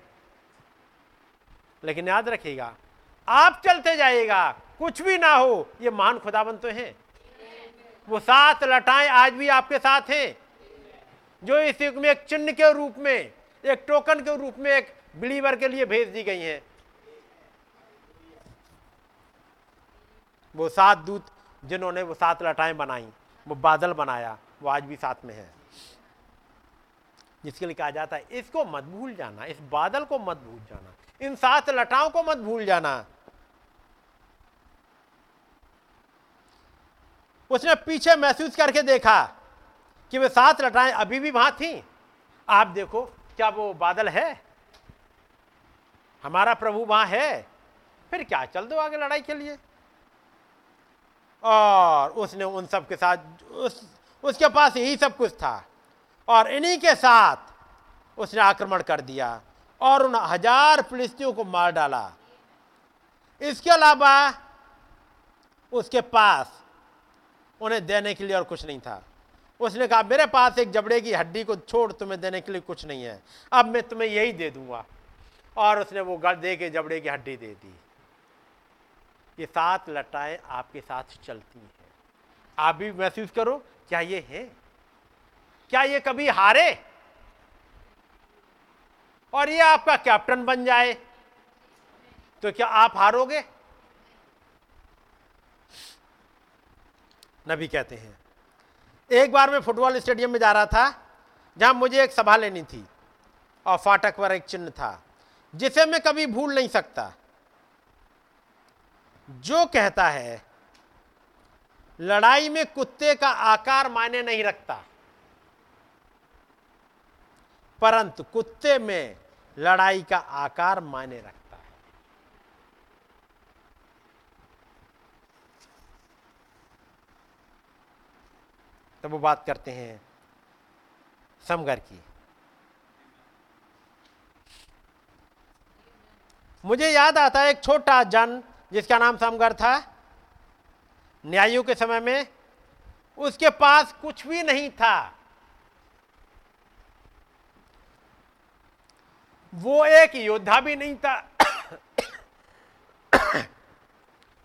लेकिन याद रखिएगा, आप चलते जाइएगा, कुछ भी ना हो, ये महान खुदाबंद तो हैं। वो सात लटाएँ आज भी आपके साथ हैं। जो इस युग में एक चिन्ह के रूप में, एक टोकन के रूप में एक बिलीवर के लिए भेज दी गई हैं। वो सात दूत जिन्होंने वो सात लटाएँ बनाई। वो बादल बनाया, वो आज भी साथ में है। जिसके लिए कहा जाता है, इसको मत भूल जाना, इस बादल को मत भूल जाना, इन सात लटाओं को मत भूल जाना। उसने पीछे महसूस करके देखा कि वे सात लटाएँ अभी भी वहाँ थी। आप देखो, क्या वो बादल है? हमारा प्रभु वहाँ है, फिर क्या चल दो आगे लड़ाई के लिए? और उसने उन सब के साथ, उस, उसके पास यही सब कुछ था। और इन्हीं के साथ उसने आक्रमण कर दिया और उन हज़ार फिलिस्तियों को मार डाला। इसके अलावा उसके पास उन्हें देने के लिए और कुछ नहीं था। उसने कहा, मेरे पास एक जबड़े की हड्डी को छोड़, तुम्हें देने के लिए कुछ नहीं है। अब मैं तुम्हें यही दे दूँगा। और उसने वो गढ़ दे के जबड़े की हड्डी दे दी। ये सात लटाएँ आपके साथ चलती हैं। आप भी महसूस करो, क्या ये है? क्या ये कभी हारे? और ये आपका कैप्टन बन जाए तो क्या आप हारोगे? नबी कहते हैं, एक बार मैं फुटबॉल स्टेडियम में जा रहा था, जहाँ मुझे एक सभा लेनी थी, और फाटक पर एक चिन्ह था, जिसे मैं कभी भूल नहीं सकता। जो कहता है, लड़ाई में कुत्ते का आकार मायने नहीं रखता। परंतु कुत्ते में लड़ाई का आकार मायने रखता है। तो वो बात करते हैं समगर की। मुझे याद आता है एक छोटा जन जिसका नाम समगर था, न्यायियों के समय में उसके पास कुछ भी नहीं था। वो एक योद्धा भी नहीं था,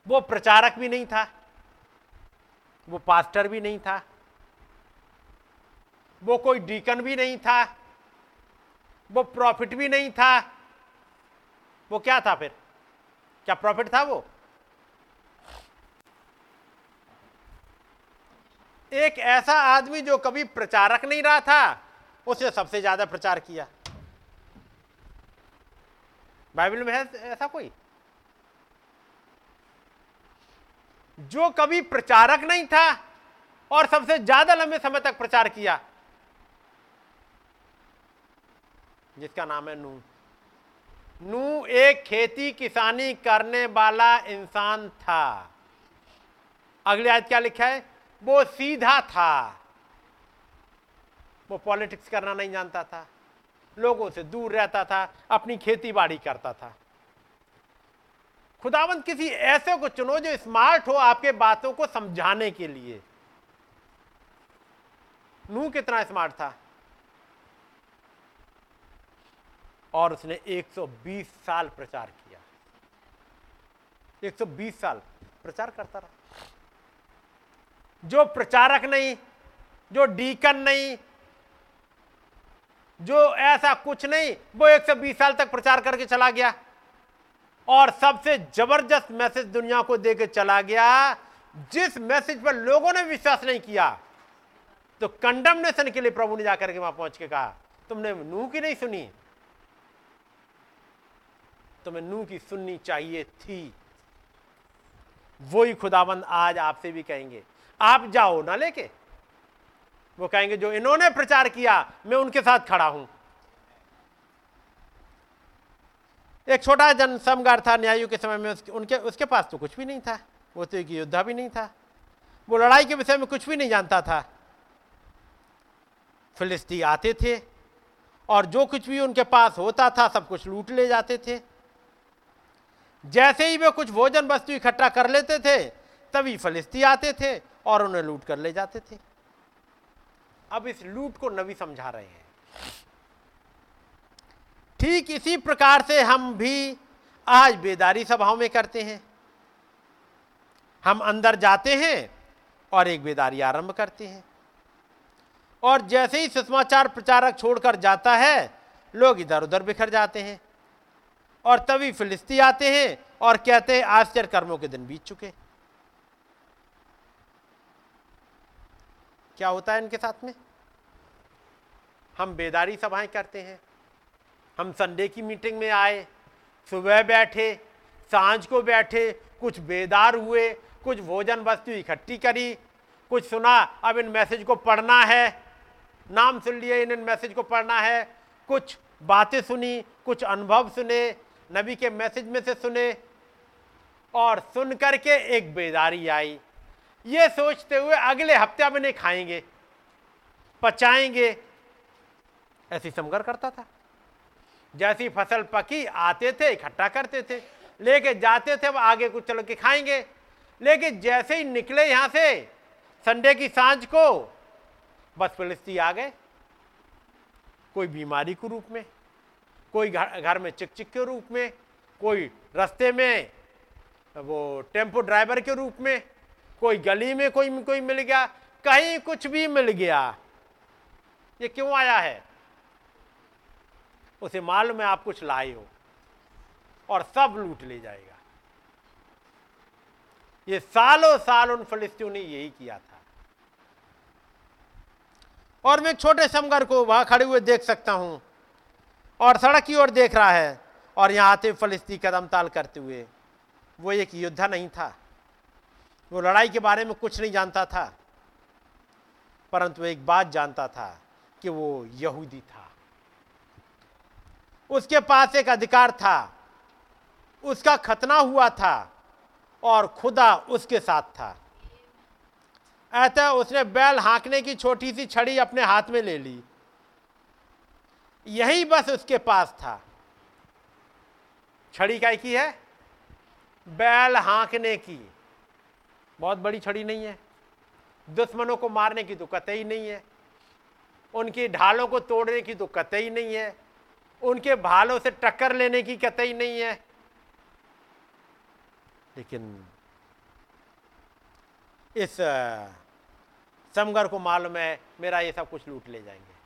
वो प्रचारक भी नहीं था, वो पास्टर भी नहीं था, वो कोई डीकन भी नहीं था, वो प्रॉफिट भी नहीं था, वो क्या था फिर? क्या प्रॉफिट था वो? एक ऐसा आदमी जो कभी प्रचारक नहीं रहा था, उसने सबसे ज़्यादा प्रचार किया। बाइबल में है ऐसा कोई? जो कभी प्रचारक नहीं था और सबसे ज़्यादा लंबे समय तक प्रचार किया, जिसका नाम है नू नू एक खेती किसानी करने वाला इंसान था। अगली आयत क्या लिखा है? वो सीधा था। वो पॉलिटिक्स करना नहीं जानता था। लोगों से दूर रहता था, अपनी खेती बाड़ी करता था। खुदावंत किसी ऐसे को चुनो जो स्मार्ट हो आपके बातों को समझाने के लिए। नू कितना स्मार्ट था? और उसने 120 साल प्रचार किया। 120 साल प्रचार करता रहा। जो प्रचारक नहीं, जो डीकन नहीं, जो ऐसा कुछ नहीं, वो 120 साल तक प्रचार करके चला गया। और सबसे ज़बरदस्त मैसेज दुनिया को देकर चला गया। जिस मैसेज पर लोगों ने विश्वास नहीं किया तो कंडमनेशन के लिए प्रभु ने जाकर के वहाँ पहुँच के कहा, तुमने नूह की नहीं सुनी? तुम्हें नू की सुननी चाहिए थी। वही खुदाबंद आज आपसे भी कहेंगे, आप जाओ ना लेके। वो कहेंगे, जो इन्होंने प्रचार किया, मैं उनके साथ खड़ा हूँ। एक छोटा जन समगार था न्यायियों के समय में, उसके, उनके, उसके पास तो कुछ भी नहीं था। वो तो एक योद्धा भी नहीं था। वो लड़ाई के विषय में कुछ भी नहीं जानता था। फिलिस्ती आते थे और जो कुछ भी उनके पास होता था, सब कुछ लूट ले जाते थे। जैसे ही वे कुछ भोजन वस्तु इकट्ठा कर लेते थे, तभी फलिस्ती आते थे और उन्हें लूट कर ले जाते थे। अब इस लूट को नबी समझा रहे हैं। ठीक इसी प्रकार से हम भी आज बेदारी सभाओं में करते हैं। हम अंदर जाते हैं और एक बेदारी आरंभ करते हैं। और जैसे ही सुषमाचार प्रचारक छोड़कर जाता है, लोग इधर उधर बिखर जाते हैं। और तभी फिलिस्ती आते हैं और कहते हैं, आश्चर्य कर्मों के दिन बीत चुके क्या होता है इनके साथ में? हम बेदारी सभाएँ करते हैं, हम संडे की मीटिंग में आए, सुबह बैठे, साँझ को बैठे, कुछ बेदार हुए, कुछ भोजन वस्तु इकट्ठी करी, कुछ सुना, अब इन मैसेज को पढ़ना है, नाम सुन लिए, इन इन मैसेज को पढ़ना है, कुछ बातें सुनी, कुछ अनुभव सुने नबी के मैसेज में से सुने और सुन करके एक बेदारी आई। ये सोचते हुए अगले हफ़्ते में नहीं खाएँगे, पचाएँगे। ऐसी समगर करता था। जैसी फ़सल पकी, आते थे, इकट्ठा करते थे, लेके जाते थे, अब आगे कुछ चलो के खाएँगे। लेकिन जैसे ही निकले यहाँ से, संडे की साँझ को, बस फिलिस्ती आ गए। कोई बीमारी के रूप में। कोई घर में चिक चिक के रूप में, कोई रास्ते में, वो टेंपो ड्राइवर के रूप में, कोई गली में कोई कोई मिल गया, कहीं कुछ भी मिल गया। ये क्यों आया है? उसे मालूम है आप कुछ लाए हो और सब लूट ले जाएगा। ये सालों साल उन फलिस्तियों ने यही किया था। और मैं छोटे समगर को वहाँ खड़े हुए देख सकता हूँ। और सड़क की ओर देख रहा है और यहाँ आते फलिस्ती कदम ताल करते हुए। वो एक योद्धा नहीं था। वो लड़ाई के बारे में कुछ नहीं जानता था, परंतु एक बात जानता था कि वो यहूदी था। उसके पास एक अधिकार था, उसका खतना हुआ था और खुदा उसके साथ था। ऐसा उसने बैल हाँकने की छोटी सी छड़ी अपने हाथ में ले ली। यही बस उसके पास था। छड़ी काय की है? बैल हाँकने की। बहुत बड़ी छड़ी नहीं है। दुश्मनों को मारने की तो कतई नहीं है। उनकी ढालों को तोड़ने की तो कतई नहीं है। उनके भालों से टक्कर लेने की कतई नहीं है। लेकिन इस समगर को मालूम है, मेरा ये सब कुछ लूट ले जाएँगे।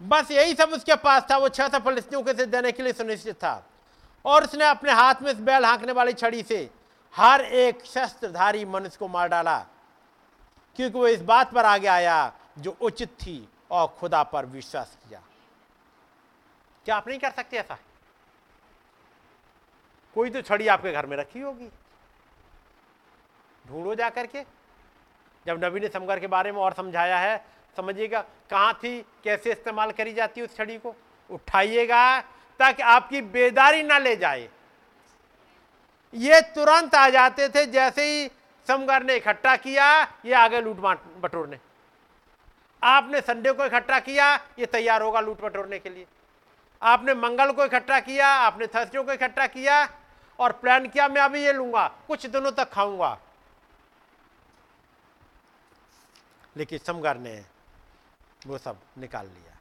बस यही सब उसके पास था, वो छह सौ फलिस्तियों के से देने के लिए सुनिश्चित था। और उसने अपने हाथ में इस बैल हाँकने वाली छड़ी से हर एक शस्त्रधारी मनुष्य को मार डाला, क्योंकि वो इस बात पर आगे आया जो उचित थी और खुदा पर विश्वास किया। क्या आप नहीं कर सकते ऐसा? कोई तो छड़ी आपके घर में रखी होगी। ढूंढो जा करके जब नबी ने समगर के बारे में और समझाया है समझिएगा, कहाँ थी, कैसे इस्तेमाल करी जाती है उस छड़ी को? उठाइएगा, ताकि आपकी बेदारी ना ले जाए। ये तुरंत आ जाते थे, जैसे ही समगर ने इकट्ठा किया, ये आगे लूट बटोरने। आपने संडे को इकट्ठा किया, ये तैयार होगा लूट बटोरने के लिए। आपने मंगल को इकट्ठा किया, आपने थर्सडे को इकट्ठा किया, और प्लान किया, मैं अभी ये लूँगा, कुछ दिनों तक खाऊँगा। लेकिन समगर ने वो सब निकाल लिया।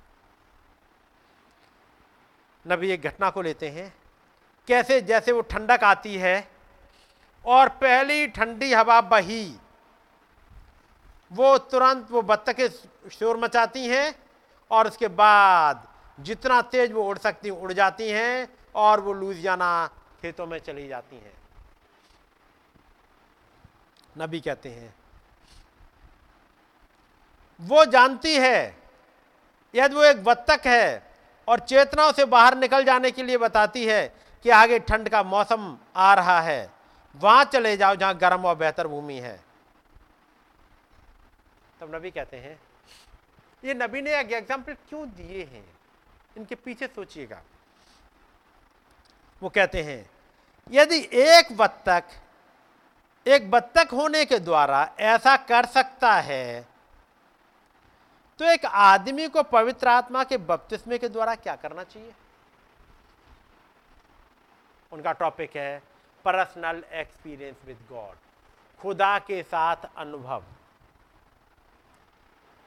नबी एक घटना को लेते हैं। कैसे जैसे वो ठंडक आती है और पहली ठंडी हवा बही, वो तुरंत वो बत्तखें शोर मचाती हैं और उसके बाद जितना तेज वो उड़ सकती, उड़ जाती हैं और वो लूजियाना खेतों में चली जाती हैं। नबी कहते हैं। वो जानती है यदि वो एक बत्तख है और चेतनाओं से बाहर निकल जाने के लिए बताती है कि आगे ठंड का मौसम आ रहा है, वहाँ चले जाओ जहाँ गर्म और बेहतर भूमि है। तब नबी कहते हैं, ये नबी ने एक एग्ज़ाम्पल क्यों दिए हैं? इनके पीछे सोचिएगा। वो कहते हैं, यदि एक बत्तख एक बत्तख होने के द्वारा ऐसा कर सकता है तो एक आदमी को पवित्र आत्मा के बपतिस्मे के द्वारा क्या करना चाहिए? उनका टॉपिक है पर्सनल एक्सपीरियंस विद गॉड खुदा के साथ अनुभव।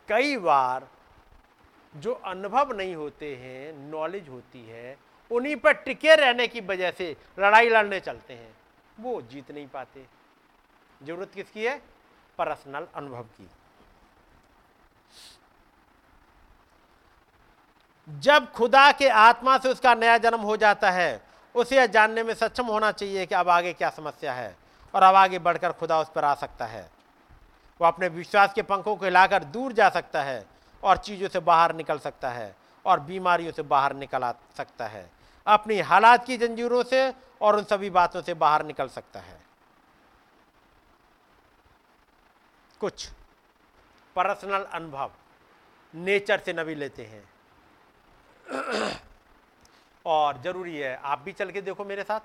कई बार जो अनुभव नहीं होते हैं नॉलेज होती है, उन्हीं पर टिके रहने की वजह से लड़ाई लड़ने चलते हैं। वो जीत नहीं पाते। ज़रूरत किसकी है? पर्सनल अनुभव की। जब खुदा के आत्मा से उसका नया जन्म हो जाता है, उसे जानने में सक्षम होना चाहिए कि अब आगे क्या समस्या है और अब आगे बढ़कर खुदा उस पर आ सकता है। वो अपने विश्वास के पंखों को हिलाकर दूर जा सकता है और चीज़ों से बाहर निकल सकता है और बीमारियों से बाहर निकल आ सकता है। अपनी हालात की जंजीरों से और उन सभी बातों से बाहर निकल सकता है। कुछ पर्सनल अनुभव नेचर से नबी लेते हैं। और ज़रूरी है, आप भी चल के देखो मेरे साथ।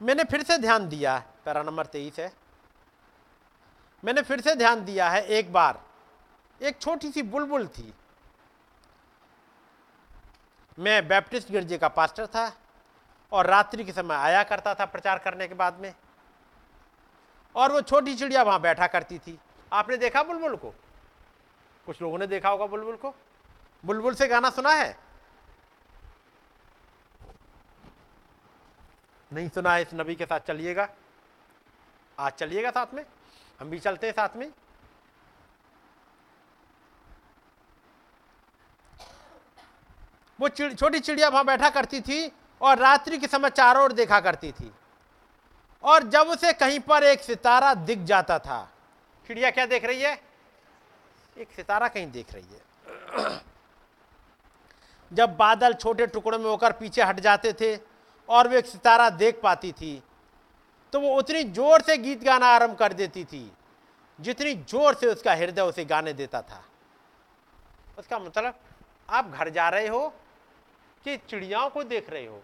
मैंने फिर से ध्यान दिया पैरा नंबर तेईस है। मैंने फिर से ध्यान दिया है एक बार, एक छोटी सी बुलबुल थी। मैं बैप्टिस्ट गिरजे का पास्टर था और रात्रि के समय आया करता था प्रचार करने के बाद में। और वो छोटी चिड़िया वहाँ बैठा करती थी। आपने देखा बुलबुल को? कुछ लोगों ने देखा होगा बुलबुल को? बुलबुल से गाना सुना है? नहीं सुना है इस नबी के साथ चलिएगा। आज चलिएगा साथ में? हम भी चलते हैं साथ में। वो चिड़, छोटी चिड़िया वहाँ बैठा करती थी और रात्रि के समय चारों ओर देखा करती थी। और जब उसे कहीं पर एक सितारा दिख जाता था चिड़िया क्या देख रही है? एक सितारा कहीं देख रही है। जब बादल छोटे टुकड़ों में होकर पीछे हट जाते थे और वे एक सितारा देख पाती थी तो वो उतनी ज़ोर से गीत गाना आरंभ कर देती थी, जितनी ज़ोर से उसका हृदय उसे गाने देता था। उसका मतलब आप घर जा रहे हो कि चिड़ियाओं को देख रहे हो?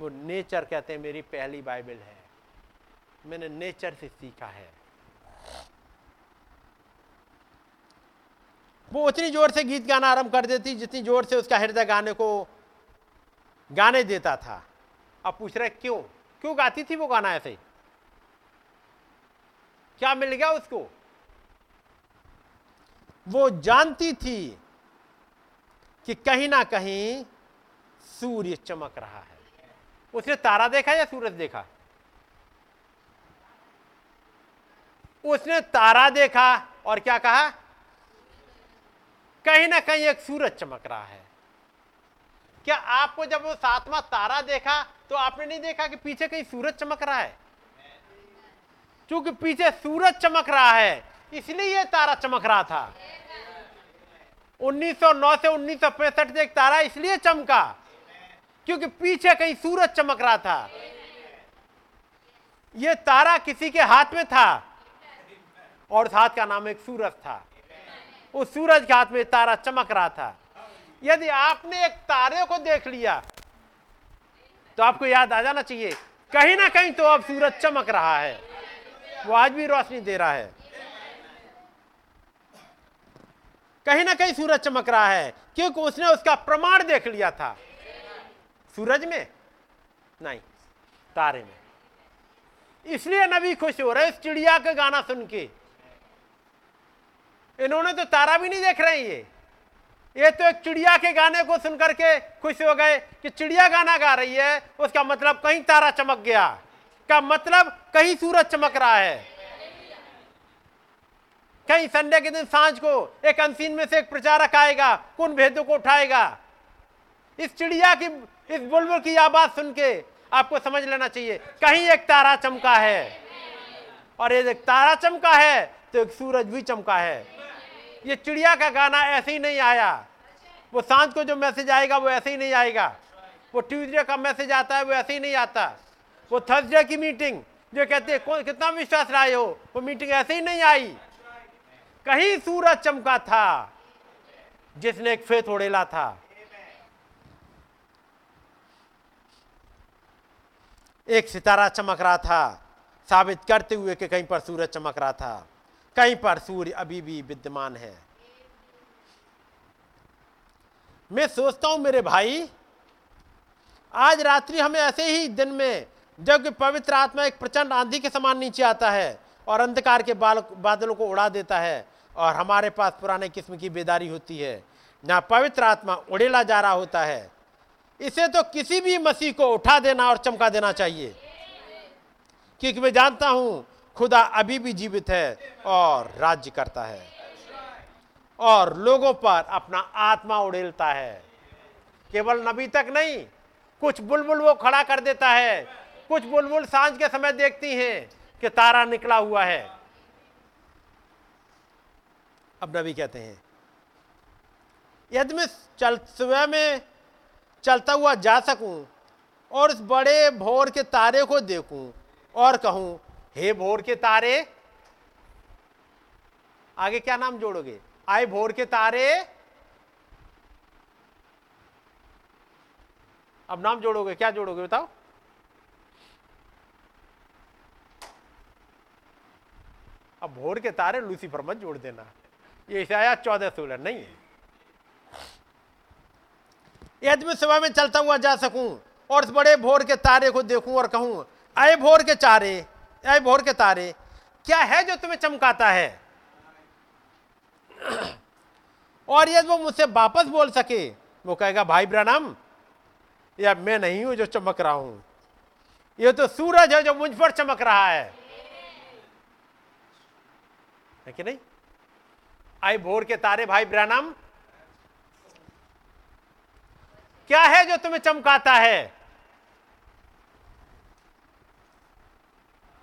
वो नेचर कहते हैं, मेरी पहली बाइबल है। मैंने नेचर से सीखा है। वो उतनी ज़ोर से गीत गाना आरंभ कर देती जितनी ज़ोर से उसका हृदय गाने को गाने देता था। अब पूछ रहे, क्यों? क्यों गाती थी वो गाना ऐसे? क्या मिल गया उसको? वो जानती थी कि कहीं ना कहीं सूर्य चमक रहा है। उसने तारा देखा या सूरज देखा? उसने तारा देखा और क्या कहा? कहीं ना कहीं एक सूरज चमक रहा है। क्या आपको जब वो सातवां तारा देखा तो आपने नहीं देखा कि पीछे कहीं सूरज चमक रहा है? क्योंकि पीछे सूरज चमक रहा है, इसलिए ये तारा चमक रहा था। 1909 से उन्नीस सौ एक तारा इसलिए चमका, क्योंकि पीछे कहीं सूरज चमक रहा था। यह तारा किसी के हाथ में था, और उस हाथ का नाम एक सूरज था। उस सूरज के हाथ में तारा चमक रहा था। यदि आपने एक तारे को देख लिया तो आपको याद आ जाना चाहिए, कहीं ना कहीं तो अब सूरज चमक रहा है। वो आज भी रोशनी दे रहा है। कहीं ना कहीं सूरज चमक रहा है, क्योंकि उसने उसका प्रमाण देख लिया था। सूरज में? नहीं, तारे में। इसलिए नबी खुश हो रहे इस चिड़िया का गाना सुन के। इन्होंने तो तारा भी नहीं देख रहे हैं ये। ये तो एक चिड़िया के गाने को सुन करके खुश हो गए कि चिड़िया गाना गा रही है, उसका मतलब कहीं तारा चमक गया। का मतलब कहीं सूरज चमक रहा है। कहीं संडे के दिन साँझ को एक अनसीन में से एक प्रचारक आएगा, कुन भेदों को उठाएगा। इस चिड़िया की, इस बुलबुल की आवाज़ सुन के आपको समझ लेना चाहिए, कहीं एक तारा चमका है। और ये एक तारा चमका है तो एक सूरज भी चमका है। ये चिड़िया का गाना ऐसे ही नहीं आया। वो साँझ को जो मैसेज आएगा, वो ऐसे ही नहीं आएगा। वो ट्यूजडे का मैसेज आता है, वो ऐसे ही नहीं आता। वो थर्सडे की मीटिंग, जो कहते हैं कितना विश्वास लाए हो वो मीटिंग ऐसे ही नहीं आई। कहीं सूरज चमका था, जिसने एक फेत उड़ेला था। एक सितारा चमक रहा था, साबित करते हुए कि कहीं पर सूरज चमक रहा था। कहीं पर सूर्य अभी भी विद्यमान है। मैं सोचता हूँ, मेरे भाई, आज रात्रि हमें ऐसे ही दिन में जब पवित्र आत्मा एक प्रचंड आंधी के समान नीचे आता है और अंधकार के बाल, बादलों को उड़ा देता है और हमारे पास पुराने किस्म की बेदारी होती है। ना पवित्र आत्मा उड़ेला जा रहा होता है, इसे तो किसी भी मसीह को उठा देना और चमका देना चाहिए। क्योंकि मैं जानता हूँ खुदा अभी भी जीवित है और राज्य करता है। और लोगों पर अपना आत्मा उड़ेलता है। केवल नबी तक नहीं, कुछ बुलबुल वो खड़ा कर देता है। कुछ बुलबुल साँझ के समय देखती हैं कि तारा निकला हुआ है। अब नबी कहते हैं, यदि मैं चल, सुबह में चलता हुआ जा सकूँ और इस बड़े भोर के तारे को देखूँ और कहूँ हे भोर के तारे, आगे क्या नाम जोड़ोगे? आए भोर के तारे, अब नाम जोड़ोगे, क्या जोड़ोगे बताओ? अब भोर के तारे लूसीफर मत जोड़ देना, ये ईसाया चौदह सोलह नहीं है। यदि मैं सुबह में चलता हुआ जा सकूँ और उस बड़े भोर के तारे को देखूँ और कहूँ, आए भोर के चारे आए भोर के तारे, क्या है जो तुम्हें चमकाता है? और यदि वो मुझसे वापस बोल सके, वो कहेगा, भाई ब्रनम, या मैं नहीं हूँ जो चमक रहा हूँ। ये तो सूरज है जो मुझ पर चमक रहा है। है कि नहीं? आई भोर के तारे, भाई ब्रनम, क्या है जो तुम्हें चमकाता है?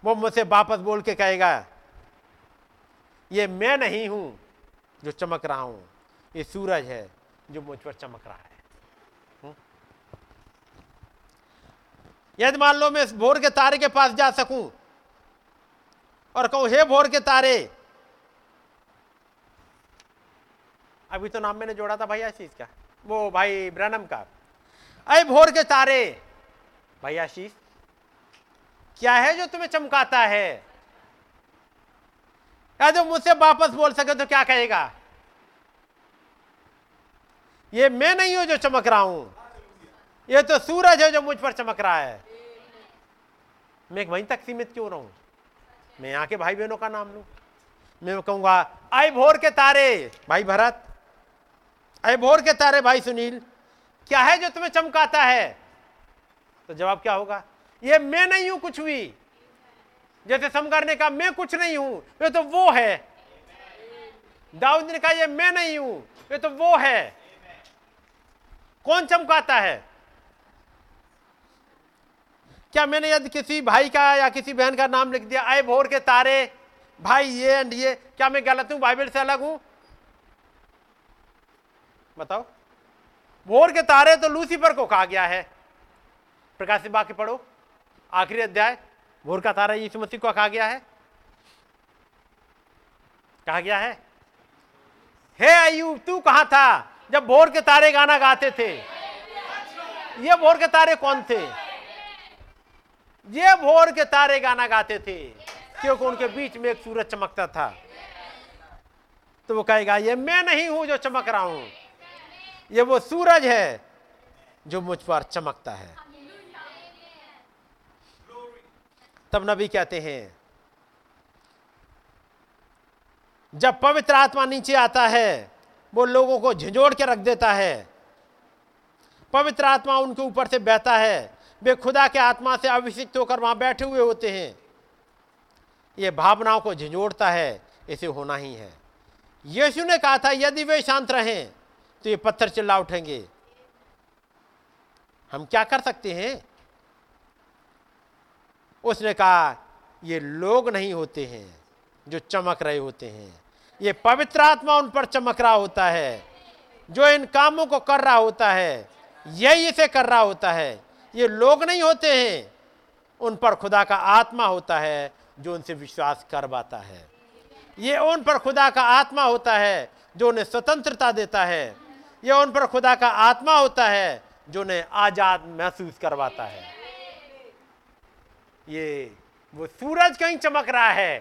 वो मुझसे वापस बोल के कहेगा, ये मैं नहीं हूँ जो चमक रहा हूँ, ये सूरज है जो मुझ पर चमक रहा है? यदि मान लो मैं इस भोर के तारे के पास जा सकूँ और कहूँ, हे भोर के तारे, अभी तो नाम मैंने जोड़ा था भाई आशीष का, वो भाई ब्रनम का अरे भोर के तारे भाई आशीष क्या है जो तुम्हें चमकाता है? या जो मुझसे वापस बोल सके तो क्या कहेगा? ये मैं नहीं हूँ जो चमक रहा हूँ। ये तो सूरज है जो मुझ पर चमक रहा है। मैं वहीं तक सीमित क्यों रहूँ? मैं यहाँ के भाई बहनों का नाम लू? मैं कहूँगा आई भोर के तारे, भाई भरत। आई भोर के तारे, भाई सुनील। क्या है जो तुम्हें चमकाता है? तो जवाब क्या होगा? ये मैं नहीं हूँ कुछ भी। जैसे समकारने का मैं कुछ नहीं हूँ, ये तो वो है। दाऊद ने कहा, ये मैं नहीं हूँ, ये तो वो है। कौन चमकाता है? क्या मैंने यदि किसी भाई का या किसी बहन का नाम लिख दिया? आए भोर के तारे, भाई ये एंड ये। क्या मैं गलत हूँ? बाइबल से अलग हूँ? बताओ। भोर के तारे तो लूसीफर को कहा गया है। प्रकाश बाकी पढ़ो। आखिरी अध्याय, भोर का तारा यीशु मसीह को कहा गया है। कहा गया है? हे अयूब तू कहाँ था जब भोर के तारे गाना गाते थे? ये भोर के तारे कौन थे? ये भोर के तारे गाना गाते थे, क्योंकि उनके बीच में एक सूरज चमकता था। तो वो कहेगा, ये मैं नहीं हूँ जो चमक रहा हूँ, ये वो सूरज है जो मुझ पर चमकता है। तब नबी कहते हैं, जब पवित्र आत्मा नीचे आता है, वो लोगों को झिझोड़ के रख देता है। पवित्र आत्मा उनके ऊपर से बहता है। वे खुदा के आत्मा से अभिषिक्त होकर वहाँ बैठे हुए होते हैं। ये भावनाओं को झिझोड़ता है, इसे होना ही है। यीशु ने कहा था, यदि वे शांत रहें तो ये पत्थर चिल्ला उठेंगे। हम क्या कर सकते हैं? उसने कहा, ये लोग नहीं होते हैं जो चमक रहे होते हैं। ये पवित्र आत्मा उन पर चमक रहा होता है, जो इन कामों को कर रहा होता है, यही इसे कर रहा होता है। ये लोग नहीं होते हैं, उन पर खुदा का आत्मा होता है, जो उनसे विश्वास करवाता है। ये उन पर खुदा का आत्मा होता है, जो उन्हें स्वतंत्रता देता है। ये उन पर खुदा का आत्मा होता है, जो उन्हें आज़ाद महसूस करवाता है। ये वो सूरज कहीं चमक रहा है।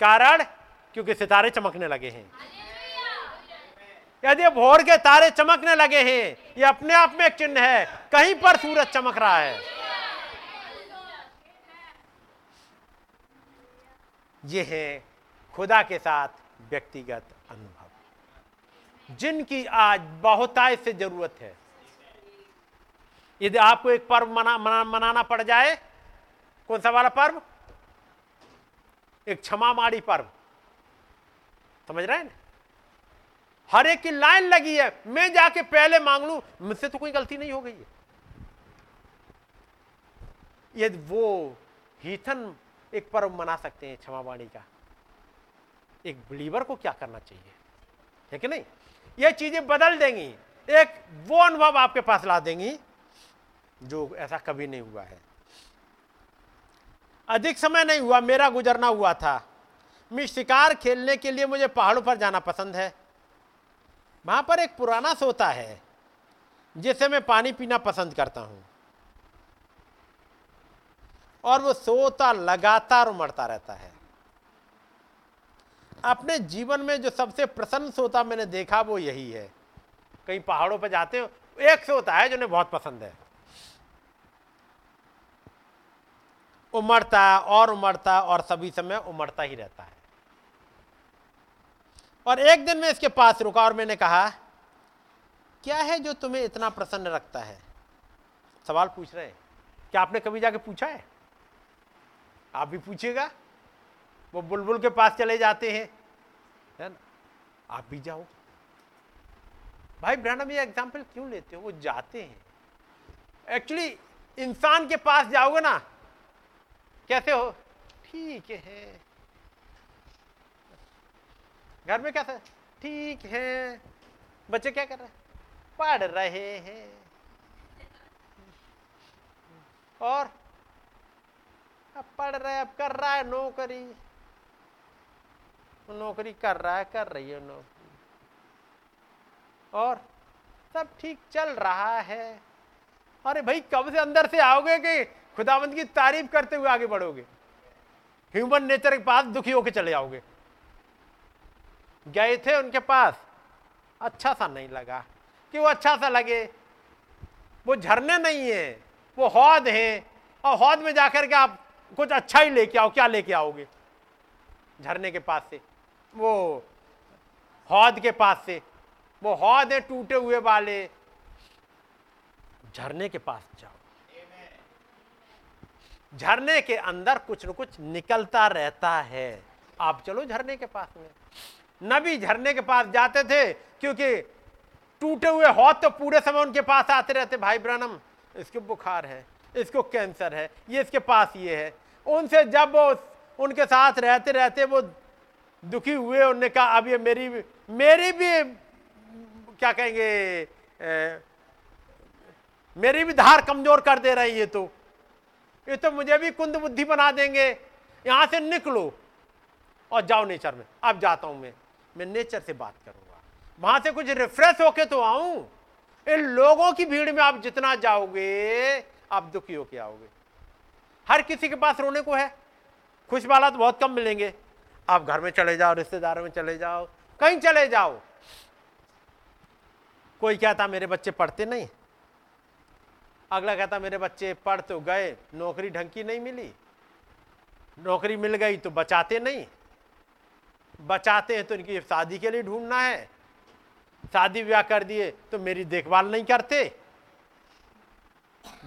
कारण क्योंकि सितारे चमकने लगे हैं। यदि भोर के तारे चमकने लगे हैं ये अपने आप में एक चिन्ह है। कहीं पर सूरज चमक रहा है। ये है खुदा के साथ व्यक्तिगत अनुभव। जिनकी आज बहुताय से ज़रूरत है। यदि आपको एक पर्व मना, मना मनाना पड़ जाए कौन सा वाला पर्व? एक क्षमा माड़ी पर्व। समझ रहे हैं? हर एक की लाइन लगी है। मैं जाके पहले मांग लू, मुझसे तो कोई गलती नहीं हो गई है। यदि वो हीथन एक पर्व मना सकते हैं क्षमा वाणी का। एक बिलीवर को क्या करना चाहिए? है कि नहीं? ये चीज़ें बदल देंगी। एक वो अनुभव आपके पास ला देंगी, जो ऐसा कभी नहीं हुआ है। अधिक समय नहीं हुआ, मेरा गुजरना हुआ था। मैं शिकार खेलने के लिए मुझे पहाड़ों पर जाना पसंद है। वहाँ पर एक पुराना सोता है, जिसे मैं पानी पीना पसंद करता हूँ। और वो सोता लगातार उमड़ता रहता है। अपने जीवन में जो सबसे प्रसन्न सोता मैंने देखा वो यही है। कई पहाड़ों पर जाते हो, एक सोता है जो उन्हें बहुत पसंद है। उमड़ता, और उमड़ता, और सभी समय उमड़ता ही रहता है। और एक दिन मैं इसके पास रुका और मैंने कहा, क्या है जो तुम्हें इतना प्रसन्न रखता है? सवाल पूछ रहे हैं। क्या आपने कभी जाके पूछा है? आप भी पूछिएगा। वो बुलबुल के पास चले जाते हैं। है ना? आप भी जाओ। भाई ब्रांडम, ये एग्ज़ाम्पल क्यों लेते हो? वो जाते हैं। एक्चुअली इंसान के पास जाओगे ना कैसे हो? ठीक है। घर में कैसे? ठीक है। बच्चे क्या कर रहे पढ़ रहे हैं। और? अब पढ़ रहे अब कर रहा है नौकरी। नौकरी कर रहा है, कर रही है नौकरी। और? सब ठीक चल रहा है। अरे भाई, कब से अंदर से आओगे कि खुदावंत की तारीफ़ करते हुए आगे बढ़ोगे। ह्यूमन नेचर के पास दुखी होकर चले जाओगे। गए थे उनके पास अच्छा सा नहीं लगा। कि वो अच्छा सा लगे? वो झरने नहीं है, वो हौद है, और हौद में जाकर के आप कुछ अच्छा ही लेके आओ, क्या लेके आओगे? झरने के पास से, वो हौद के पास से, वो हौद है टूटे हुए वाले, झरने के पास जाओ। झरने के अंदर कुछ न कुछ निकलता रहता है। आप चलो झरने के पास में। नबी झरने के पास जाते थे क्योंकि टूटे हुए हौद तो पूरे समय उनके पास आते रहते। भाई ब्रनम इसको बुखार है इसको कैंसर है ये इसके पास ये है। उनसे जब वो उनके साथ रहते रहते वो दुखी हुए उन्होंने कहा अब ये मेरी मेरी भी क्या कहेंगे ए, मेरी भी धार कमज़ोर कर दे रही है तो। ये तो मुझे भी कुंद बुद्धि बना देंगे। यहाँ से निकलो और जाओ नेचर में। अब जाता हूँ मैं। मैं नेचर से बात करूँगा। वहाँ से कुछ रिफ्रेश होके तो आऊँ। इन लोगों की भीड़ में आप जितना जाओगे, आप दुखी होके आओगे। हर किसी के पास रोने को है। खुश वाला तो बहुत कम मिलेंगे। आप घर में चले जाओ, रिश्तेदारों में चले जाओ, कहीं चले जाओ। कोई कहता, मेरे बच्चे पढ़ते नहीं अगला कहता, मेरे बच्चे पढ़ तो गए, नौकरी ढंग की नहीं मिली। नौकरी मिल गई तो बचाते नहीं। बचाते हैं तो इनकी शादी के लिए ढूंढना है। शादी ब्याह कर दिए तो मेरी देखभाल नहीं करते।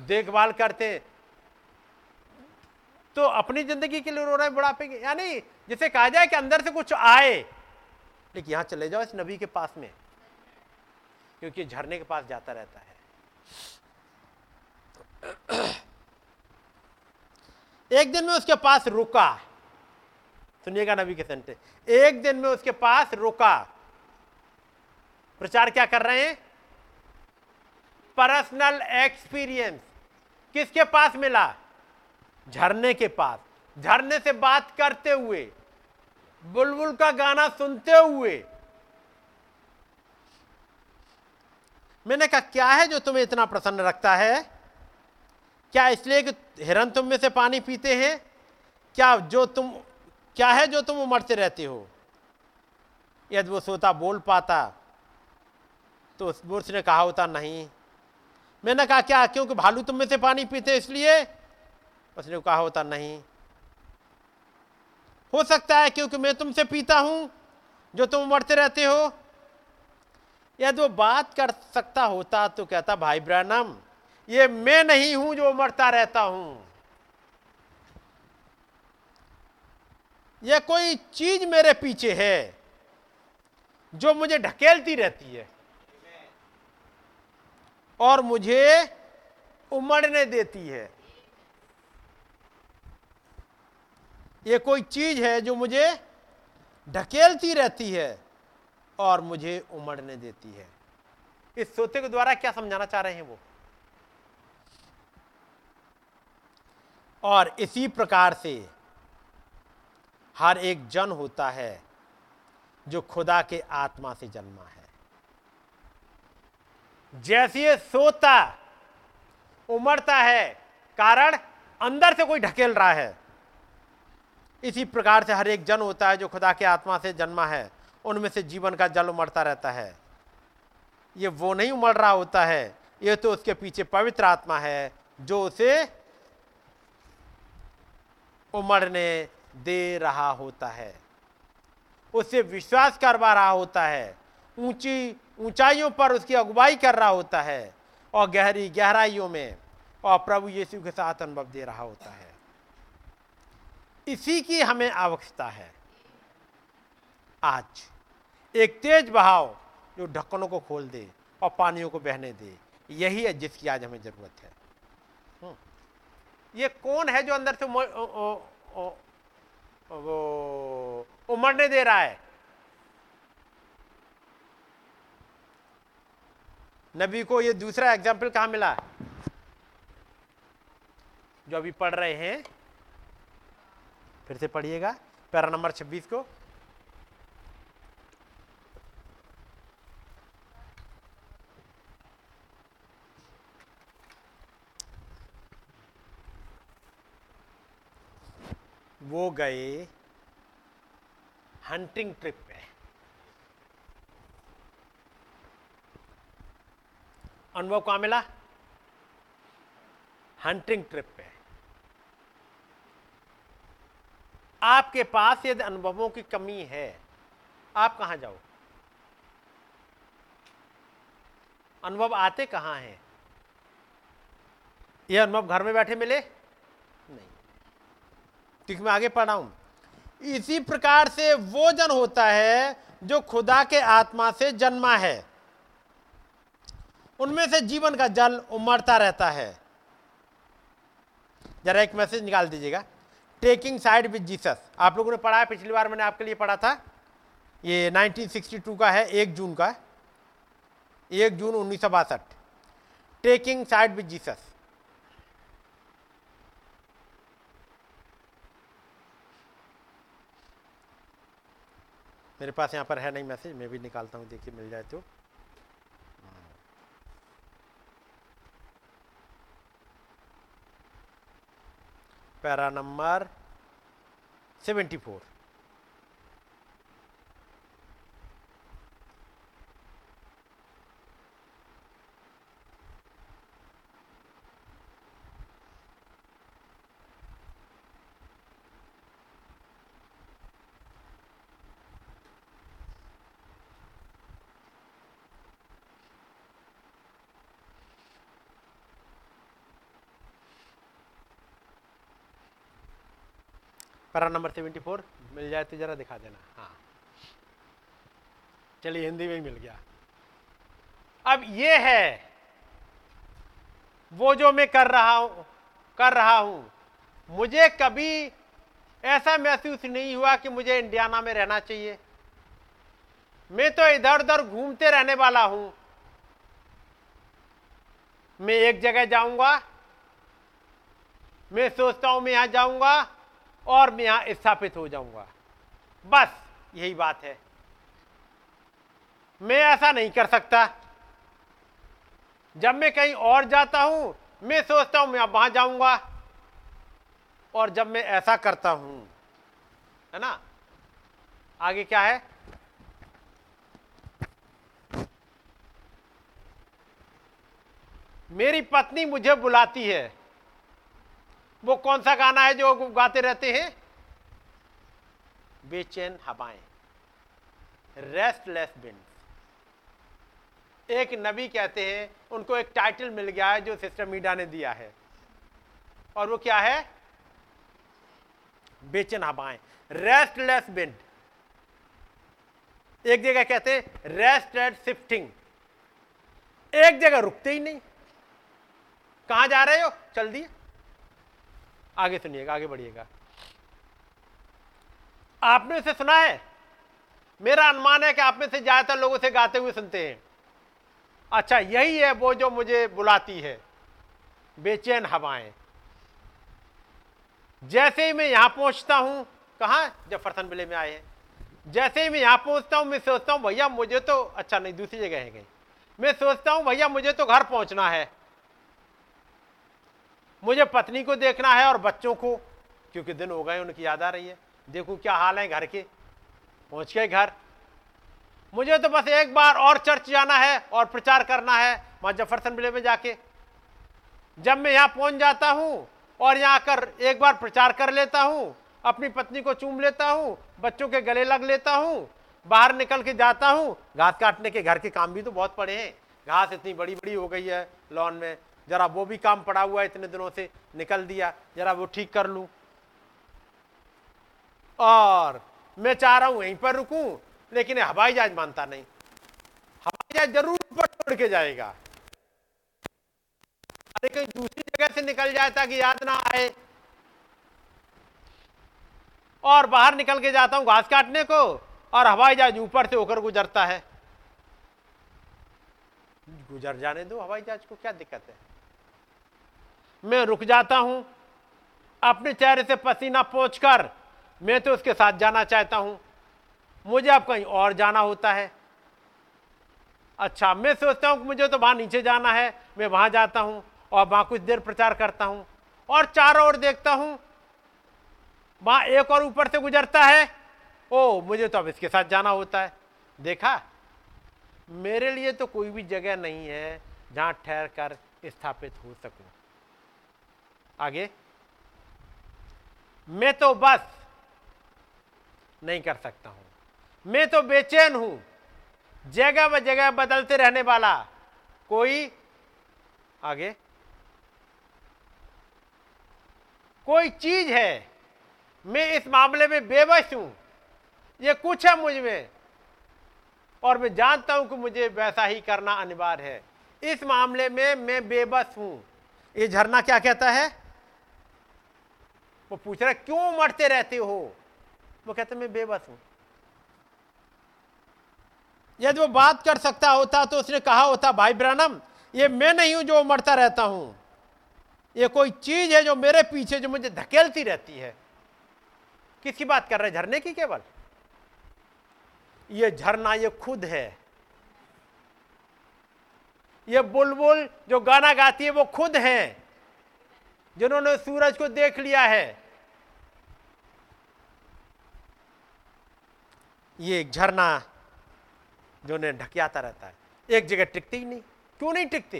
देखभाल करते। तो अपनी ज़िंदगी के लिए रो रहे हैं बुढ़ापे के। यानी जिसे कहा जाए कि अंदर से कुछ आए, लेकिन यहाँ चले जाओ इस नबी के पास में, क्योंकि झरने के पास जाता रहता है। एक दिन में उसके पास रुका। सुनिएगा नबी के संटे एक दिन में उसके पास रुका। प्रचार क्या कर रहे हैं? पर्सनल एक्सपीरियंस किसके पास मिला? झरने के पास। झरने से बात करते हुए, बुलबुल का गाना सुनते हुए। मैंने कहा, क्या है जो तुम्हें इतना प्रसन्न रखता है? क्या इसलिए कि हिरन तुम में से पानी पीते हैं? क्या जो तुम, क्या है जो तुम उमड़ते रहते हो? यदि वो सोता बोल पाता तो उसने कहा होता, नहीं। मैंने कहा, क्या? क्योंकि भालू तुम में से पानी पीते इसलिए? उसने कहा होता, नहीं। हो सकता है क्योंकि मैं तुमसे पीता हूँ, जो तुम उमड़ते रहते हो। यदि वो बात कर सकता होता तो कहता, भाई ब्रैनम ये मैं नहीं हूँ जो उमड़ता रहता हूँ। यह कोई चीज़ मेरे पीछे है जो मुझे ढकेलती रहती है और मुझे उमड़ने देती है। ये कोई चीज़ है जो मुझे ढकेलती रहती है और मुझे उमड़ने देती है। इस सोते के द्वारा क्या समझाना चाह रहे हैं वो? और इसी प्रकार से हर एक जन होता है जो खुदा के आत्मा से जन्मा है। जैसे सोता, उमड़ता है, कारण अंदर से कोई ढकेल रहा है। इसी प्रकार से हर एक जन होता है जो खुदा के आत्मा से जन्मा है, उनमें से जीवन का जल उमड़ता रहता है। ये वो नहीं उमड़ रहा होता है, ये तो उसके पीछे पवित्र आत्मा है, जो उसे उमड़ने दे रहा होता है। उससे विश्वास करवा रहा होता है। ऊँची, ऊंचाइयों पर उसकी अगुवाई कर रहा होता है और गहरी, गहराइयों में और प्रभु यीशु के साथ अनुभव दे रहा होता है। इसी की हमें आवश्यकता है। आज एक तेज बहाव जो ढक्कनों को खोल दे और पानियों को बहने दे, यही है जिसकी आज हमें ज़रूरत है। हम्म। ये कौन है जो अंदर से वो उमड़ने दे रहा है? नबी को ये दूसरा एग्ज़ाम्पल कहाँ मिला? जो अभी पढ़ रहे हैं, फिर से पढ़िएगा, पैरा नंबर 26 को। वो गए हंटिंग ट्रिप पे। अनुभव कहाँ मिला? हंटिंग ट्रिप पे। आपके पास यदि अनुभवों की कमी है, आप कहाँ जाओ? अनुभव आते कहाँ हैं? यह अनुभव घर में बैठे मिले? क्योंकि मैं आगे पढ़ा हूँ। इसी प्रकार से वो जन होता है जो खुदा के आत्मा से जन्मा है। उनमें से जीवन का जल उमड़ता रहता है। जरा एक मैसेज निकाल दीजिएगा। टेकिंग साइड विद जीसस आप लोगों ने पढ़ा है, पिछली बार मैंने आपके लिए पढ़ा था। ये 1962 का है, एक जून का। एक जून उन्नीस सौ बासठ। टेकिंग साइड विद जीसस मेरे पास यहाँ पर है नहीं मैसेज, मैं भी निकालता हूँ, देखिए मिल जाए तो। Para number seventy four. Para number seventy four, मिल जाए तो जरा दिखा देना। हाँ। चलिए, हिंदी में ही मिल गया। अब ये है, वो जो मैं कर रहा हूँ, कर रहा हूँ, मुझे कभी ऐसा महसूस नहीं हुआ कि मुझे इंडियाना में रहना चाहिए। मैं तो इधर उधर घूमते रहने वाला हूँ। मैं एक जगह जाऊँगा, मैं सोचता हूँ मैं यहाँ जाऊँगा और मैं यहाँ स्थापित हो जाऊँगा। बस यही बात है। मैं ऐसा नहीं कर सकता। जब मैं कहीं और जाता हूँ, मैं सोचता हूँ मैं अब वहाँ जाऊँगा। और जब मैं ऐसा करता हूँ, है ना? आगे क्या है? मेरी पत्नी मुझे बुलाती है। वो कौन सा गाना है जो गाते रहते हैं? बेचैन हवाएँ। रेस्टलेस बिन एक नबी कहते हैं, उनको एक टाइटल मिल गया है जो सिस्टर मीडा ने दिया है। और वो क्या है? बेचैन हवाएँ। रेस्टलेस बिंड एक जगह कहते हैं रेस्ट एट शिफ्टिंग एक जगह रुकते ही नहीं। कहाँ जा रहे हो? चल दिए। आगे सुनिएगा, आगे बढ़िएगा। आपने इसे सुना है? मेरा अनुमान है कि आप में से ज़्यादातर लोगों से गाते हुए सुनते हैं। अच्छा यही है वो जो मुझे बुलाती है। बेचैन हवाएँ। जैसे ही मैं यहाँ पहुँचता हूँ, कहा? जफरसन बिले में आए हैं। जैसे ही मैं यहाँ पहुँचता हूँ, मैं सोचता हूँ, भैया मुझे तो अच्छा नहीं, दूसरी जगह है कहीं। मैं सोचता हूँ, भैया मुझे तो घर पहुँचना है। मुझे पत्नी को देखना है और बच्चों को, क्योंकि दिन हो गए उनकी याद आ रही है। देखो क्या हाल है घर के। पहुँच गए घर। मुझे तो बस एक बार और चर्च जाना है और प्रचार करना है वहाँ जफरसन बिले में जाके। जब मैं यहाँ पहुँच जाता हूँ और यहाँ आकर एक बार प्रचार कर लेता हूँ, अपनी पत्नी को चूम लेता हूँ, बच्चों के गले लग लेता हूँ, बाहर निकल के जाता हूँ, घास काटने के घर के काम भी तो बहुत पड़े हैं। घास इतनी बड़ी बड़ी हो गई है लॉन में। जरा वो भी काम पड़ा हुआ है इतने दिनों से, निकल दिया, जरा वो ठीक कर लूँ। और मैं चाह रहा हूँ यहीं पर रुकूं, लेकिन हवाई जहाज़ मानता नहीं। हवाई जहाज़ ज़रूर ऊपर छोड़ के जाएगा। अरे कहीं दूसरी जगह से निकल जाए ताकि याद ना आए। और बाहर निकल के जाता हूँ घास काटने को, और हवाई जहाज़ ऊपर से होकर गुजरता है। गुजर जाने दो हवाई जहाज़ को, क्या दिक्कत है? मैं रुक जाता हूँ। अपने चेहरे से पसीना पोंछकर मैं तो उसके साथ जाना चाहता हूँ। मुझे अब कहीं और जाना होता है। अच्छा मैं सोचता हूँ कि मुझे तो वहाँ नीचे जाना है। मैं वहाँ जाता हूँ और वहाँ कुछ देर प्रचार करता हूँ और चारों ओर देखता हूँ। वहाँ एक और ऊपर से गुजरता है। ओ, मुझे तो अब इसके साथ जाना होता है। देखा? मेरे लिए तो कोई भी जगह नहीं है जहाँ ठहर कर स्थापित हो सकूँ। आगे। मैं तो बस नहीं कर सकता हूँ। मैं तो बेचैन हूँ। जगह ब जगह बदलते रहने वाला कोई आगे। कोई चीज़ है। मैं इस मामले में बेबस हूँ। यह कुछ है मुझमें। और मैं जानता हूँ कि मुझे वैसा ही करना अनिवार्य है। इस मामले में मैं बेबस हूँ। ये झरना क्या कहता है? वो पूछ रहा क्यों मरते रहते हो? वो कहते, मैं बेबस हूँ। यदि वो बात कर सकता होता तो उसने कहा होता, भाई ब्रनम ये मैं नहीं हूँ जो मरता रहता हूँ। ये कोई चीज़ है जो मेरे पीछे, जो मुझे धकेलती रहती है। किसकी बात कर रहे झरने की केवल? ये झरना, ये खुद है। ये बुलबुल जो गाना गाती है, वो खुद है। जिन्होंने सूरज को देख लिया है। ये एक झरना जो ने ढकियाता रहता है। एक जगह टिकती ही नहीं। क्यों नहीं टिकती?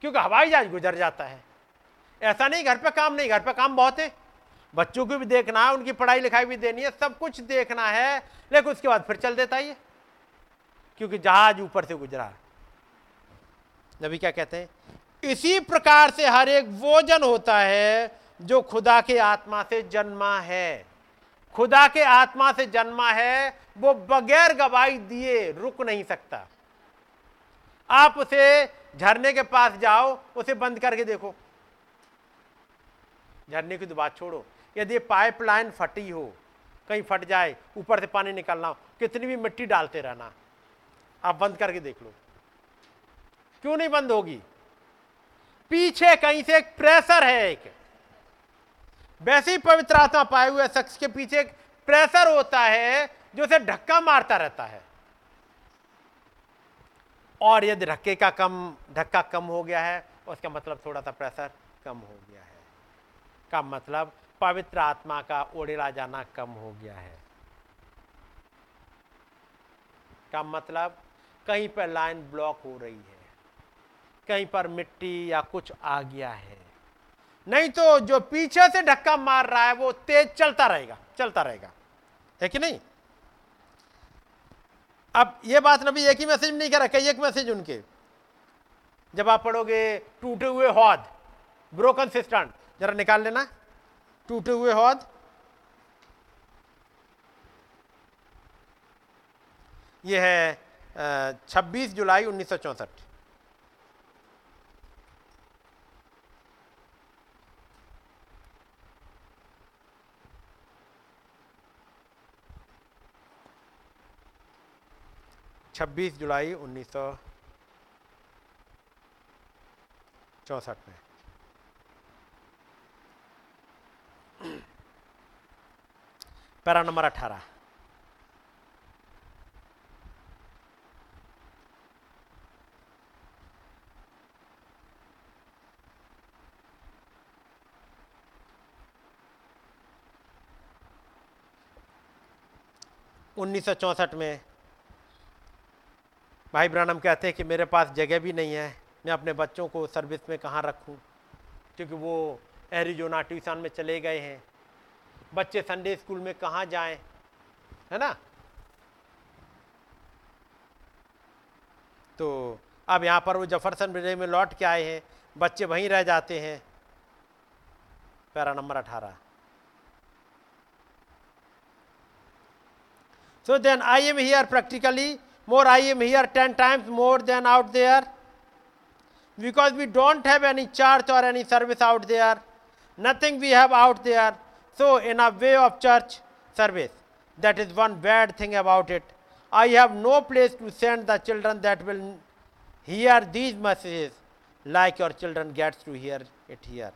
क्योंकि हवाई जहाज़ गुजर जाता है। ऐसा नहीं, घर पे काम नहीं, घर पे काम बहुत है। बच्चों को भी देखना है, उनकी पढ़ाई लिखाई भी देनी है, सब कुछ देखना है, लेकिन उसके बाद फिर चल देता ये क्योंकि जहाज़ ऊपर से गुजरा। नबी क्या कहते हैं? इसी प्रकार से हर एक वो जन होता है जो खुदा के आत्मा से जन्मा है। खुदा के आत्मा से जन्मा है, वो बगैर गवाही दिए रुक नहीं सकता। आप उसे झरने के पास जाओ, उसे बंद करके देखो। झरने की तो बात छोड़ो, यदि पाइपलाइन फटी हो, कहीं फट जाए, ऊपर से पानी निकलना हो, कितनी भी मिट्टी डालते रहना, आप बंद करके देख लो। क्यों नहीं बंद होगी? पीछे कहीं से एक प्रेशर है एक। वैसे ही पवित्र आत्मा पाए हुए शख्स के पीछे एक प्रेशर होता है, जो उसे धक्का मारता रहता है। और यदि धक्के का कम, धक्का कम हो गया है, उसका मतलब थोड़ा सा प्रेशर कम हो गया है। का मतलब पवित्र आत्मा का ओढ़ेला जाना कम हो गया है। का मतलब कहीं पर लाइन ब्लॉक हो रही है। कहीं पर मिट्टी या कुछ आ गया है। नहीं तो जो पीछे से धक्का मार रहा है, वो तेज चलता रहेगा चलता रहेगा। है कि नहीं? अब ये बात नबी एक ही मैसेज नहीं करा कई एक मैसेज उनके। जब आप पढ़ोगे, टूटे हुए हौद ब्रोकन सिस्टम जरा निकाल लेना। टूटे हुए हौद। ये है छब्बीस जुलाई उन्नीस सौ चौसठ। छब्बीस जुलाई उन्नीस चौंसठ में। पैरा नंबर अठारह। उन्नीस में भाई ब्रानम कहते हैं कि मेरे पास जगह भी नहीं है, मैं अपने बच्चों को सर्विस में कहाँ रखूँ? क्योंकि वो एरिजोना ट्यूशन में चले गए हैं। बच्चे संडे स्कूल में कहाँ जाएँ? है ना? तो अब यहाँ पर वो जफरसन ब्रिज में लौट के आए हैं। बच्चे वहीं रह जाते हैं। पैरा नंबर अठारह। So then I am here practically more I am here ten times more than out there because we don't have any church or any service out there nothing we have out there so in a way of church service that is one bad thing about it I have no place to send the children that will hear these messages like your children gets to hear it hear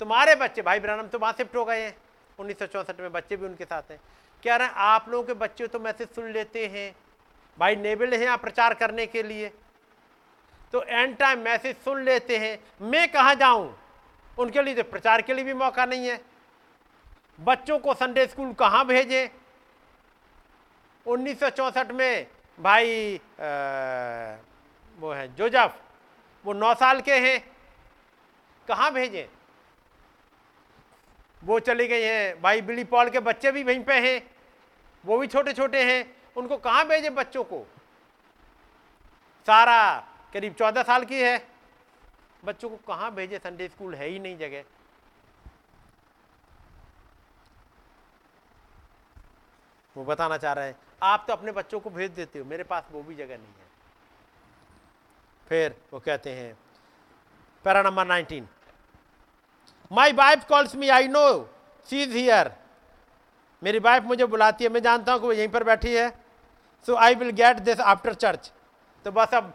तुम्हारे बच्चे, भाई ब्रहणम तो वहाँ shift हो गए हैं। उन्नीस सौ चौंसठ में बच्चे भी उनके साथ हैं। कह रहे हैं, आप लोगों के बच्चे तो मैसेज सुन लेते हैं। भाई नेबल हैं आप प्रचार करने के लिए। तो एंड टाइम मैसेज सुन लेते हैं। मैं कहाँ जाऊँ? उनके लिए तो प्रचार के लिए भी मौका नहीं है। बच्चों को संडे स्कूल कहाँ भेजें? उन्नीस में भाई आ, वो है जोजफ वो नौ साल के हैं। कहाँ भेजें? वो चली गई हैं। भाई बिली पॉल के बच्चे भी वहीं पे हैं। वो भी छोटे छोटे हैं। उनको कहाँ भेजे बच्चों को? सारा करीब चौदह साल की है। बच्चों को कहाँ भेजे? संडे स्कूल है ही नहीं जगह। वो बताना चाह रहे हैं, आप तो अपने बच्चों को भेज देते हो, मेरे पास वो भी जगह नहीं है। फिर वो कहते हैं, para number nineteen my wife calls me I know she is here मेरी वाइफ मुझे बुलाती है, मैं जानता हूँ कि वो यहीं पर बैठी है। So I will get this after church तो बस अब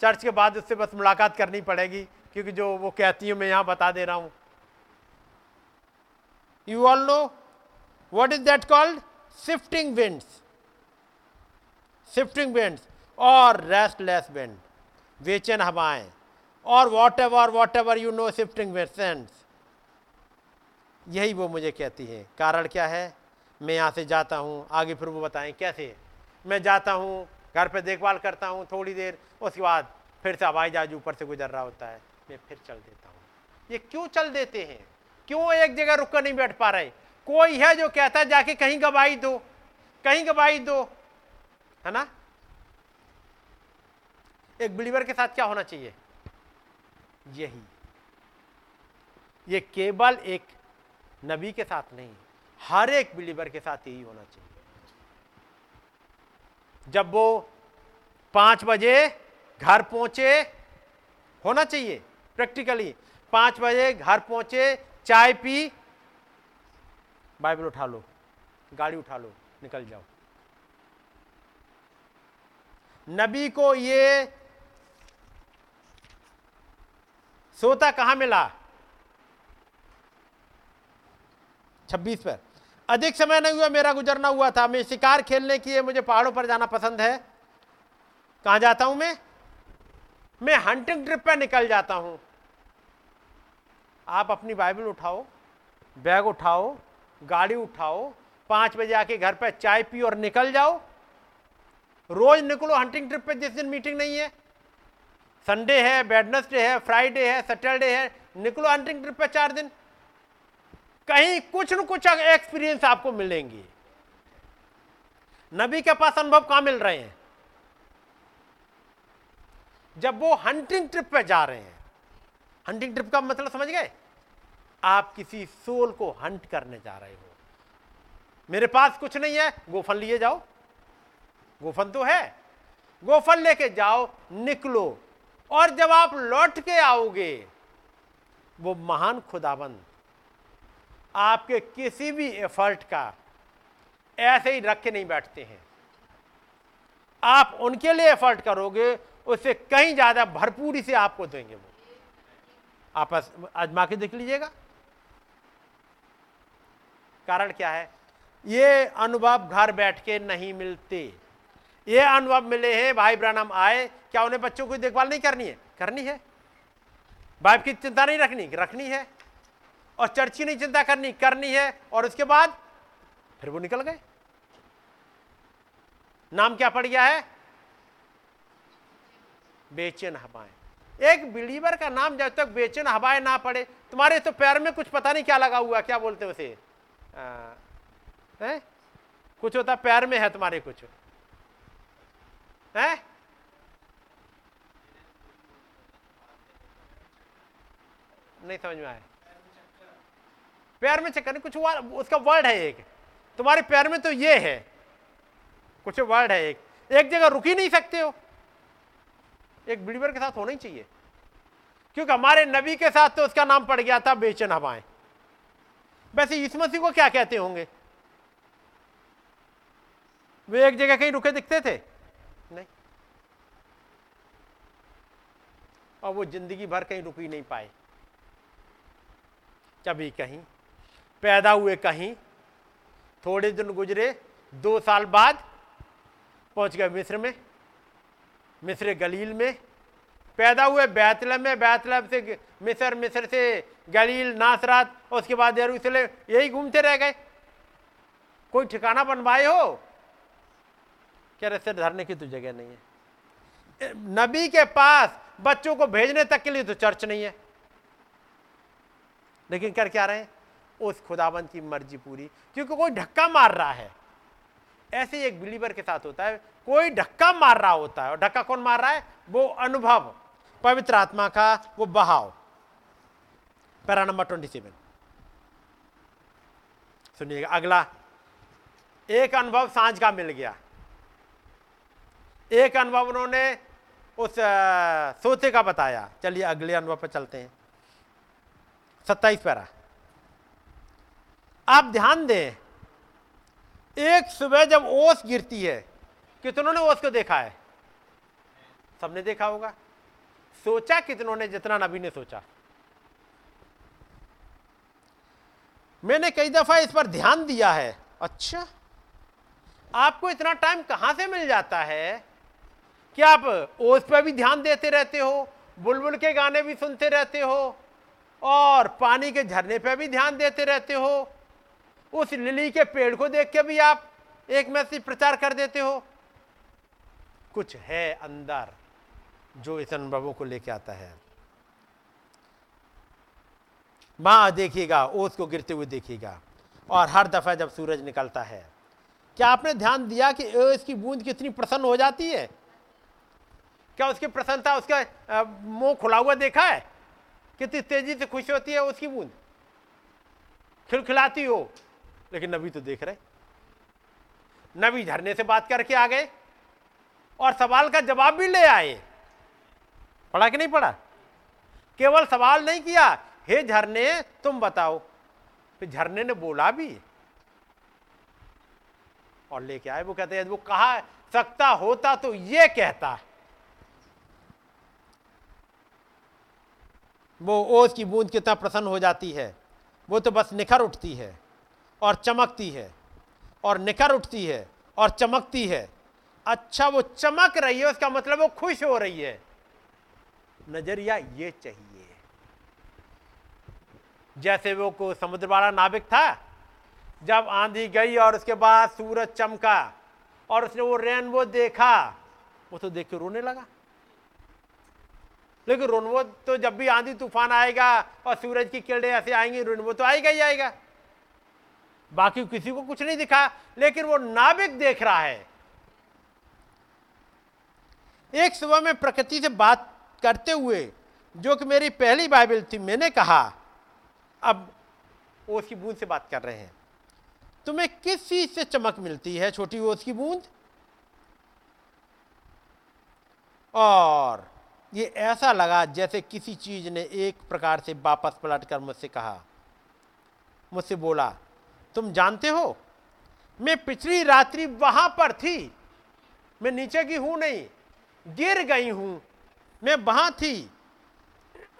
चर्च के बाद उससे बस मुलाकात करनी पड़ेगी, क्योंकि जो वो कहती है, मैं यहाँ बता दे रहा हूँ। You all know what is that called shifting winds shifting winds और रेस्टलेस विंड वेचन हवाएँ और whatever whatever you know shifting winds यही वो मुझे कहती है। कारण क्या है? मैं यहाँ से जाता हूँ। आगे फिर वो बताएँ, कैसे? मैं जाता हूँ, घर पे देखभाल करता हूँ थोड़ी देर, उसके बाद फिर से हवाई जहाज़ ऊपर से गुजर रहा होता है। मैं फिर चल देता हूँ। ये क्यों चल देते हैं? क्यों एक जगह रुक कर नहीं बैठ पा रहे? कोई है जो कहता है, जाके कहीं गवाही दो, कहीं गवाही दो। है ना? एक बिलीवर के साथ क्या होना चाहिए? यही। ये केवल एक नबी के साथ नहीं, हर एक बिलीवर के साथ यही होना चाहिए। जब वो पाँच बजे घर पहुँचे, होना चाहिए प्रैक्टिकली पाँच बजे घर पहुँचे, चाय पी बाइबल उठा लो, गाड़ी उठा लो, निकल जाओ। नबी को ये सोता कहाँ मिला? छब्बीस पर। अधिक समय नहीं हुआ, मेरा गुजरना हुआ था। मैं शिकार खेलने के लिए, मुझे पहाड़ों पर जाना पसंद है। कहाँ जाता हूँ मैं? मैं हंटिंग ट्रिप पर निकल जाता हूँ। आप अपनी बाइबल उठाओ बैग उठाओ, गाड़ी उठाओ, पाँच बजे आके घर पर चाय पी और निकल जाओ। रोज निकलो हंटिंग ट्रिप पे, जिस दिन मीटिंग नहीं है। संडे है वेडनेसडे है फ्राइडे है सैटरडे है, निकलो हंटिंग ट्रिप पे चार दिन। कहीं कुछ न कुछ एक्सपीरियंस आपको मिलेंगे। नबी के पास अनुभव कहाँ मिल रहे हैं? जब वो हंटिंग ट्रिप पे जा रहे हैं। हंटिंग ट्रिप का मतलब समझ गए? आप किसी सोल को हंट करने जा रहे हो। मेरे पास कुछ नहीं है, गोफन लिए जाओ। गोफन तो है। गोफन लेके जाओ, निकलो। और जब आप लौट के आओगे, वो महान खुदाबंद आपके किसी भी एफर्ट का ऐसे ही रख के नहीं बैठते हैं। आप उनके लिए एफर्ट करोगे, उससे कहीं ज़्यादा भरपूरी से आपको देंगे वो। आप आजमा के देख लीजिएगा। कारण क्या है? ये अनुभव घर बैठ के नहीं मिलते। ये अनुभव मिले हैं, भाई ब्रानम आए, क्या उन्हें बच्चों की देखभाल नहीं करनी है? करनी है। बाइप की चिंता नहीं रखनी रखनी है। और चर्च की नहीं, चिंता करनी करनी है, और उसके बाद फिर वो निकल गए। नाम क्या पड़ गया है? बेचैन हवाएँ। एक बिलीवर का नाम जब तक बेचैन हवाएँ ना पड़े, तुम्हारे तो पैर में कुछ पता नहीं क्या लगा हुआ, क्या बोलते उसे? कुछ होता पैर में है तुम्हारे कुछ? है? नहीं समझ में आया। पैर में चक्कर नहीं, कुछ उसका वर्ड है एक। तुम्हारे पैर में तो ये है। कुछ वर्ड है एक। एक जगह रुक ही नहीं सकते हो। एक बिलीवर के साथ होना ही चाहिए। क्योंकि हमारे नबी के साथ तो उसका नाम पड़ गया था, बेचन हवाएँ। वैसे इस मसीह को क्या कहते होंगे? वे एक जगह कहीं रुके दिखते थे? नहीं। और वो ज़िंदगी भर कहीं रुक ही नहीं पाए। कभी कहीं। पैदा हुए कहीं। थोड़े दिन गुजरे, दो साल बाद पहुँच गए मिस्र में, मिस्र गलील में। पैदा हुए बैतलम में बैतलम से मिस्र मिस्र से गलील, नासरात, उसके बाद यरूशलेम, यही घूमते रह गए। कोई ठिकाना बनवाए हो? क्या रस्ते धरने की तो जगह नहीं है। नबी के पास बच्चों को भेजने तक के लिए तो चर्च नहीं है। लेकिन कर क्या रहे हैं? उस खुदाबंद की मर्ज़ी पूरी, क्योंकि कोई धक्का मार रहा है। ऐसे एक बिलीवर के साथ होता है, कोई धक्का मार रहा होता है, और धक्का कौन मार रहा है? वो अनुभव, पवित्र आत्मा का वो बहाव। Para number twenty seven. सुनिएगा, अगला, एक अनुभव साँझ का मिल गया। एक अनुभव उन्होंने उस सोते का बताया। चलिए अगले अनुभव पर चलते हैं। सत्ताईस पैरा। आप ध्यान दें, एक सुबह जब ओस गिरती है, कितनों ने ओस को देखा है? सबने देखा होगा। सोचा कितनों ने, जितना नबी ने सोचा। मैंने कई दफ़ा इस पर ध्यान दिया है। अच्छा आपको इतना टाइम कहाँ से मिल जाता है? कि आप ओस पर भी ध्यान देते रहते हो? बुलबुल के गाने भी सुनते रहते हो? और पानी के झरने पर भी ध्यान देते रहते हो? उस लिली के पेड़ को देख के भी आप एक मैसेज प्रचार कर देते हो। कुछ है अंदर जो इस अनुभवों को लेके आता है। वहाँ देखिएगा, ओस को गिरते हुए देखिएगा और हर दफ़ा जब सूरज निकलता है। क्या आपने ध्यान दिया कि इसकी बूंद कितनी प्रसन्न हो जाती है? क्या उसकी प्रसन्नता, उसका मुँह खुला हुआ देखा है? कितनी तेज़ी से खुश होती है उसकी बूंद। खिलखिलाती हो। लेकिन नबी तो देख रहे नबी झरने से बात करके आ गए और सवाल का जवाब भी ले आए। पढ़ा कि नहीं पढ़ा? केवल सवाल नहीं किया, हे झरने, तुम बताओ। फिर झरने ने बोला भी। और लेके आए, वो कहते हैं, वो कहा सकता होता तो ये कहता। वो ओस की बूंद कितना प्रसन्न हो जाती है। वो तो बस निखर उठती है। और चमकती है, और निखर उठती है, और चमकती है। अच्छा वो चमक रही है, उसका मतलब वो खुश हो रही है। नज़रिया ये चाहिए। जैसे वो को समुद्र वाला नाविक था, जब आंधी गई और उसके बाद सूरज चमका, और उसने वो रेनबो देखा, वो तो देख के रोने लगा। लेकिन रेनबो तो जब भी आंधी तूफ़ान आएगा और सूरज की किरणें ऐसे आएँगी, रेनबो तो आएगा ही आएगा। बाकी किसी को कुछ नहीं दिखा, लेकिन वो नाविक देख रहा है। एक सुबह में प्रकृति से बात करते हुए, जो कि मेरी पहली बाइबल थी, मैंने कहा, अब ओस की बूंद से बात कर रहे हैं। तुम्हें किस चीज़ से चमक मिलती है, छोटी ओस की बूंद? और ये ऐसा लगा जैसे किसी चीज़ ने एक प्रकार से वापस पलटकर मुझसे कहा। मुझसे बोला तुम जानते हो? मैं पिछली रात्रि वहाँ पर थी। मैं नीचे की हूँ नहीं, गिर गई हूँ। मैं वहाँ थी।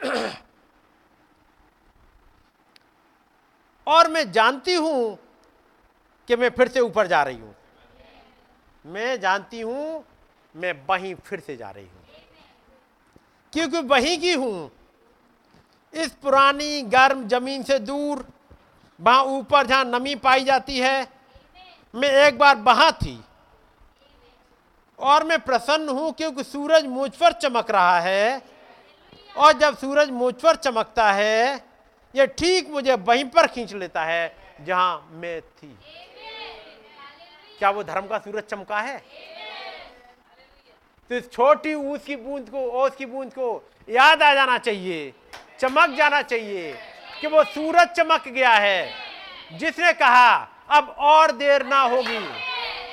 और मैं जानती हूँ कि मैं फिर से ऊपर जा रही हूँ। मैं जानती हूँ, मैं वहीं फिर से जा रही हूँ। क्योंकि वहीं की हूँ। इस पुरानी गर्म ज़मीन से दूर वहाँ ऊपर जहाँ नमी पाई जाती है, मैं एक बार वहाँ थी। और मैं प्रसन्न हूँ क्योंकि सूरज मुझ पर चमक रहा है। और जब सूरज मुझ पर चमकता है यह ठीक मुझे वहीं पर खींच लेता है, जहाँ मैं थी। क्या वो धर्म का सूरज चमका है? तो इस छोटी ऊस की बूंद को, ओस की बूंद को याद आ जाना चाहिए, चमक जाना चाहिए। कि वो सूरज चमक गया है। जिसने कहा, अब और देर ना होगी,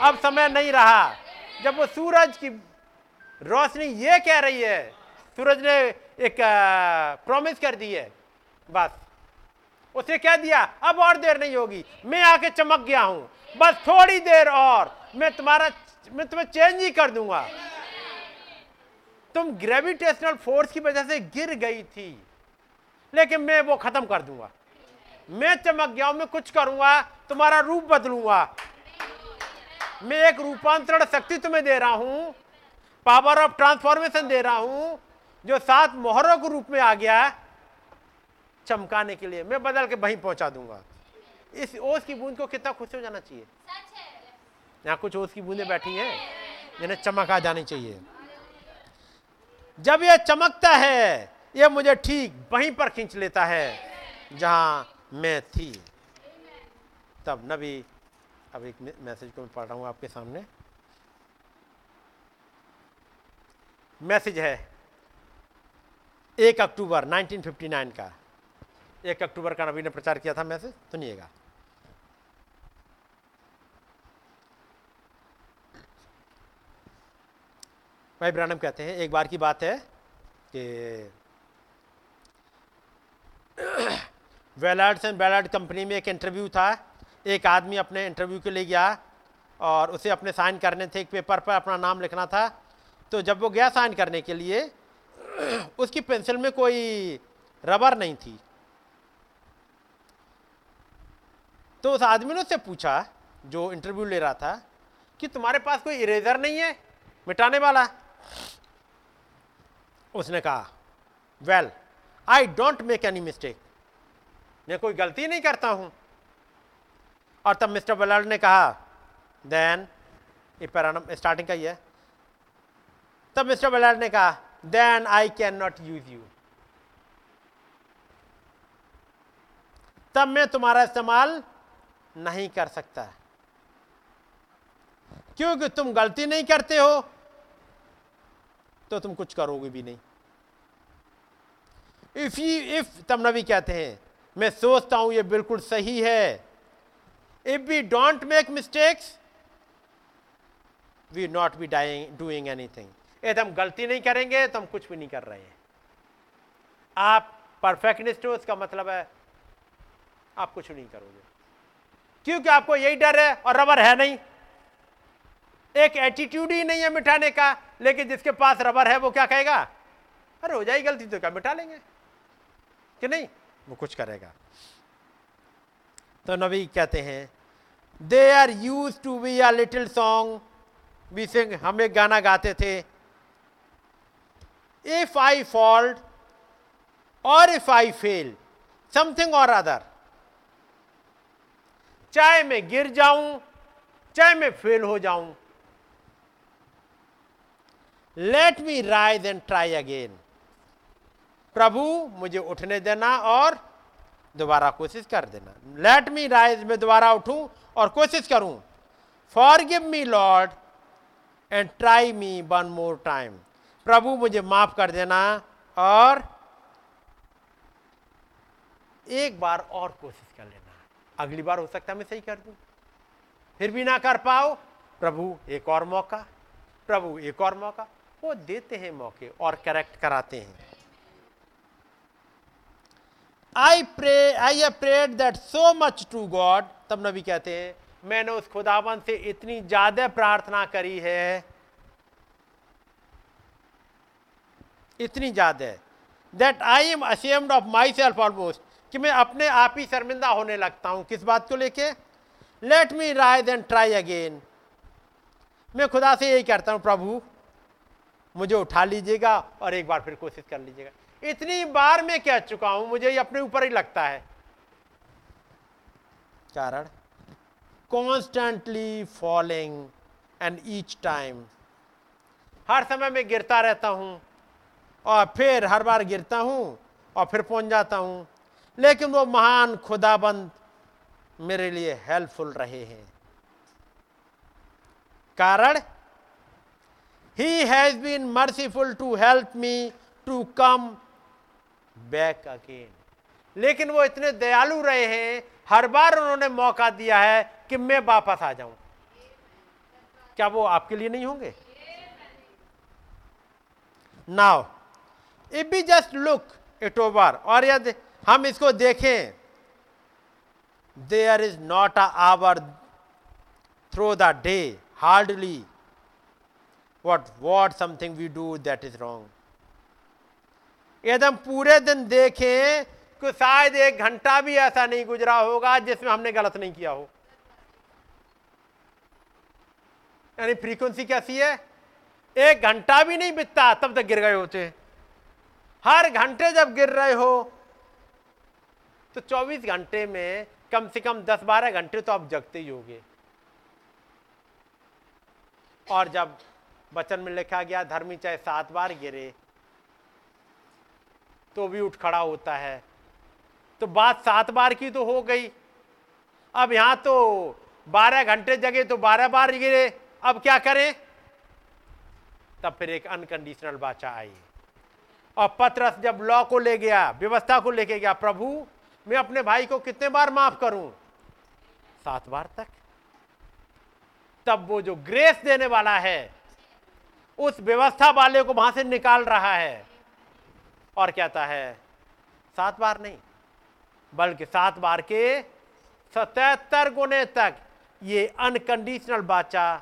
अब समय नहीं रहा। जब वो सूरज की रोशनी ये कह रही है, सूरज ने एक प्रॉमिस कर दी है। बस। उसे कह दिया, अब और देर नहीं होगी, मैं आके चमक गया हूँ। बस थोड़ी देर और, मैं तुम्हारा, मैं तुम्हें चेंज ही कर दूँगा। तुम ग्रेविटेशनल फोर्स की वजह से गिर गई थी। लेकिन मैं वो खत्म कर दूँगा। मैं चमक गया मैं कुछ करूँगा, तुम्हारा रूप बदलूँगा। मैं एक रूपांतरण शक्ति तुम्हें दे रहा हूँ पावर ऑफ़ ट्रांसफॉर्मेशन दे रहा हूँ, जो सात मोहरों के रूप में आ गया चमकाने के लिए। मैं बदल के वहीं पहुँचा दूँगा। इस ओस की बूंद को कितना खुश हो जाना चाहिए? यहाँ कुछ ओस की बूंदे बैठी हैं, जिन्हें चमक जानी चाहिए। जब यह चमकता है यह मुझे ठीक वहीं पर खींच लेता है, जहाँ मैं थी। तब नबी, अब एक मैसेज को मैं पढ़ रहा हूँ आपके सामने। मैसेज है, एक अक्टूबर 1959 का। एक अक्टूबर का नबी ने प्रचार किया था मैसेज, सुनिएगा। भाई ब्रानम कहते हैं, एक बार की बात है कि वेलार्ड्स एंड वेलार्ड कंपनी में एक इंटरव्यू था। एक आदमी अपने इंटरव्यू के लिए गया और उसे अपने साइन करने थे। एक पेपर पर अपना नाम लिखना था। तो जब वो गया साइन करने के लिए, उसकी पेंसिल में कोई रबर नहीं थी। तो उस आदमी ने उससे पूछा, जो इंटरव्यू ले रहा था, कि तुम्हारे पास कोई इरेजर नहीं है, मिटाने वाला? उसने कहा well I don't make any mistake मैं कोई गलती नहीं करता हूँ। और तब मिस्टर बलर्ड ने कहा देन ये स्टार्टिंग का ही है। तब मिस्टर बलर्ड ने कहा then I can not use you तब मैं तुम्हारा इस्तेमाल नहीं कर सकता। क्योंकि तुम गलती नहीं करते हो तो तुम कुछ करोगे भी नहीं। इफ़ यू इफ़ तब नबी कहते हैं, मैं सोचता हूँ ये बिल्कुल सही है। If we don't make mistakes we not be dying doing anything यदि हम गलती नहीं करेंगे तो हम कुछ भी नहीं कर रहे हैं। आप परफेक्टनिस्ट हो, इसका मतलब है आप कुछ नहीं करोगे। क्योंकि आपको यही डर है और रबर है नहीं। एक एटीट्यूड ही नहीं है मिटाने का, लेकिन जिसके पास रबर है, वो क्या कहेगा? अरे, हो जाएगी गलती तो क्या, मिटा लेंगे। कि नहीं? वो कुछ करेगा। तो नबी कहते हैं they are used to be a little song be sing हम एक गाना गाते थे। If I fault or if I fail something or other चाहे मैं गिर जाऊँ, चाहे मैं फेल हो जाऊँ let me rise and try again प्रभु, मुझे उठने देना और दोबारा कोशिश कर देना। लेट मी राइज में दोबारा उठूं और कोशिश करूँ। Forgive me Lord and try me one more time प्रभु, मुझे माफ़ कर देना और एक बार और कोशिश कर लेना। अगली बार हो सकता है मैं सही कर दूँ। फिर भी ना कर पाओ। प्रभु, एक और मौका। प्रभु, एक और मौका। वो देते हैं मौके और करेक्ट कराते हैं। I pray I have prayed that so much to God तब नबी कहते हैं, मैंने उस खुदावन से इतनी ज़्यादा प्रार्थना करी है। इतनी ज़्यादा that I am ashamed of myself almost कि मैं अपने आप ही शर्मिंदा होने लगता हूँ। किस बात को लेके? Let me rise and try again मैं खुदा से यही कहता हूँ, प्रभु, मुझे उठा लीजिएगा और एक बार फिर कोशिश कर लीजिएगा। इतनी बार मैं कह चुका हूँ मुझे ये अपने ऊपर ही लगता है। कारण? Constantly following and each time हर समय मैं गिरता रहता हूँ और फिर हर बार गिरता हूँ और फिर पहुँच जाता हूँ। लेकिन वो महान खुदाबंद मेरे लिए हेल्पफुल रहे हैं। कारण? He has been merciful to help me to come back again. लेकिन वो इतने दयालु रहे हैं, हर बार उन्होंने मौका दिया है कि मैं वापस आ जाऊँ। क्या वो आपके लिए नहीं होंगे? Now if be just look it over और यदि हम इसको देखें। There is not a hour through the day hardly what what something we do that is wrong यदि हम पूरे दिन देखें तो शायद एक घंटा भी ऐसा नहीं गुजरा होगा जिसमें हमने गलत नहीं किया हो। यानी फ्रीक्वेंसी कैसी है? एक घंटा भी नहीं बितता, तब तक गिर गए होते। हर घंटे जब गिर रहे हो तो 24 घंटे में कम से कम 10-12 घंटे तो आप जगते ही होगे। और जब वचन में लिखा गया, धर्मी चाहे सात बार गिरे तो भी उठ खड़ा होता है। तो बात सात बार की तो हो गई। अब यहाँ तो बारह घंटे जगे तो बारह बार गिरे। अब क्या करें? तब फिर एक अनकंडीशनल बाचा आई। और पत्रस जब लॉ को ले गया, व्यवस्था को लेके गया, प्रभु, मैं अपने भाई को कितने बार माफ़ करूँ? सात बार तक। तब वो जो ग्रेस देने वाला है, उस व्यवस्था वाले को वहाँ से निकाल रहा है। और कहता है? सात बार नहीं, बल्कि सात बार के सतहत्तर गुने तक। ये अनकंडीशनल बाचा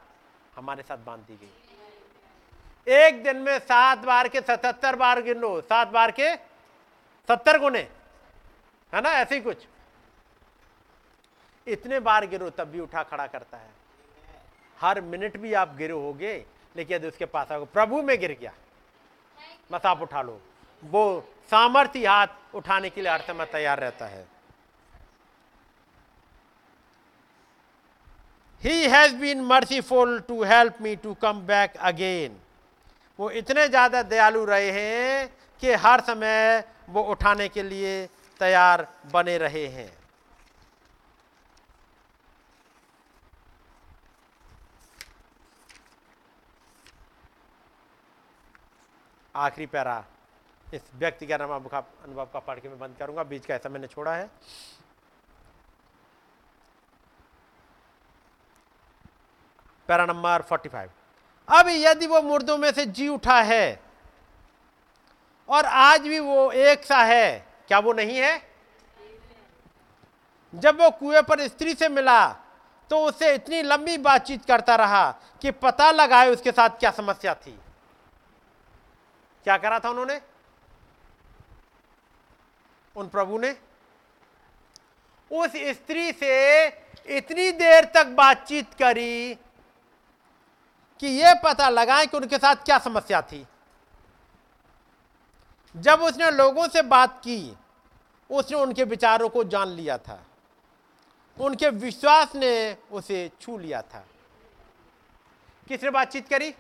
हमारे साथ बाँध दी गई। एक दिन में सात बार के सतहत्तर बार गिन, सात बार के सत्तर गुने, है ना? ऐसे ही कुछ। इतने बार गिरो तब भी उठा खड़ा करता है। हर मिनट भी आप गिरे होगे लेकिन यदि उसके पास आओ प्रभु में गिर गया, बस आप उठा लो। वो सामर्थ्य हाथ उठाने के लिए समय तैयार रहता है। He has been merciful to help me to come back again वो इतने ज़्यादा दयालु रहे हैं कि हर समय वो उठाने के लिए तैयार बने रहे हैं। आखिरी पैरा। इस व्यक्ति का नाम अनुभव का पढ़ के मैं बंद करूँगा। बीच का ऐसा मैंने छोड़ा है। पैरा नंबर 45 अब यदि वो मुर्दों में से जी उठा है और आज भी वो एक सा है, क्या वो नहीं है? जब वो कुएँ पर स्त्री से मिला तो उससे इतनी लंबी बातचीत करता रहा कि पता लगाए उसके साथ क्या समस्या थी। क्या करा था उन्होंने? उन प्रभु ने? उस स्त्री से इतनी देर तक बातचीत करी कि यह पता लगाएँ कि उनके साथ क्या समस्या थी। जब उसने लोगों से बात की, उसने उनके विचारों को जान लिया था। उनके विश्वास ने उसे छू लिया था। किसने बातचीत करी?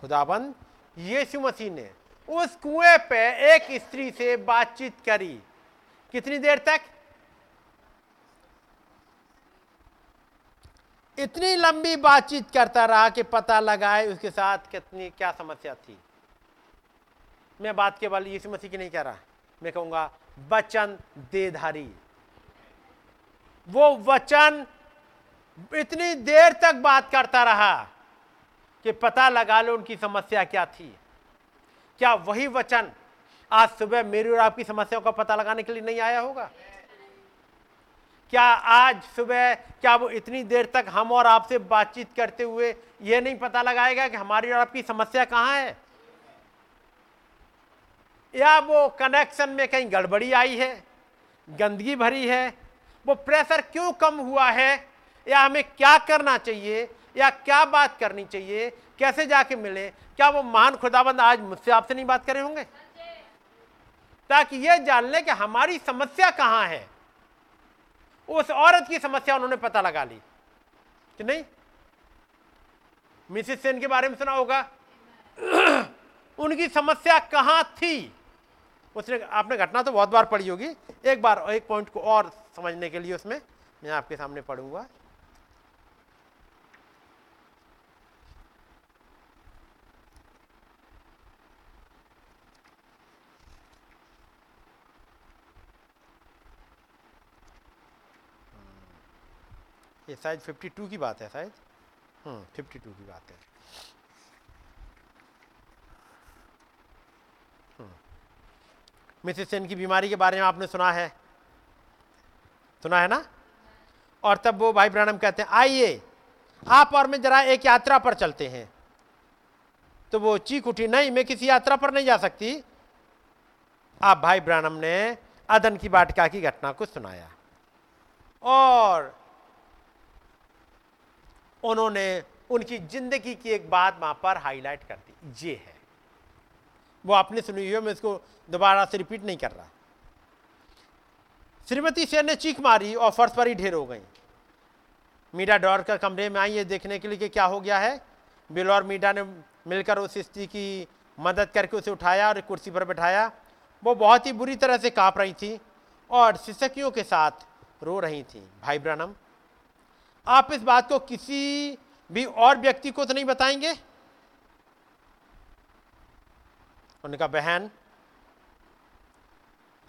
खुदाबंद। यीशु मसीह ने उस कुएँ पे एक स्त्री से बातचीत करी। कितनी देर तक? इतनी लंबी बातचीत करता रहा कि पता लगाए उसके साथ कितनी क्या समस्या थी। मैं बात केवल यीशु मसीह की नहीं कह रहा, मैं कहूँगा वचन देधारी वो वचन इतनी देर तक बात करता रहा कि पता लगा लो उनकी समस्या क्या थी। क्या वही वचन आज सुबह मेरी और आपकी समस्याओं का पता लगाने के लिए नहीं आया होगा? क्या आज सुबह, क्या वो इतनी देर तक हम और आपसे बातचीत करते हुए यह नहीं पता लगाएगा कि हमारी और आपकी समस्या कहाँ है? या वो कनेक्शन में कहीं गड़बड़ी आई है? गंदगी भरी है? वो प्रेशर क्यों कम हुआ है? या हमें क्या करना चाहिए? या क्या बात करनी चाहिए? कैसे जाके मिले? क्या वो महान खुदाबंद आज मुझसे आपसे नहीं बात करे होंगे? ताकि ये जान ले कि हमारी समस्या कहाँ है। उस औरत की समस्या उन्होंने पता लगा ली। कि नहीं? मिसिस सेन के बारे में सुना होगा। उनकी समस्या कहाँ थी? उसने आपने घटना तो बहुत बार पढ़ी होगी। एक बार, एक पॉइंट को और समझने के लिए उसमें मैं आपके सामने पढ़ूँगा। ये शायद 52 की बात है शायद। हम्म 52 की बात है। मिसिस सेन की बीमारी के बारे में आपने सुना है? सुना है ना? और तब वो भाई ब्रानम कहते हैं, आइए, आप और मैं जरा एक यात्रा पर चलते हैं। तो वो चीख उठी, नहीं, मैं किसी यात्रा पर नहीं जा सकती। आप भाई ब्रानम ने अदन की बाटका की घटना को सुनाया। और उन्होंने उनकी ज़िंदगी की एक बात वहाँ पर हाईलाइट कर दी। ये है। वो आपने सुनी हुई मैं इसको दोबारा से रिपीट नहीं कर रहा। श्रीमती सेन ने चीख मारी और फर्श पर ही ढेर हो गई। मीडा डॉर कर कमरे में आई ये देखने के लिए कि क्या हो गया है। बिल और मीडा ने मिलकर उस स्त्री की मदद करके उसे उठाया और कुर्सी पर बैठाया। वो बहुत ही बुरी तरह से काँप रही थी और शिक्षकियों के साथ रो रही थी। भाई ब्रनम आप इस बात को किसी भी और व्यक्ति को तो नहीं बताएँगे? उन्होंने कहा बहन।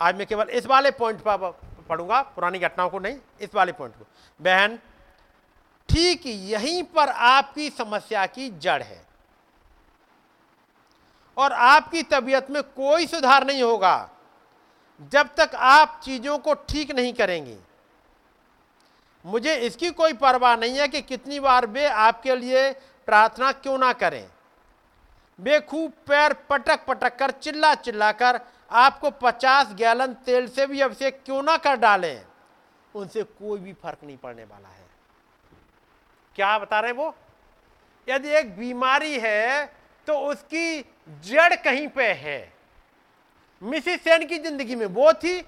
आज मैं केवल इस वाले पॉइंट पर पढ़ूँगा, पुरानी घटनाओं को नहीं, इस वाले पॉइंट को। बहन, ठीक यहीं पर आपकी समस्या की जड़ है। और आपकी तबीयत में कोई सुधार नहीं होगा जब तक आप चीज़ों को ठीक नहीं करेंगी। मुझे इसकी कोई परवाह नहीं है कि कितनी बार वे आपके लिए प्रार्थना क्यों ना करें। वे खूब पैर पटक पटक कर, चिल्ला चिल्ला कर आपको पचास गैलन तेल से भी अभिषेक क्यों ना कर डालें? उनसे कोई भी फ़र्क नहीं पड़ने वाला है। क्या बता रहे हैं वो? यदि एक बीमारी है तो उसकी जड़ कहीं पे है। मिसिस सेन की ज़िंदगी में वो थी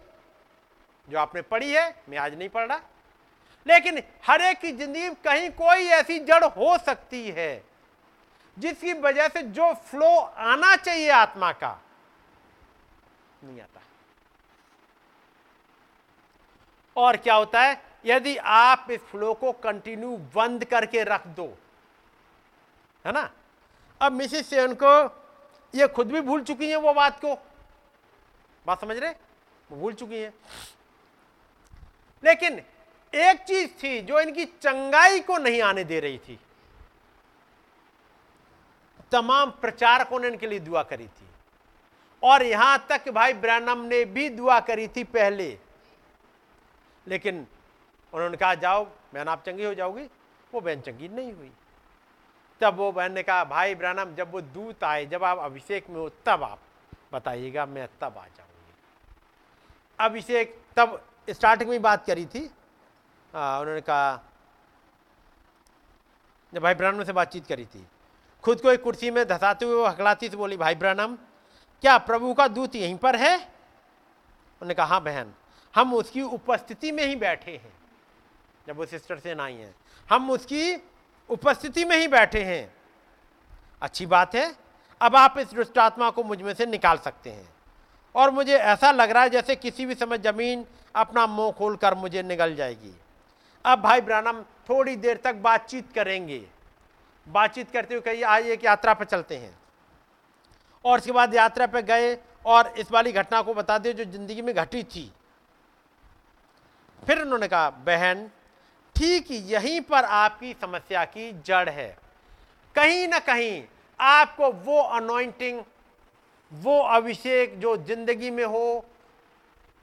जो आपने पढ़ी है, मैं आज नहीं पढ़ रहा। लेकिन हर एक की ज़िंदगी कहीं कोई ऐसी जड़ हो सकती है, जिसकी वजह से जो फ्लो आना चाहिए आत्मा का, नहीं आता। और क्या होता है? यदि आप इस फ्लो को कंटिन्यू बंद करके रख दो, है ना? अब मिसिस सेन को ये खुद भी भूल चुकी है वो बात को। बात समझ रहे? भूल चुकी है। लेकिन एक चीज़ थी जो इनकी चंगाई को नहीं आने दे रही थी। तमाम प्रचारकों ने इनके लिए दुआ करी थी। और यहाँ तक भाई ब्रैनम ने भी दुआ करी थी पहले। लेकिन उन्होंने कहा, जाओ, बहन आप चंगी हो जाओगी। वो बहन चंगी नहीं हुई। तब वो बहन ने कहा, भाई ब्रैनम, जब वो दूत आए, जब आप अभिषेक में हो, तब आप बताइएगा, मैं तब आ जाऊँगी। अभिषेक तब स्टार्टिंग में बात करी थी। आ, उन्होंने कहा जब भाई ब्रैनम से बातचीत करी थी खुद को एक कुर्सी में धसाते हुए वो हकलाती से बोली भाई ब्रनम क्या प्रभु का दूत यहीं पर है? उन्होंने कहा हाँ बहन हम उसकी उपस्थिति में ही बैठे हैं जब वो सिस्टर से आई हैं। हम उसकी उपस्थिति में ही बैठे हैं। अच्छी बात है अब आप इस दुष्ट आत्मा को मुझमें से निकाल सकते हैं। और मुझे ऐसा लग रहा है जैसे किसी भी समय ज़मीन अपना मुँह खोलकर मुझे निगल जाएगी। अब भाई ब्रानम, थोड़ी देर तक बातचीत करेंगे। बातचीत करते हुए कही आइए एक यात्रा पर चलते हैं। और उसके बाद यात्रा पर गए और इस वाली घटना को बता दिए जो ज़िंदगी में घटी थी। फिर उन्होंने कहा, बहन, ठीक यहीं पर आपकी समस्या की जड़ है। कहीं ना कहीं आपको वो अनोइंटिंग वो अभिषेक जो ज़िंदगी में हो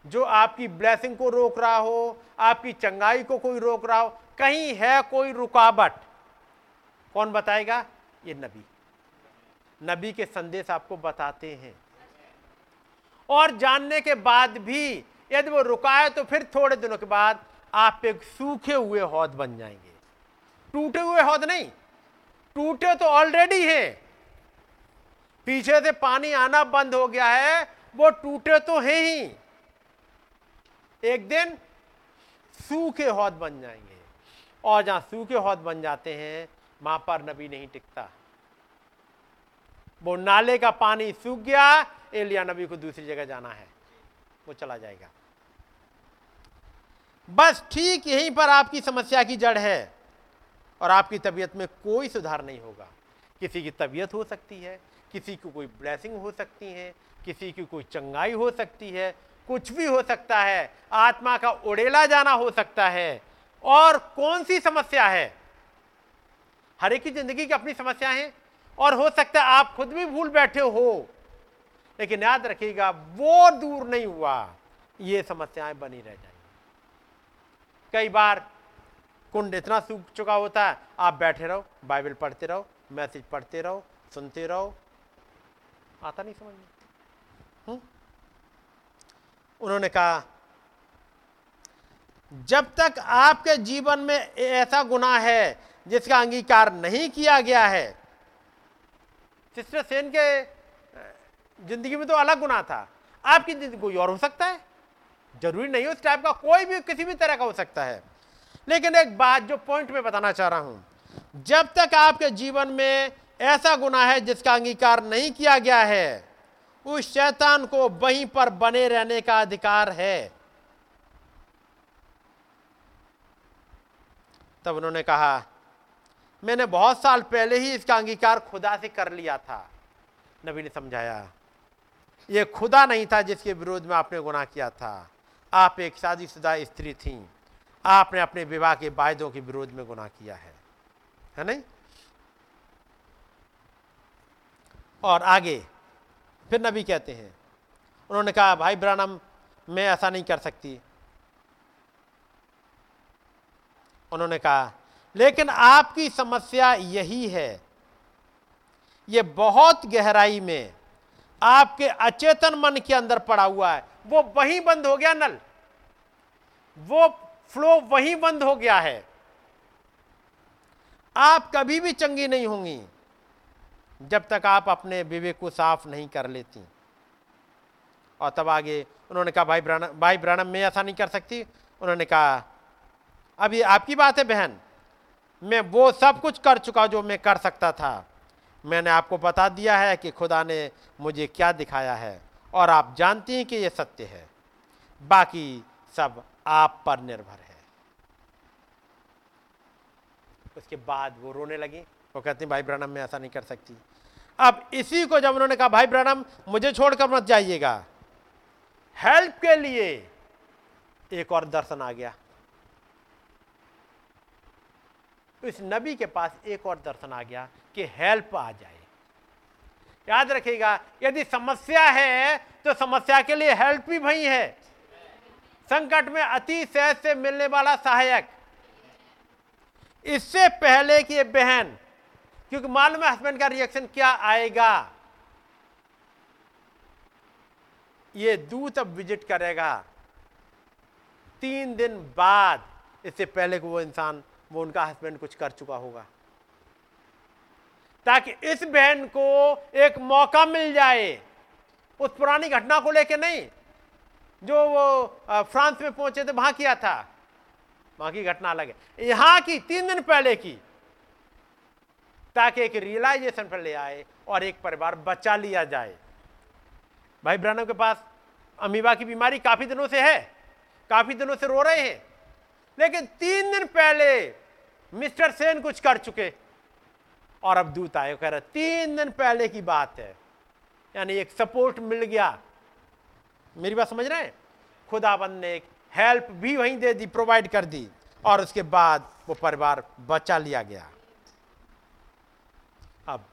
जो आपकी ब्लेसिंग को रोक रहा हो, आपकी चंगाई को कोई रोक रहा हो, कहीं है कोई रुकावट? कौन बताएगा? ये नबी। नबी के संदेश आपको बताते हैं। और जानने के बाद भी, यदि वो रुका है तो फिर थोड़े दिनों के बाद आप एक सूखे हुए हौद बन जाएँगे। टूटे हुए हौद नहीं, टूटे तो ऑलरेडी हैं। पीछे से पानी आना बंद हो गया है, वो टूटे तो हैं ही। एक दिन सूखे हौद बन जाएँगे। और जहाँ सूखे हौद बन जाते हैं, वहाँ पर नबी नहीं टिकता। वो नाले का पानी सूख गया, एलिया नबी को दूसरी जगह जाना है। वो चला जाएगा। बस ठीक यहीं पर आपकी समस्या की जड़ है, और आपकी तबीयत में कोई सुधार नहीं होगा। किसी की तबीयत हो सकती है, किसी की कोई ब्लेसिंग हो सकती है, किसी की कोई चंगाई हो सकती है कुछ भी हो सकता है, आत्मा का उड़ेला जाना हो सकता है। और कौन सी समस्या है? हर एक की ज़िंदगी की अपनी समस्या है। और हो सकता है आप खुद भी भूल बैठे हो। लेकिन याद रखिएगा, वो दूर नहीं हुआ, ये समस्याएँ बनी रह जाएँगी। कई बार कुंड इतना सूख चुका होता है, आप बैठे रहो, बाइबल पढ़ते रहो, मैसेज पढ़ते रहो, सुनते रहो। आता नहीं समझ में? उन्होंने कहा, जब तक आपके जीवन में ऐसा गुनाह है जिसका अंगीकार नहीं किया गया है सिस्टर सेन के ज़िंदगी में तो अलग गुनाह था। आपकी ज़िंदगी कोई और हो सकता है? ज़रूरी नहीं उस टाइप का कोई भी, किसी भी तरह का हो सकता है। लेकिन एक बात जो पॉइंट में बताना चाह रहा हूँ, जब तक आपके जीवन में ऐसा गुना है जिसका अंगीकार नहीं किया गया है उस शैतान को वहीं पर बने रहने का अधिकार है। तब उन्होंने कहा, मैंने बहुत साल पहले ही इसका अंगीकार खुदा से कर लिया था। नबी ने समझाया, ये खुदा नहीं था जिसके विरोध में आपने गुनाह किया था। आप एक शादीशुदा स्त्री थी। आपने अपने विवाह के वायदों के विरोध में गुनाह किया है। है नहीं? और आगे फिर नबी कहते हैं, उन्होंने कहा, भाई ब्रानम, मैं ऐसा नहीं कर सकती। उन्होंने कहा, लेकिन आपकी समस्या यही है, ये बहुत गहराई में आपके अचेतन मन के अंदर पड़ा हुआ है। वो वहीं बंद हो गया नल। वो फ्लो वहीं बंद हो गया है। आप कभी भी चंगी नहीं होंगी। जब तक आप अपने विवेक को साफ़ नहीं कर लेती। और तब आगे उन्होंने कहा, भाई ब्रानम भाई ब्रानम, मैं ऐसा नहीं कर सकती। उन्होंने कहा, अभी आपकी बात है बहन, मैं वो सब कुछ कर चुका जो मैं कर सकता था। मैंने आपको बता दिया है कि खुदा ने मुझे क्या दिखाया है, और आप जानती हैं कि ये सत्य है। बाकी सब आप पर निर्भर है। उसके बाद वो रोने लगी। वो कहती भाई ब्रणम मैं ऐसा नहीं कर सकती। अब इसी को जब उन्होंने कहा, भाई ब्रणम मुझे छोड़कर मत जाइएगा। हेल्प के लिए एक और दर्शन आ गया। इस नबी के पास एक और दर्शन आ गया कि हेल्प आ जाए। याद रखिएगा, यदि समस्या है तो समस्या के लिए हेल्प भी वही है। संकट में अति सहज से मिलने वाला सहायक। इससे पहले कि ये बहन क्योंकि मालूम है हस्बैंड का रिएक्शन क्या आएगा? ये दूत अब विज़िट करेगा। तीन दिन बाद, इससे पहले को वो इंसान, वो उनका हस्बैंड कुछ कर चुका होगा। ताकि इस बहन को एक मौका मिल जाए। उस पुरानी घटना को लेके नहीं, जो वो फ्रांस में पहुँचे थे, वहाँ किया था। वहाँ की घटना अलग है। यहाँ की तीन दिन पहले की ताकि एक रियलाइजेशन पर ले आए और एक परिवार बचा लिया जाए। भाई ब्रहणम के पास अमीबा की बीमारी काफ़ी दिनों से है, काफ़ी दिनों से रो रहे हैं, लेकिन तीन दिन पहले मिस्टर सेन कुछ कर चुके और अब दूत आए कह रहे, तीन दिन पहले की बात है। यानी एक सपोर्ट मिल गया। मेरी बात समझ रहे हैं? खुदाबंद ने एक हेल्प भी वहीं दे दी प्रोवाइड कर दी, और उसके बाद वो परिवार बचा लिया गया। अब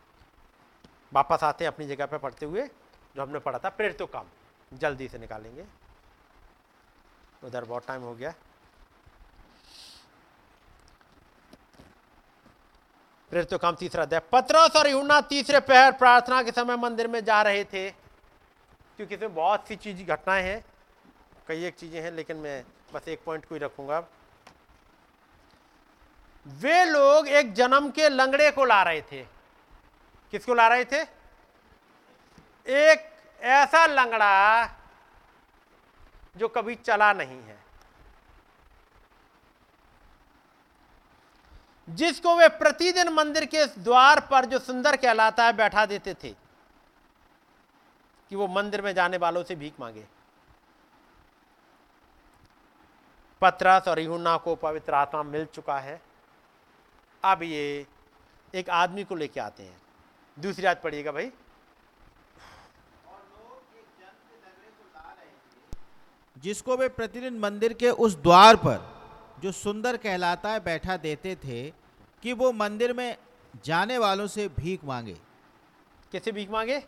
वापस आते हैं अपनी जगह पर पढ़ते हुए, जो हमने पढ़ा था प्रेर तो काम। जल्दी से निकालेंगे। उधर बहुत टाइम हो गया। प्रेर तो काम तीसरा अध्याय। पत्रस और यूना तीसरे पहर प्रार्थना के समय मंदिर में जा रहे थे। क्योंकि इसमें बहुत सी चीज़ घटनाएँ हैं। कई एक चीज़ें हैं, लेकिन मैं बस एक पॉइंट को ही रखूँगा। वे लोग एक जन्म के लंगड़े को ला रहे थे। किसको ला रहे थे? एक ऐसा लंगड़ा जो कभी चला नहीं है, जिसको वे प्रतिदिन मंदिर के द्वार पर जो सुंदर कहलाता है, बैठा देते थे कि वो मंदिर में जाने वालों से भीख मांगे। पत्रस और यूना को पवित्र आत्मा मिल चुका है। अब ये एक आदमी को लेके आते हैं। दूसरी बात पढ़िएगा भाई। जिसको वे प्रतिदिन मंदिर के उस द्वार पर जो सुंदर कहलाता है बैठा देते थे कि वो मंदिर में जाने वालों से भीख मांगे। कैसे भीख मांगे?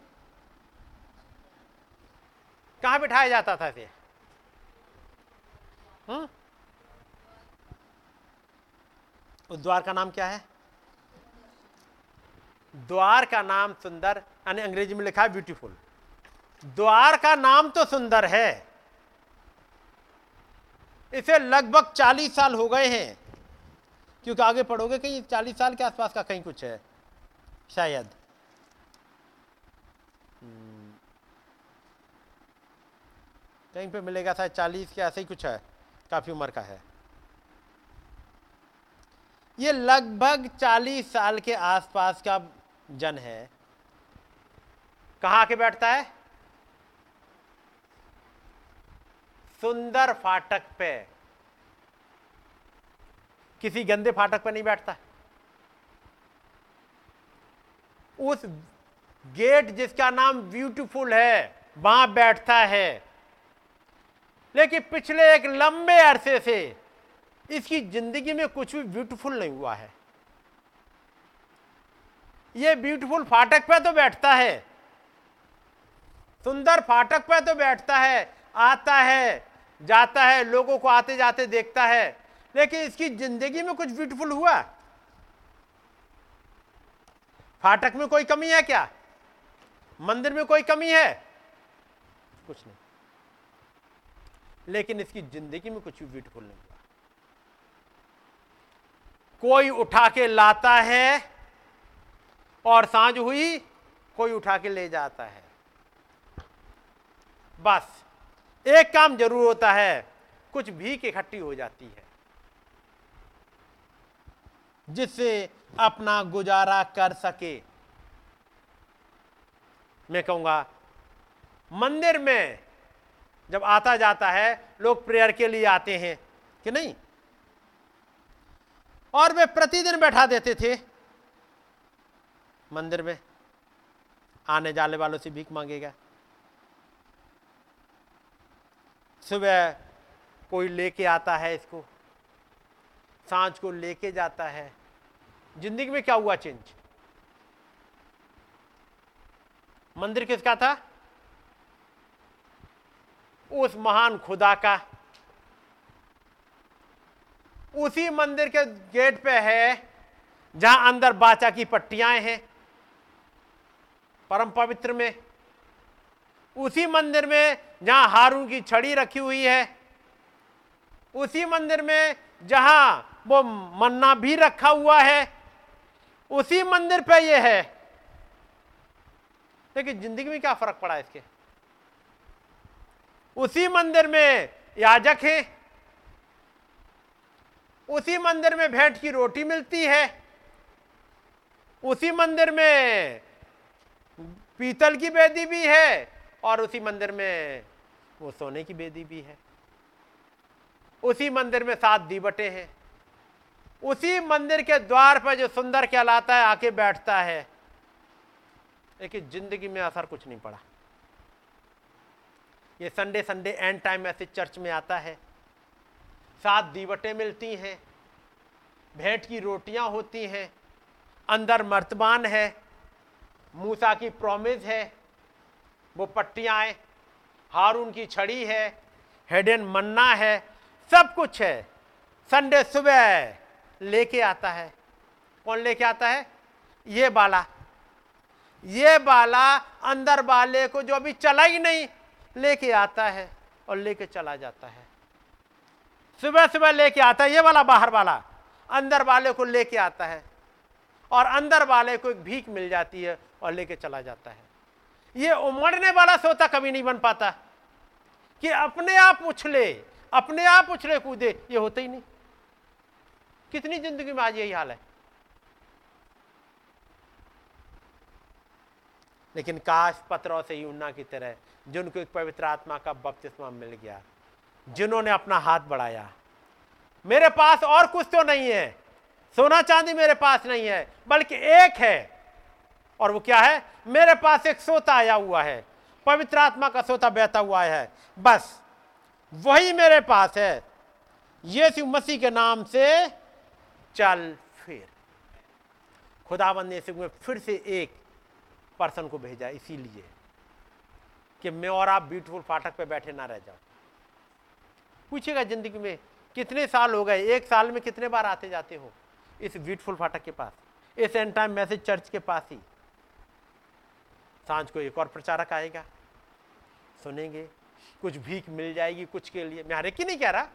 कहाँ बिठाया जाता था इसे? हम्म? उस द्वार का नाम क्या है? द्वार का नाम सुंदर, यानी अंग्रेज़ी में लिखा है ब्यूटीफुल द्वार का नाम तो सुंदर है। इसे लगभग चालीस साल हो गए हैं। क्योंकि आगे पढ़ोगे कहीं चालीस साल के आसपास का कहीं कुछ है? शायद। हम्म। कहीं पे मिलेगा शायद चालीस के ऐसे ही कुछ है। काफ़ी उम्र का है। ये लगभग चालीस साल के आसपास का जन है। कहाँ आके बैठता है? सुंदर फाटक पे। किसी गंदे फाटक पे नहीं बैठता। उस गेट जिसका नाम ब्यूटीफुल है, वहाँ बैठता है। लेकिन पिछले एक लंबे अरसे से इसकी ज़िंदगी में कुछ भी ब्यूटीफुल नहीं हुआ है। ये ब्यूटीफुल फाटक पे तो बैठता है। सुंदर फाटक पे तो बैठता है, आता है, जाता है, लोगों को आते जाते देखता है। लेकिन इसकी ज़िंदगी में कुछ ब्यूटीफुल हुआ? फाटक में कोई कमी है क्या? मंदिर में कोई कमी है? कुछ नहीं। लेकिन इसकी ज़िंदगी में कुछ भी ब्यूटीफुल नहीं हुआ। कोई उठा के लाता है और साँझ हुई, कोई उठा के ले जाता है। बस, एक काम ज़रूर होता है, कुछ भीख इकट्ठी हो जाती है, जिससे अपना गुजारा कर सके। मैं कहूँगा, मंदिर में जब आता जाता है, लोग प्रेयर के लिए आते हैं, कि नहीं? और वे प्रतिदिन बैठा देते थे। मंदिर में, आने जाने वालों से भीख मांगेगा। सुबह कोई लेके आता है इसको, साँझ को लेके जाता है। ज़िंदगी में क्या हुआ चेंज? मंदिर किसका था? उस महान खुदा का। उसी मंदिर के गेट पे है, जहाँ अंदर बाचा की पट्टियाँ हैं। परम पवित्र में। उसी मंदिर में जहाँ हारून की छड़ी रखी हुई है, उसी मंदिर में जहाँ वो मन्ना भी रखा हुआ है, उसी मंदिर पे ये है। लेकिन ज़िंदगी में क्या फ़र्क पड़ा इसके? उसी मंदिर में याजक है, उसी मंदिर में भेंट की रोटी मिलती है, उसी मंदिर में पीतल की बेदी भी है और उसी मंदिर में वो सोने की बेदी भी है। उसी मंदिर में सात दीवटे हैं। उसी मंदिर के द्वार पर जो सुंदर कहलाता है, आके बैठता है। लेकिन ज़िंदगी में असर कुछ नहीं पड़ा। ये संडे संडे एंड टाइम ऐसे चर्च में आता है। सात दीवटें मिलती हैं। भेंट की रोटियाँ होती हैं। अंदर मर्तबान है। मूसा की प्रॉमिस है, वो पट्टियाँ हारून की छड़ी है हेडन मन्ना है, सब कुछ है। संडे सुबह लेके आता है। कौन लेके आता है? ये बाला। ये बाला अंदर वाले को जो अभी चला ही नहीं, लेके आता है और लेके चला जाता है। सुबह सुबह लेके आता है, ये वाला बाहर वाला। अंदर वाले को लेके आता है। और अंदर वाले को एक भीख मिल जाती है और लेके चला जाता है। ये उमड़ने वाला सोता कभी नहीं बन पाता कि अपने आप उछले, अपने आप उछले कूदे, ये होता ही नहीं। कितनी ज़िंदगी में आज यही हाल है। लेकिन काश पत्रों से यूना की तरह, जिनको एक पवित्र आत्मा का बपतिस्मा मिल गया, जिन्होंने अपना हाथ बढ़ाया, मेरे पास और कुछ तो नहीं है। सोना चांदी मेरे पास नहीं है, बल्कि एक है। और वो क्या है? मेरे पास एक सोता आया हुआ है, पवित्र आत्मा का सोता बहता हुआ है। बस, वही मेरे पास है। यीशु मसीह के नाम से चल फिर। खुदाबंद ने में फिर से एक पर्सन को भेजा, इसीलिए कि मैं और आप ब्यूटीफुल फाटक पे बैठे ना रह जाओ। पूछेगा ज़िंदगी में, कितने साल हो गए? एक साल में कितने बार आते जाते हो? इस ब्यूटीफुल फाटक के पास, इस एंड टाइम मैसेज चर्च के पास ही। साँझ को एक और प्रचारक आएगा, सुनेंगे, कुछ भीख मिल जाएगी कुछ के लिए। मैं हर एक ही नहीं कह रहा,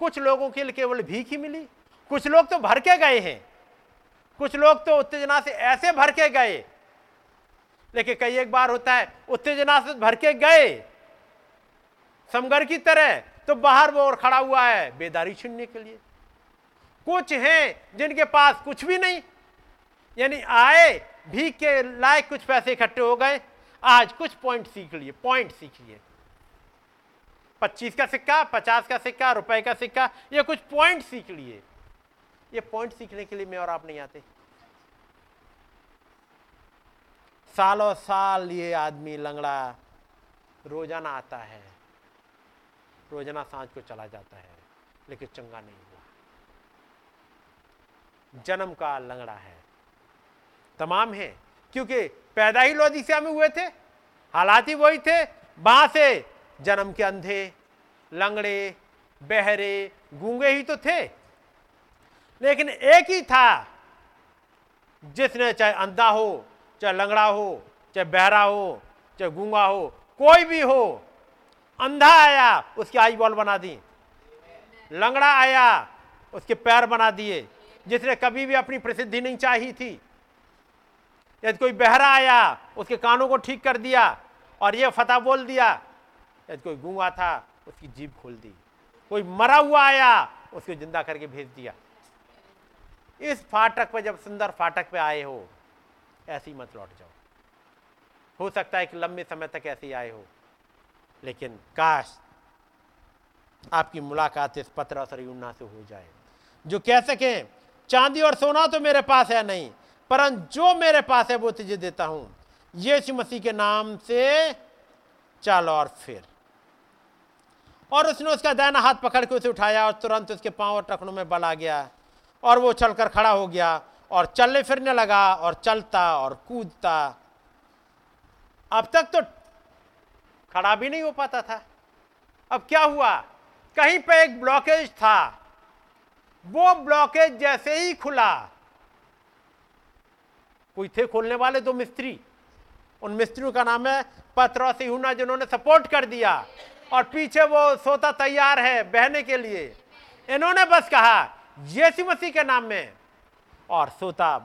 कुछ लोगों के लिए केवल भीख ही मिली। कुछ लोग तो भर के गए हैं, कुछ लोग तो उत्तेजना से ऐसे भर के गए। लेकिन कई एक बार होता है, उत्तेजना से भर के गए समगर की तरह तो बाहर वो और खड़ा हुआ है, बेदारी छीनने के लिए। कुछ हैं जिनके पास कुछ भी नहीं। यानी आए भी के लायक कुछ पैसे इकट्ठे हो गए। आज कुछ पॉइंट सीख लिए पॉइंट सीख लिए। पच्चीस का सिक्का, पचास का सिक्का, रुपए का सिक्का, ये कुछ पॉइंट सीख लिए। ये पॉइंट सीखने के लिए मैं और आप नहीं आते। सालों साल ये आदमी लंगड़ा रोज़ाना आता है। रोज़ाना साँझ को चला जाता है, लेकिन चंगा नहीं। हुआ जन्म का लंगड़ा है। तमाम है, क्योंकि पैदा ही लोदिसिया में हुए थे, हालात ही वही थे, वहाँ से जन्म के अंधे, लंगड़े, बहरे, गूँगे ही तो थे। लेकिन एक ही था, जिसने चाहे अंधा हो, चाहे लंगड़ा हो, चाहे बहरा हो, चाहे गूँगा हो, कोई भी हो, अंधा आया, उसकी आई बॉल बना दी। लंगड़ा आया, उसके पैर बना दिए। जिसने कभी भी अपनी प्रसिद्धि नहीं चाही थी। यदि कोई बहरा आया, उसके कानों को ठीक कर दिया और ये फतेह बोल दिया, यदि कोई गूँगा था, उसकी जीभ खोल दी। कोई मरा हुआ आया, उसको ज़िंदा करके भेज दिया। इस फाटक पर जब सुंदर फाटक पे आए हो, ऐसे ही मत लौट जाओ। हो सकता है कि लंबे समय तक ऐसे ही आए हो, लेकिन काश आपकी मुलाकात इस पत्र और यूना से हो जाए। जो कह सके चांदी और सोना तो मेरे पास है नहीं परंतु जो मेरे पास है वो तुझे देता हूँ। यीशु मसीह के नाम से चल और फिर। और उसने उसका दाना हाथ पकड़ के उसे उठाया और तुरंत उसके पाँव और टखनों में बल आ गया। और वो चलकर खड़ा हो गया और चलने फिरने लगा और चलता और कूदता। अब तक तो खड़ा भी नहीं हो पाता था। अब क्या हुआ? कहीं पे एक ब्लॉकेज था। वो ब्लॉकेज जैसे ही खुला। कोई थे खोलने वाले? दो मिस्त्री। उन मिस्त्रियों का नाम है पत्रोस यूना जिन्होंने सपोर्ट कर दिया। और पीछे वो सोता तैयार है बहने के लिए। इन्होंने बस कहा, यीशु मसीह के नाम में। और सोता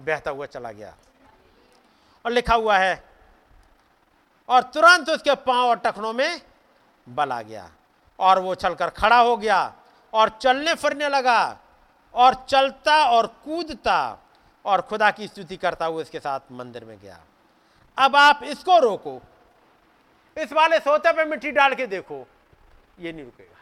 बहता हुआ चला गया। और लिखा हुआ है, और तुरंत उसके पाँव और टखनों में बल आ गया और वो चलकर खड़ा हो गया। और चलने फिरने लगा और चलता और कूदता और खुदा की स्तुति करता हुआ इसके साथ मंदिर में गया। अब आप इसको रोको। इस वाले सोते पे मिट्टी डाल के देखो। ये नहीं रुकेगा।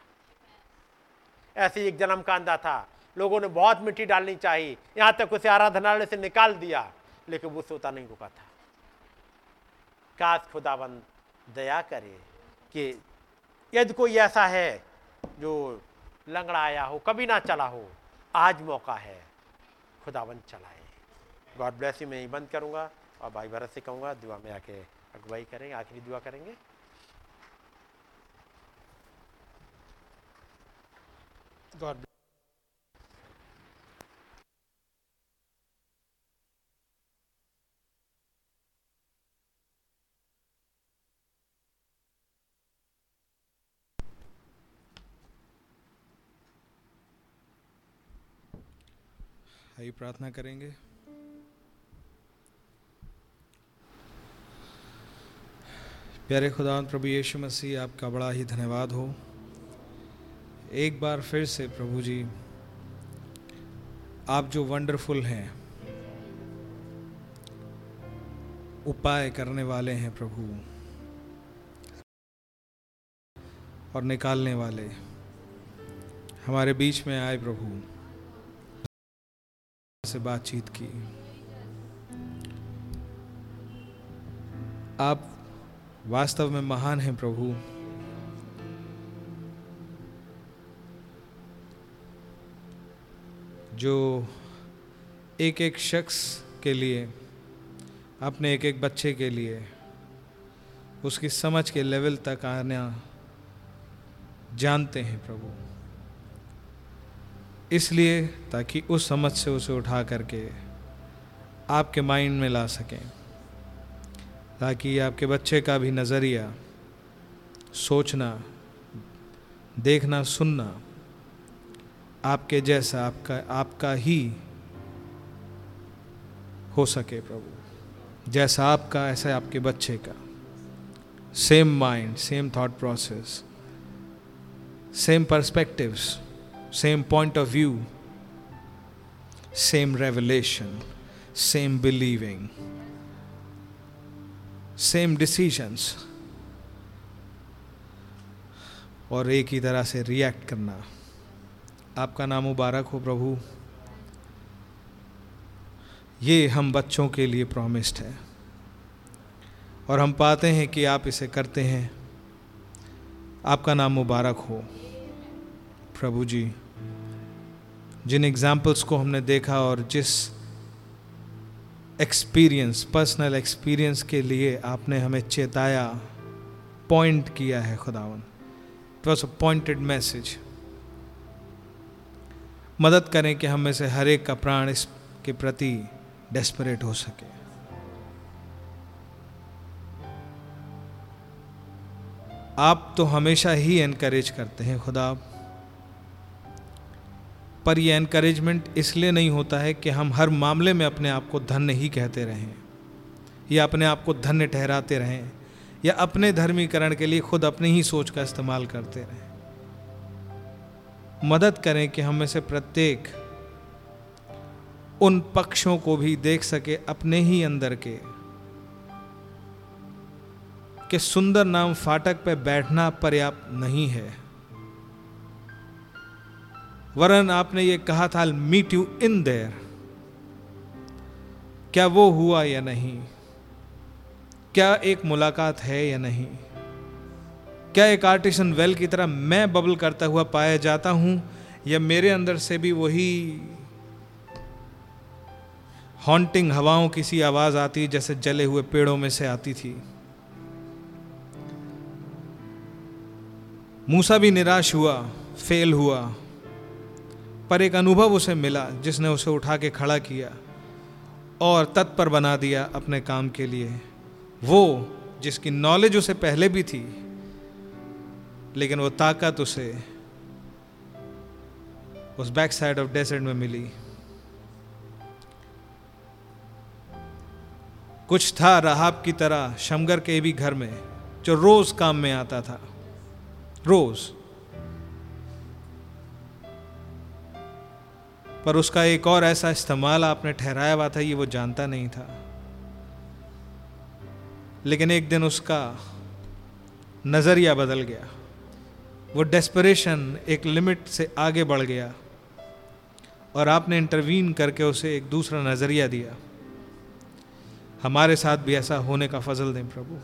ऐसे एक जन्म का अंधा था। लोगों ने बहुत मिट्टी डालनी चाहिए। यहाँ तक उसे आराधनालय से निकाल दिया, लेकिन वो सोता नहीं रुका था। काश खुदाबंद दया करे कि यदि कोई ऐसा है जो लंगड़ा आया हो, कभी ना चला हो, आज मौका है। खुदाबंद चलाए। गॉड ब्लेस यू मैं ही बंद करूँगा और भाई भरत से कहूँगा, दुआ में आके अगुवाई करेंगे आखिरी दुआ करेंगे। गॉड आइए प्रार्थना करेंगे। प्यारे खुदा प्रभु यीशु मसीह, आपका बड़ा ही धन्यवाद हो। एक बार फिर से प्रभु जी, आप जो वंडरफुल हैं, उपाय करने वाले हैं प्रभु, और निकालने वाले, हमारे बीच में आए प्रभु। से बातचीत की। आप वास्तव में महान हैं प्रभु। जो एक एक शख्स के लिए, अपने एक एक बच्चे के लिए, उसकी समझ के लेवल तक आना जानते हैं प्रभु। इसलिए ताकि उस समझ से उसे उठा करके आपके माइंड में ला सकें। ताकि आपके बच्चे का भी नज़रिया, सोचना, देखना, सुनना आपके जैसा, आपका आपका ही हो सके प्रभु। जैसा आपका, ऐसा आपके बच्चे का। Same mind same thought process same perspectives same point of view same revelation same believing same decisions और एक ही तरह से रिएक्ट करना। आपका नाम मुबारक हो प्रभु। ये हम बच्चों के लिए प्रॉमिस्ड है। और हम पाते हैं कि आप इसे करते हैं। आपका नाम मुबारक हो। प्रभु जी, जिन एग्जाम्पल्स को हमने देखा और जिस एक्सपीरियंस पर्सनल एक्सपीरियंस के लिए आपने हमें चेताया पॉइंट किया है खुदावन। It was a pointed message मदद करें कि हम में से हर एक का प्राण इसके प्रति डेस्परेट हो सके। आप तो हमेशा ही एनकरेज करते हैं खुदा। पर यह एनकरेजमेंट इसलिए नहीं होता है कि हम हर मामले में अपने आप को धन्य ही कहते रहें, या अपने आप को धन्य ठहराते रहें, या अपने धर्मीकरण के लिए खुद अपनी ही सोच का इस्तेमाल करते रहें। मदद करें कि हम में से प्रत्येक उन पक्षों को भी देख सके अपने ही अंदर के, कि सुंदर नाम फाटक पर बैठना पर्याप्त नहीं है। वरन आपने ये कहा था मीट यू इन देर क्या वो हुआ या नहीं? क्या एक मुलाकात है या नहीं? क्या एक आर्टिसन वेल की तरह मैं बबल करता हुआ पाया जाता हूँ, या मेरे अंदर से भी वही हॉन्टिंग हवाओं की सी आवाज़ आती जैसे जले हुए पेड़ों में से आती थी? मूसा भी निराश हुआ फेल हुआ। पर एक अनुभव उसे मिला जिसने उसे उठा के खड़ा किया और तत्पर बना दिया अपने काम के लिए। वो, जिसकी नॉलेज उसे पहले भी थी, लेकिन वो ताकत उसे उस बैक साइड ऑफ़ डेजर्ट में मिली। कुछ था राहब की तरह शमगर के भी घर में, जो रोज काम में आता था। रोज़। पर उसका एक और ऐसा इस्तेमाल आपने ठहराया हुआ था, ये वो जानता नहीं था। लेकिन एक दिन उसका नज़रिया बदल गया। वो डेस्परेशन एक लिमिट से आगे बढ़ गया और आपने इंटरवीन करके उसे एक दूसरा नज़रिया दिया। हमारे साथ भी ऐसा होने का फजल दें प्रभु।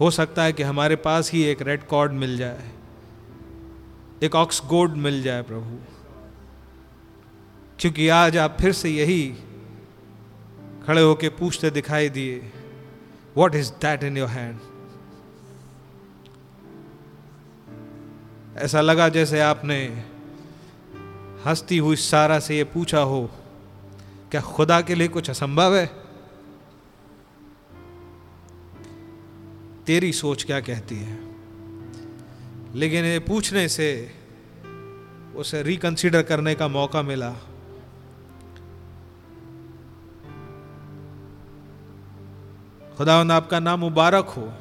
हो सकता है कि हमारे पास ही एक रेड कॉर्ड मिल जाए। एक ऑक्सगोड मिल जाए प्रभु। क्योंकि आज आप फिर से यही खड़े होके पूछते दिखाई दिए what is that in your hand ऐसा लगा जैसे आपने हंसती हुई सारा से ये पूछा हो, क्या खुदा के लिए कुछ असंभव है? तेरी सोच क्या कहती है? लेकिन ये पूछने से उसे रिकंसिडर करने का मौका मिला। खुदावंद, आपका नाम मुबारक हो।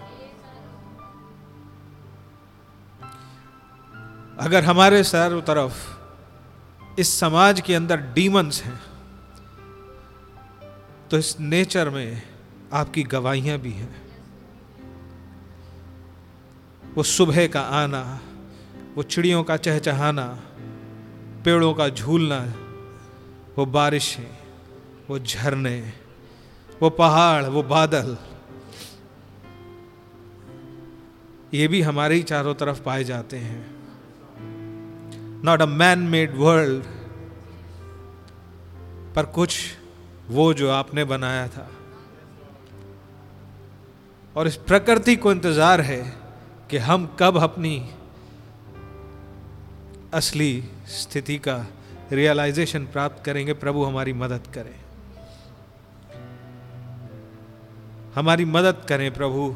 अगर हमारे चारों तरफ़ इस समाज के अंदर डीमंस हैं तो इस नेचर में आपकी गवाहियाँ भी हैं। वो सुबह का आना, वो चिड़ियों का चहचहाना, पेड़ों का झूलना, वो बारिशें, वो झरने, वो पहाड़, वो बादल, ये भी हमारे ही चारों तरफ़ पाए जाते हैं। Not a man made world पर कुछ वो जो आपने बनाया था। और इस प्रकृति को इंतज़ार है कि हम कब अपनी असली स्थिति का रियलाइजेशन प्राप्त करेंगे, प्रभु हमारी मदद करें। हमारी मदद करें, प्रभु।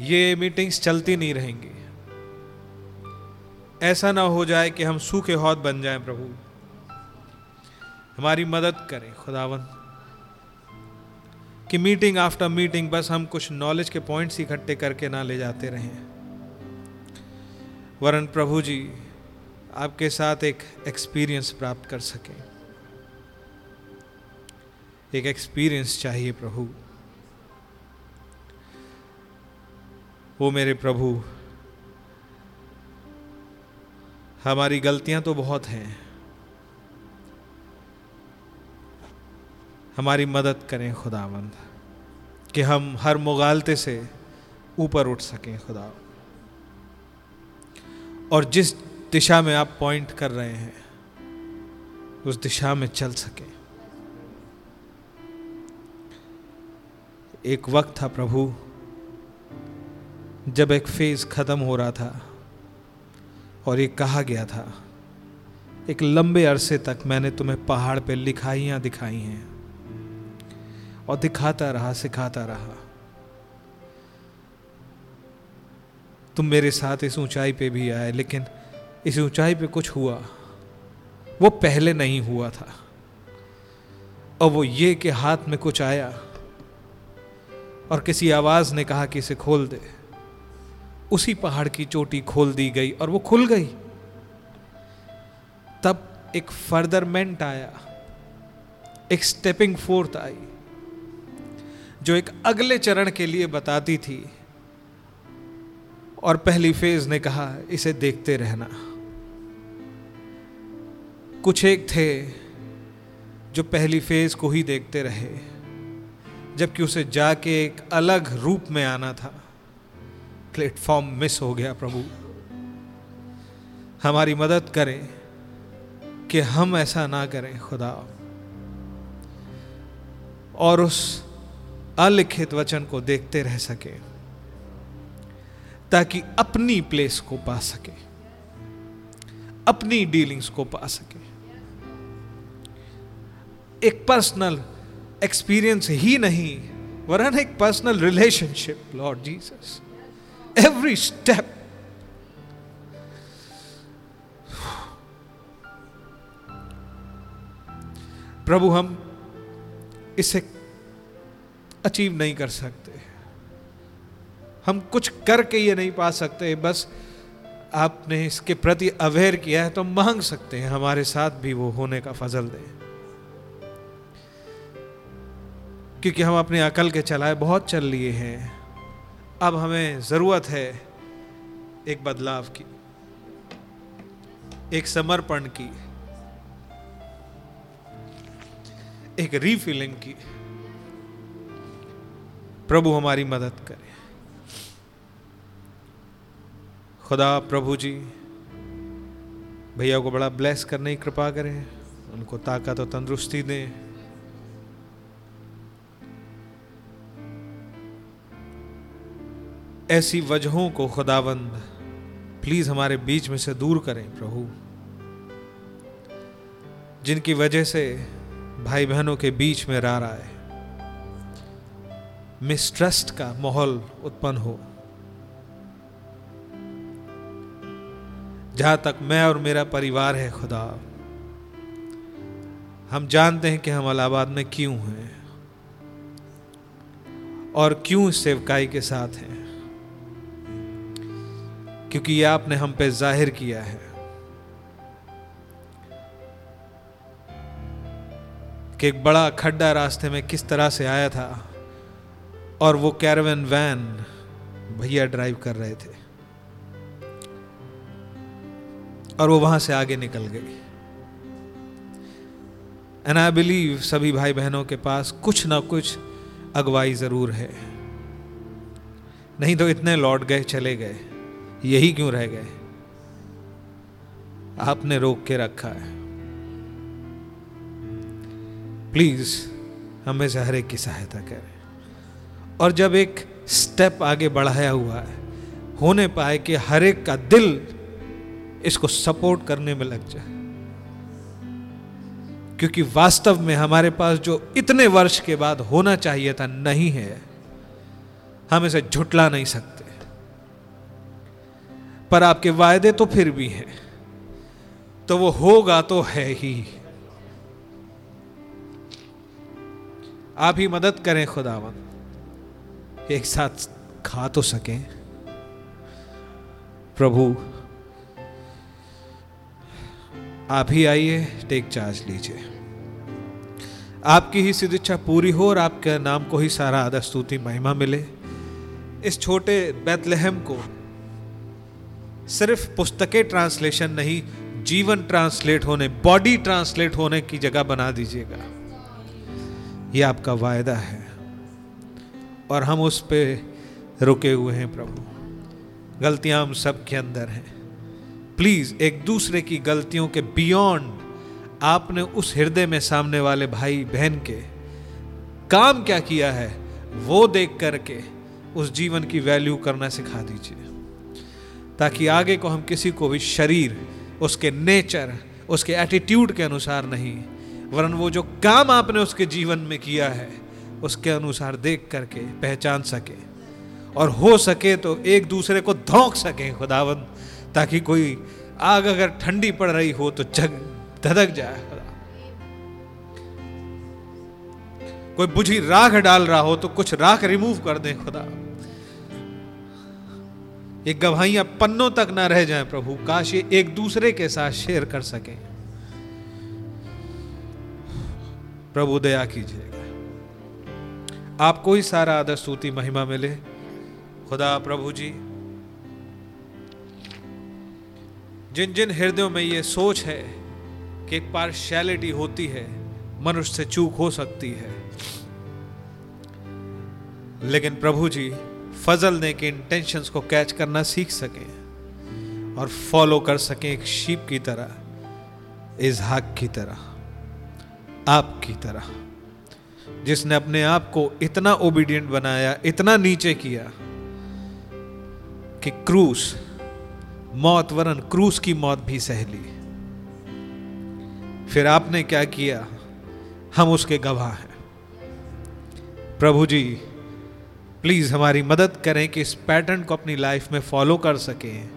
ये मीटिंग्स चलती नहीं रहेंगी। ऐसा ना हो जाए कि हम सूखे हौद बन जाएँ, प्रभु। हमारी मदद करें खुदावन कि मीटिंग आफ्टर मीटिंग बस हम कुछ नॉलेज के पॉइंट्स इकट्ठे करके ना ले जाते रहें। वरन प्रभु जी, आपके साथ एक एक्सपीरियंस प्राप्त कर सकें। एक एक्सपीरियंस चाहिए प्रभु। वो मेरे प्रभु, हमारी गलतियाँ तो बहुत हैं। हमारी मदद करें खुदावंद। कि हम हर मुगालते से ऊपर उठ सकें खुदा। और जिस दिशा में आप पॉइंट कर रहे हैं, उस दिशा में चल सकें। एक वक्त था प्रभु, जब एक फ़ेज़ ख़त्म हो रहा था और ये कहा गया था, एक लंबे अरसे तक मैंने तुम्हें पहाड़ पे लिखाइयाँ दिखाई हैं। और दिखाता रहा, सिखाता रहा। तुम मेरे साथ इस ऊंचाई पे भी आए, लेकिन इस ऊंचाई पे कुछ हुआ। वो पहले नहीं हुआ था। और वो ये कि हाथ में कुछ आया और किसी आवाज़ ने कहा कि इसे खोल दे। उसी पहाड़ की चोटी खोल दी गई और वो खुल गई। तब एक फर्दरमेंट आया, एक स्टेपिंग फोर्थ आई। जो एक अगले चरण के लिए बताती थी। और पहली फ़ेज़ ने कहा, इसे देखते रहना। कुछ एक थे जो पहली फ़ेज़ को ही देखते रहे, जबकि उसे जाके एक अलग रूप में आना था। प्लेटफॉर्म मिस हो गया, प्रभु। हमारी मदद करें कि हम ऐसा ना करें, खुदा। और उस अलिखित वचन को देखते रह सके, ताकि अपनी प्लेस को पा सके, अपनी डीलिंग्स को पा सके। एक पर्सनल एक्सपीरियंस ही नहीं, वरन एक personal relationship Lord Jesus every step प्रभु, हम इसे अचीव नहीं कर सकते। हम कुछ करके ये नहीं पा सकते, बस आपने इसके प्रति अवेयर किया है तो मांग सकते हैं, हमारे साथ भी वो होने का फजल दे। क्योंकि हम अपने अकल के चलाए बहुत चल लिए हैं। अब हमें ज़रूरत है एक बदलाव की, एक समर्पण की, एक रीफिलिंग की। प्रभु हमारी मदद करे। खुदा प्रभु जी, भैया को बड़ा ब्लेस करने की कृपा करें, उनको ताकत और तंदुरुस्ती दें। ऐसी वजहों को खुदावंद प्लीज़ हमारे बीच में से दूर करें प्रभु, जिनकी वजह से भाई बहनों के बीच में रहा है मिसट्रस्ट का माहौल उत्पन्न हो। जहाँ तक मैं और मेरा परिवार है, खुदा, हम जानते हैं कि हम अलाहाबाद में क्यों हैं और क्यों सेवकाई के साथ हैं। क्योंकि ये आपने हम पे ज़ाहिर किया है कि एक बड़ा खड्डा रास्ते में किस तरह से आया था। और वो कैरवन वैन भैया ड्राइव कर रहे थे। और वो वहाँ से आगे निकल गई एंड आई बिलीव सभी भाई बहनों के पास कुछ ना कुछ अगवाई ज़रूर है। नहीं तो इतने लौट गए, चले गए। यही क्यों रह गए? आपने रोक के रखा है। प्लीज़ हमें से हर एक की सहायता करें। और जब एक स्टेप आगे बढ़ाया हुआ है, होने पाए कि हर एक का दिल इसको सपोर्ट करने में लग जाए। क्योंकि वास्तव में हमारे पास जो इतने वर्ष के बाद होना चाहिए था, नहीं है। हम इसे झुटला नहीं सकते। पर आपके वायदे तो फिर भी हैं। तो वो होगा तो है ही। आप ही मदद करें खुदावन एक साथ खा तो सकें। प्रभु, आप ही आइए टेक चार्ज लीजिए। आपकी ही सिद्ध इच्छा पूरी हो और आपके नाम को ही सारा आदर, स्तुति, महिमा मिले। इस छोटे बैतलहम को सिर्फ़ पुस्तकें ट्रांसलेशन नहीं, जीवन ट्रांसलेट होने, बॉडी ट्रांसलेट होने की जगह बना दीजिएगा। यह आपका वायदा है। और हम उस पर रुके हुए हैं प्रभु। गलतियाँ हम सब के अंदर हैं। प्लीज़ एक दूसरे की गलतियों के बियॉन्ड आपने उस हृदय में सामने वाले भाई, बहन के काम क्या किया है, वो देख करके उस जीवन की वैल्यू करना सिखा दीजिए। ताकि आगे को हम किसी को भी शरीर, उसके नेचर उसके एटीट्यूड के अनुसार नहीं, वरन वो जो काम आपने उसके जीवन में किया है उसके अनुसार देख करके पहचान सके। और हो सके तो एक दूसरे को धोंक सके खुदावन ताकि कोई आग अगर ठंडी पड़ रही हो तो जग धधक जाए खुदा। कोई बुझी राख डाल रहा हो तो कुछ राख रिमूव कर दे खुदा। ये गवाहियाँ पन्नों तक ना रह जाएँ प्रभु, काश ये एक दूसरे के साथ शेयर कर सकें। प्रभु, दया कीजिएगा आपको ही सारा आदर, स्तुति, महिमा मिले। खुदा प्रभु जी जिन जिन हृदयों में ये सोच है कि एक पार्शियलिटी होती है, मनुष्य से चूक हो सकती है। लेकिन प्रभु जी, फजल ने के इंटेंशंस को कैच करना सीख सकें और फॉलो कर सकें एक शीप की तरह, इजहाक की तरह आपकी तरह। जिसने अपने आप को इतना ओबीडियंट बनाया, इतना नीचे किया कि क्रूस, मौत वरन क्रूस की मौत भी सह ली। फिर आपने क्या किया? हम उसके गवाह हैं। प्रभु जी प्लीज़ हमारी मदद करें कि इस पैटर्न को अपनी लाइफ में फॉलो कर सकें।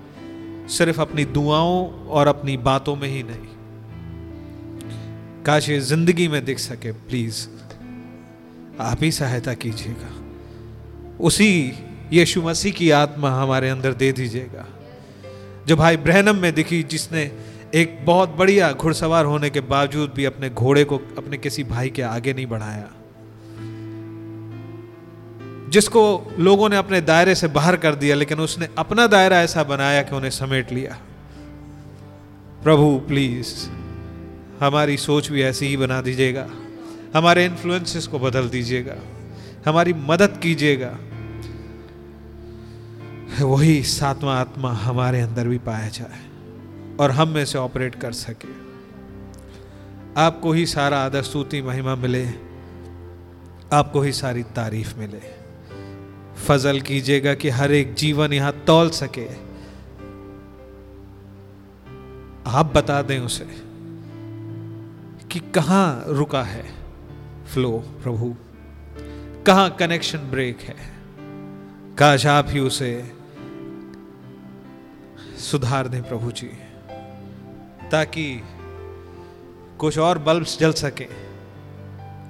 सिर्फ़ अपनी दुआओं और अपनी बातों में ही नहीं। काश ये ज़िंदगी में दिख सके प्लीज़ आप ही सहायता कीजिएगा। उसी यीशु मसीह की आत्मा हमारे अंदर दे दीजिएगा। जो भाई ब्रहनम में दिखी, जिसने एक बहुत बढ़िया घुड़सवार होने के बावजूद भी अपने घोड़े को अपने किसी भाई के आगे नहीं बढ़ाया। जिसको लोगों ने अपने दायरे से बाहर कर दिया, लेकिन उसने अपना दायरा ऐसा बनाया कि उन्हें समेट लिया। प्रभु, प्लीज़, हमारी सोच भी ऐसी ही बना दीजिएगा। हमारे इन्फ्लुएंसेस को बदल दीजिएगा। हमारी मदद कीजिएगा। वही सातवां आत्मा हमारे अंदर भी पाया जाए और हम में से ऑपरेट कर सके। आपको ही सारा आदर, स्तुति, महिमा मिले। आपको ही सारी तारीफ़ मिले। फजल कीजिएगा कि हर एक जीवन यहाँ तौल सके। आप बता दें उसे कि कहाँ रुका है? फ्लो प्रभु। कहाँ कनेक्शन ब्रेक है? काश आप ही उसे सुधार दें प्रभु जी? ताकि कुछ और बल्ब्स जल सकें,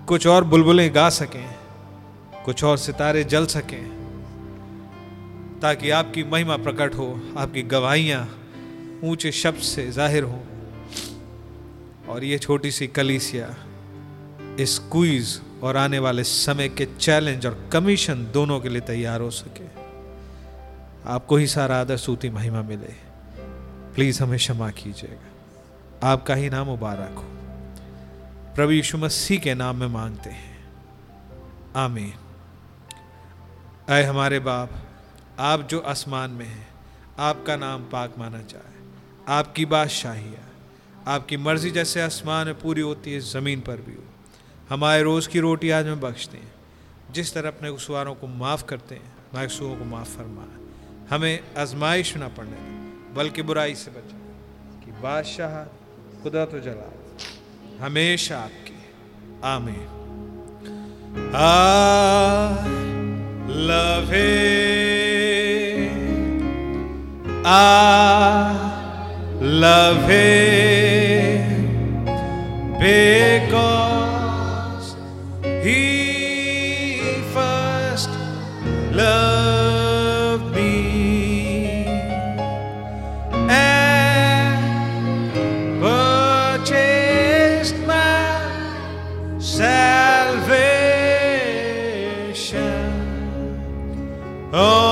कुछ और बुलबुलें गा सकें, कुछ और सितारे जल सकें, ताकि आपकी महिमा प्रकट हो, आपकी गवाहियाँ ऊँचे शब्द से ज़ाहिर हो। और ये छोटी सी कलीसिया इस क्विज और आने वाले समय के चैलेंज और कमीशन दोनों के लिए तैयार हो सके। आपको ही सारा आदर, सूती महिमा मिले। प्लीज़ हमें क्षमा कीजिएगा। आपका ही नाम मुबारक हो। प्रभु यीशु मसीह के नाम में मांगते हैं। आमीन। अय हमारे बाप, आप जो आसमान में हैं, आपका नाम पाक माना जाए। आपकी बादशाही है। आपकी मर्ज़ी जैसे आसमान में पूरी होती है, ज़मीन पर भी हो। हमारे रोज़ की रोटी आज में बख्शते हैं। जिस तरह अपने गुस्वारों को माफ़ करते हैं गुस्सों को माफ़ फरमाए हमें आजमाइश ना पड़ने बल्कि बुराई से बचाए कि बादशाह खुदा तो जलाल हमेशा आपकी। आमीन। I love him. I He first loved me and purchased my salvation. Oh.